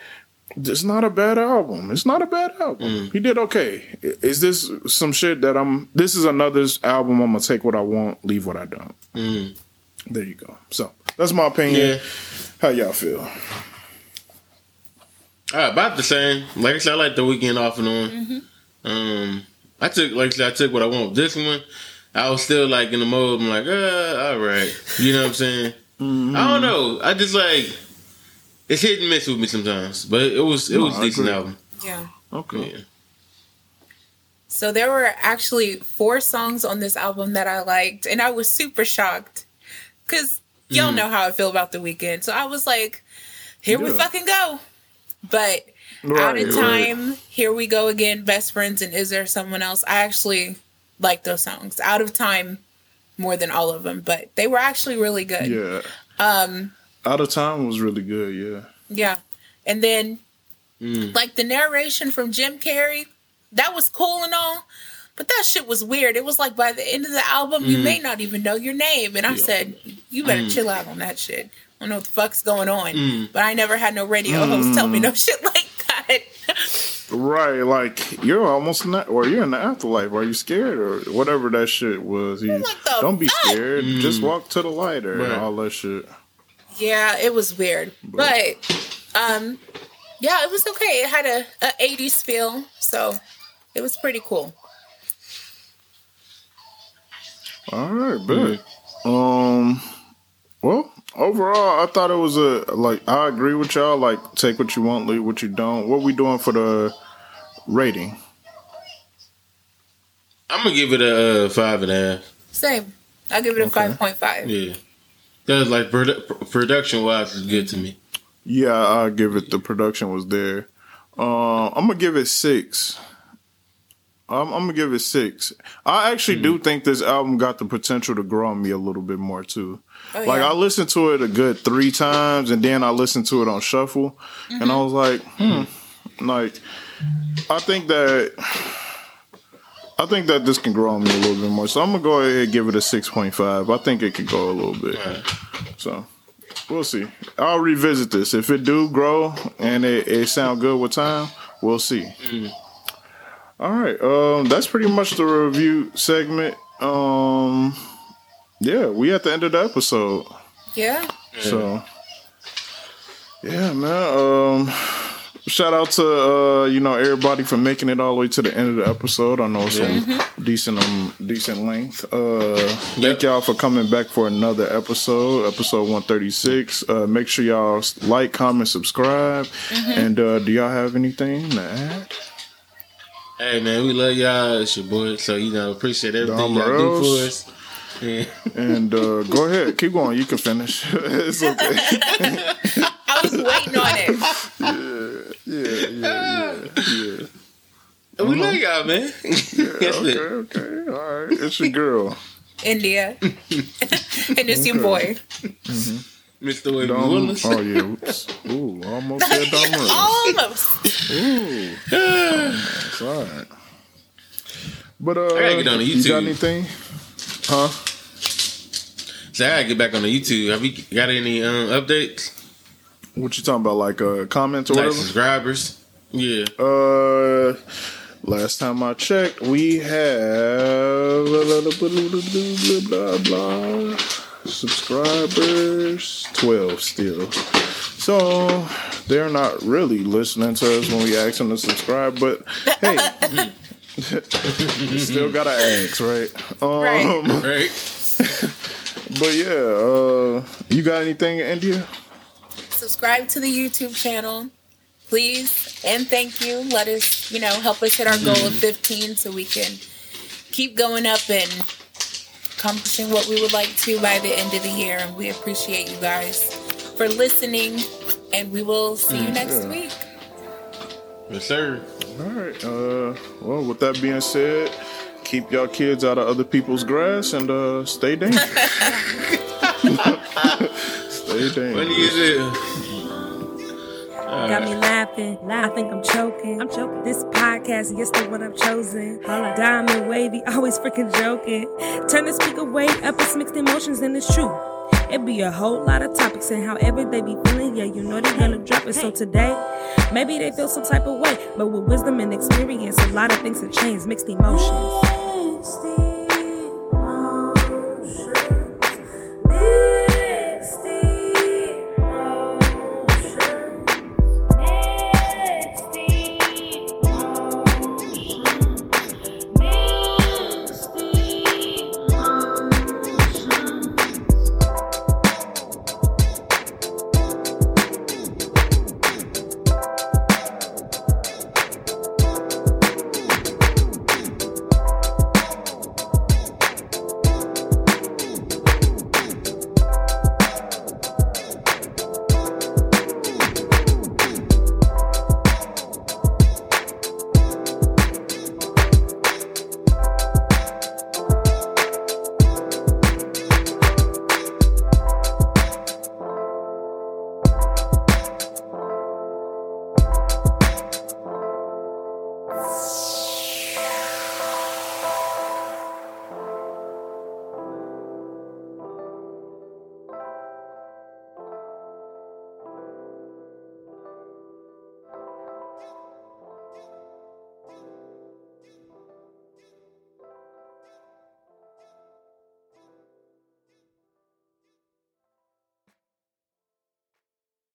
it's not a bad album. It's not a bad album. He did okay. Is this some shit that I'm? This is another album. I'm gonna take what I want, leave what I don't. Mm. There you go. So that's my opinion. Yeah. How y'all feel? Uh, about the same. Like I said, I like the Weeknd off and on. Um, I took, like I said, I took what I want. This one, I was still like in the mode. I'm like, uh, all right. You know what I'm saying? I don't know. I just like it's hit and miss with me sometimes, but it was it No, was a I decent agree. album. Yeah. Okay. Yeah. So there were actually four songs on this album that I liked, and I was super shocked because y'all Mhm. know how I feel about the Weeknd. So I was like, "Here we fucking go!" But out Right, of right. time, here we go again. Best friends and is there someone else? I actually like those songs. Out of time, more than all of them, but they were actually really good. Yeah. Um, Out of time was really good. Yeah. yeah, and then Mm. like the narration from Jim Carrey, that was cool and all, but that shit was weird. It was like by the end of the album, you Mm. may not even know your name. And I Yeah. said, you better Mm. chill out on that shit. I don't know what the fuck's going on. Mm. But I never had no radio host tell me no shit like that. Right, like you're almost not, or you're in the afterlife. Are you scared or whatever that shit was? You, What the don't be fuck? scared. Mm. Just walk to the light or Right. all that shit. yeah, it was weird. But um yeah, it was okay. It had a, a 80s feel, so it was pretty cool. All right, bet. Um, well, overall, I thought it was a like. I agree with y'all. Like, take what you want, leave what you don't. What we doing for the rating? I'm gonna give it a uh, five and a half. Same. I'll give it a Okay. 5.5. Yeah, that's like produ- production wise is good to me. Yeah, I'll give it. The production was there. Uh, I'm gonna give it six. I'm, I'm gonna give it six. I actually do hmm. think this album got the potential to grow on me a little bit more too. Oh, Like yeah. I listened to it a good three times, and then I listened to it on shuffle, and mm-hmm. I was like, hmm, hmm, like I think that I think that this can grow on me a little bit more. So I'm gonna go ahead and give it a six point five. I think it could go a little bit. Right. So we'll see. I'll revisit this if it do grow and it, it sound good with time. We'll see. Mm. All right. Um, that's pretty much the review segment. Um, yeah, we at the end of the episode. yeah. So, yeah, man. Um, shout out to uh, you know everybody for making it all the way to the end of the episode. I know it's some decent um decent length. Uh, thank y'all for coming back for another episode, episode one thirty six. Uh, make sure y'all like, comment, subscribe, and uh, do y'all have anything to add? Hey man, we love y'all. It's your boy. So you know, appreciate everything y'all do for us. Yeah. And uh, go ahead, keep going. You can finish. it's okay. I was waiting on it. Yeah, yeah, yeah, yeah. We love y'all, man. That's Okay, it. okay, all right. It's your girl. India. and it's your boy. Mr. Wavy Dom, Willis. oh yeah, oops. ooh, almost said Dom Rose. Almost. Ooh, that's all right. But uh, I gotta get on the you got anything? Huh? So I gotta get back on the YouTube. Have you got any um, updates? What you talking about? Like uh, comments or Like whatever? subscribers? Yeah. Uh, last time I checked, we have blah blah blah blah, blah, blah. Subscribers twelve still. So they're not really listening to us when we ask them to subscribe, but hey. Still gotta ask, right? Um, Right. Right. But yeah, uh, you got anything, India? Subscribe to the YouTube channel, please. And thank you. Let us, you know, help us hit our goal of 15 so we can keep going up and accomplishing what we would like to by the end of the year. And we appreciate you guys for listening. And we will see you next yeah. week. Yes, sir. All right. Uh, well, with that being said, keep y'all kids out of other people's grass and uh, stay dangerous. stay dangerous. Funny as Got me laughing. I think I'm choking. I'm choking. This podcast, yes, the one I've chosen. Diamond wavy, always freaking joking. Turn the speaker way up, it's mixed emotions, and it's true. It be a whole lot of topics and however they be feeling, yeah, you know they gonna drop it. So today, maybe they feel some type of way, but with wisdom and experience, a lot of things have changed, mixed emotions.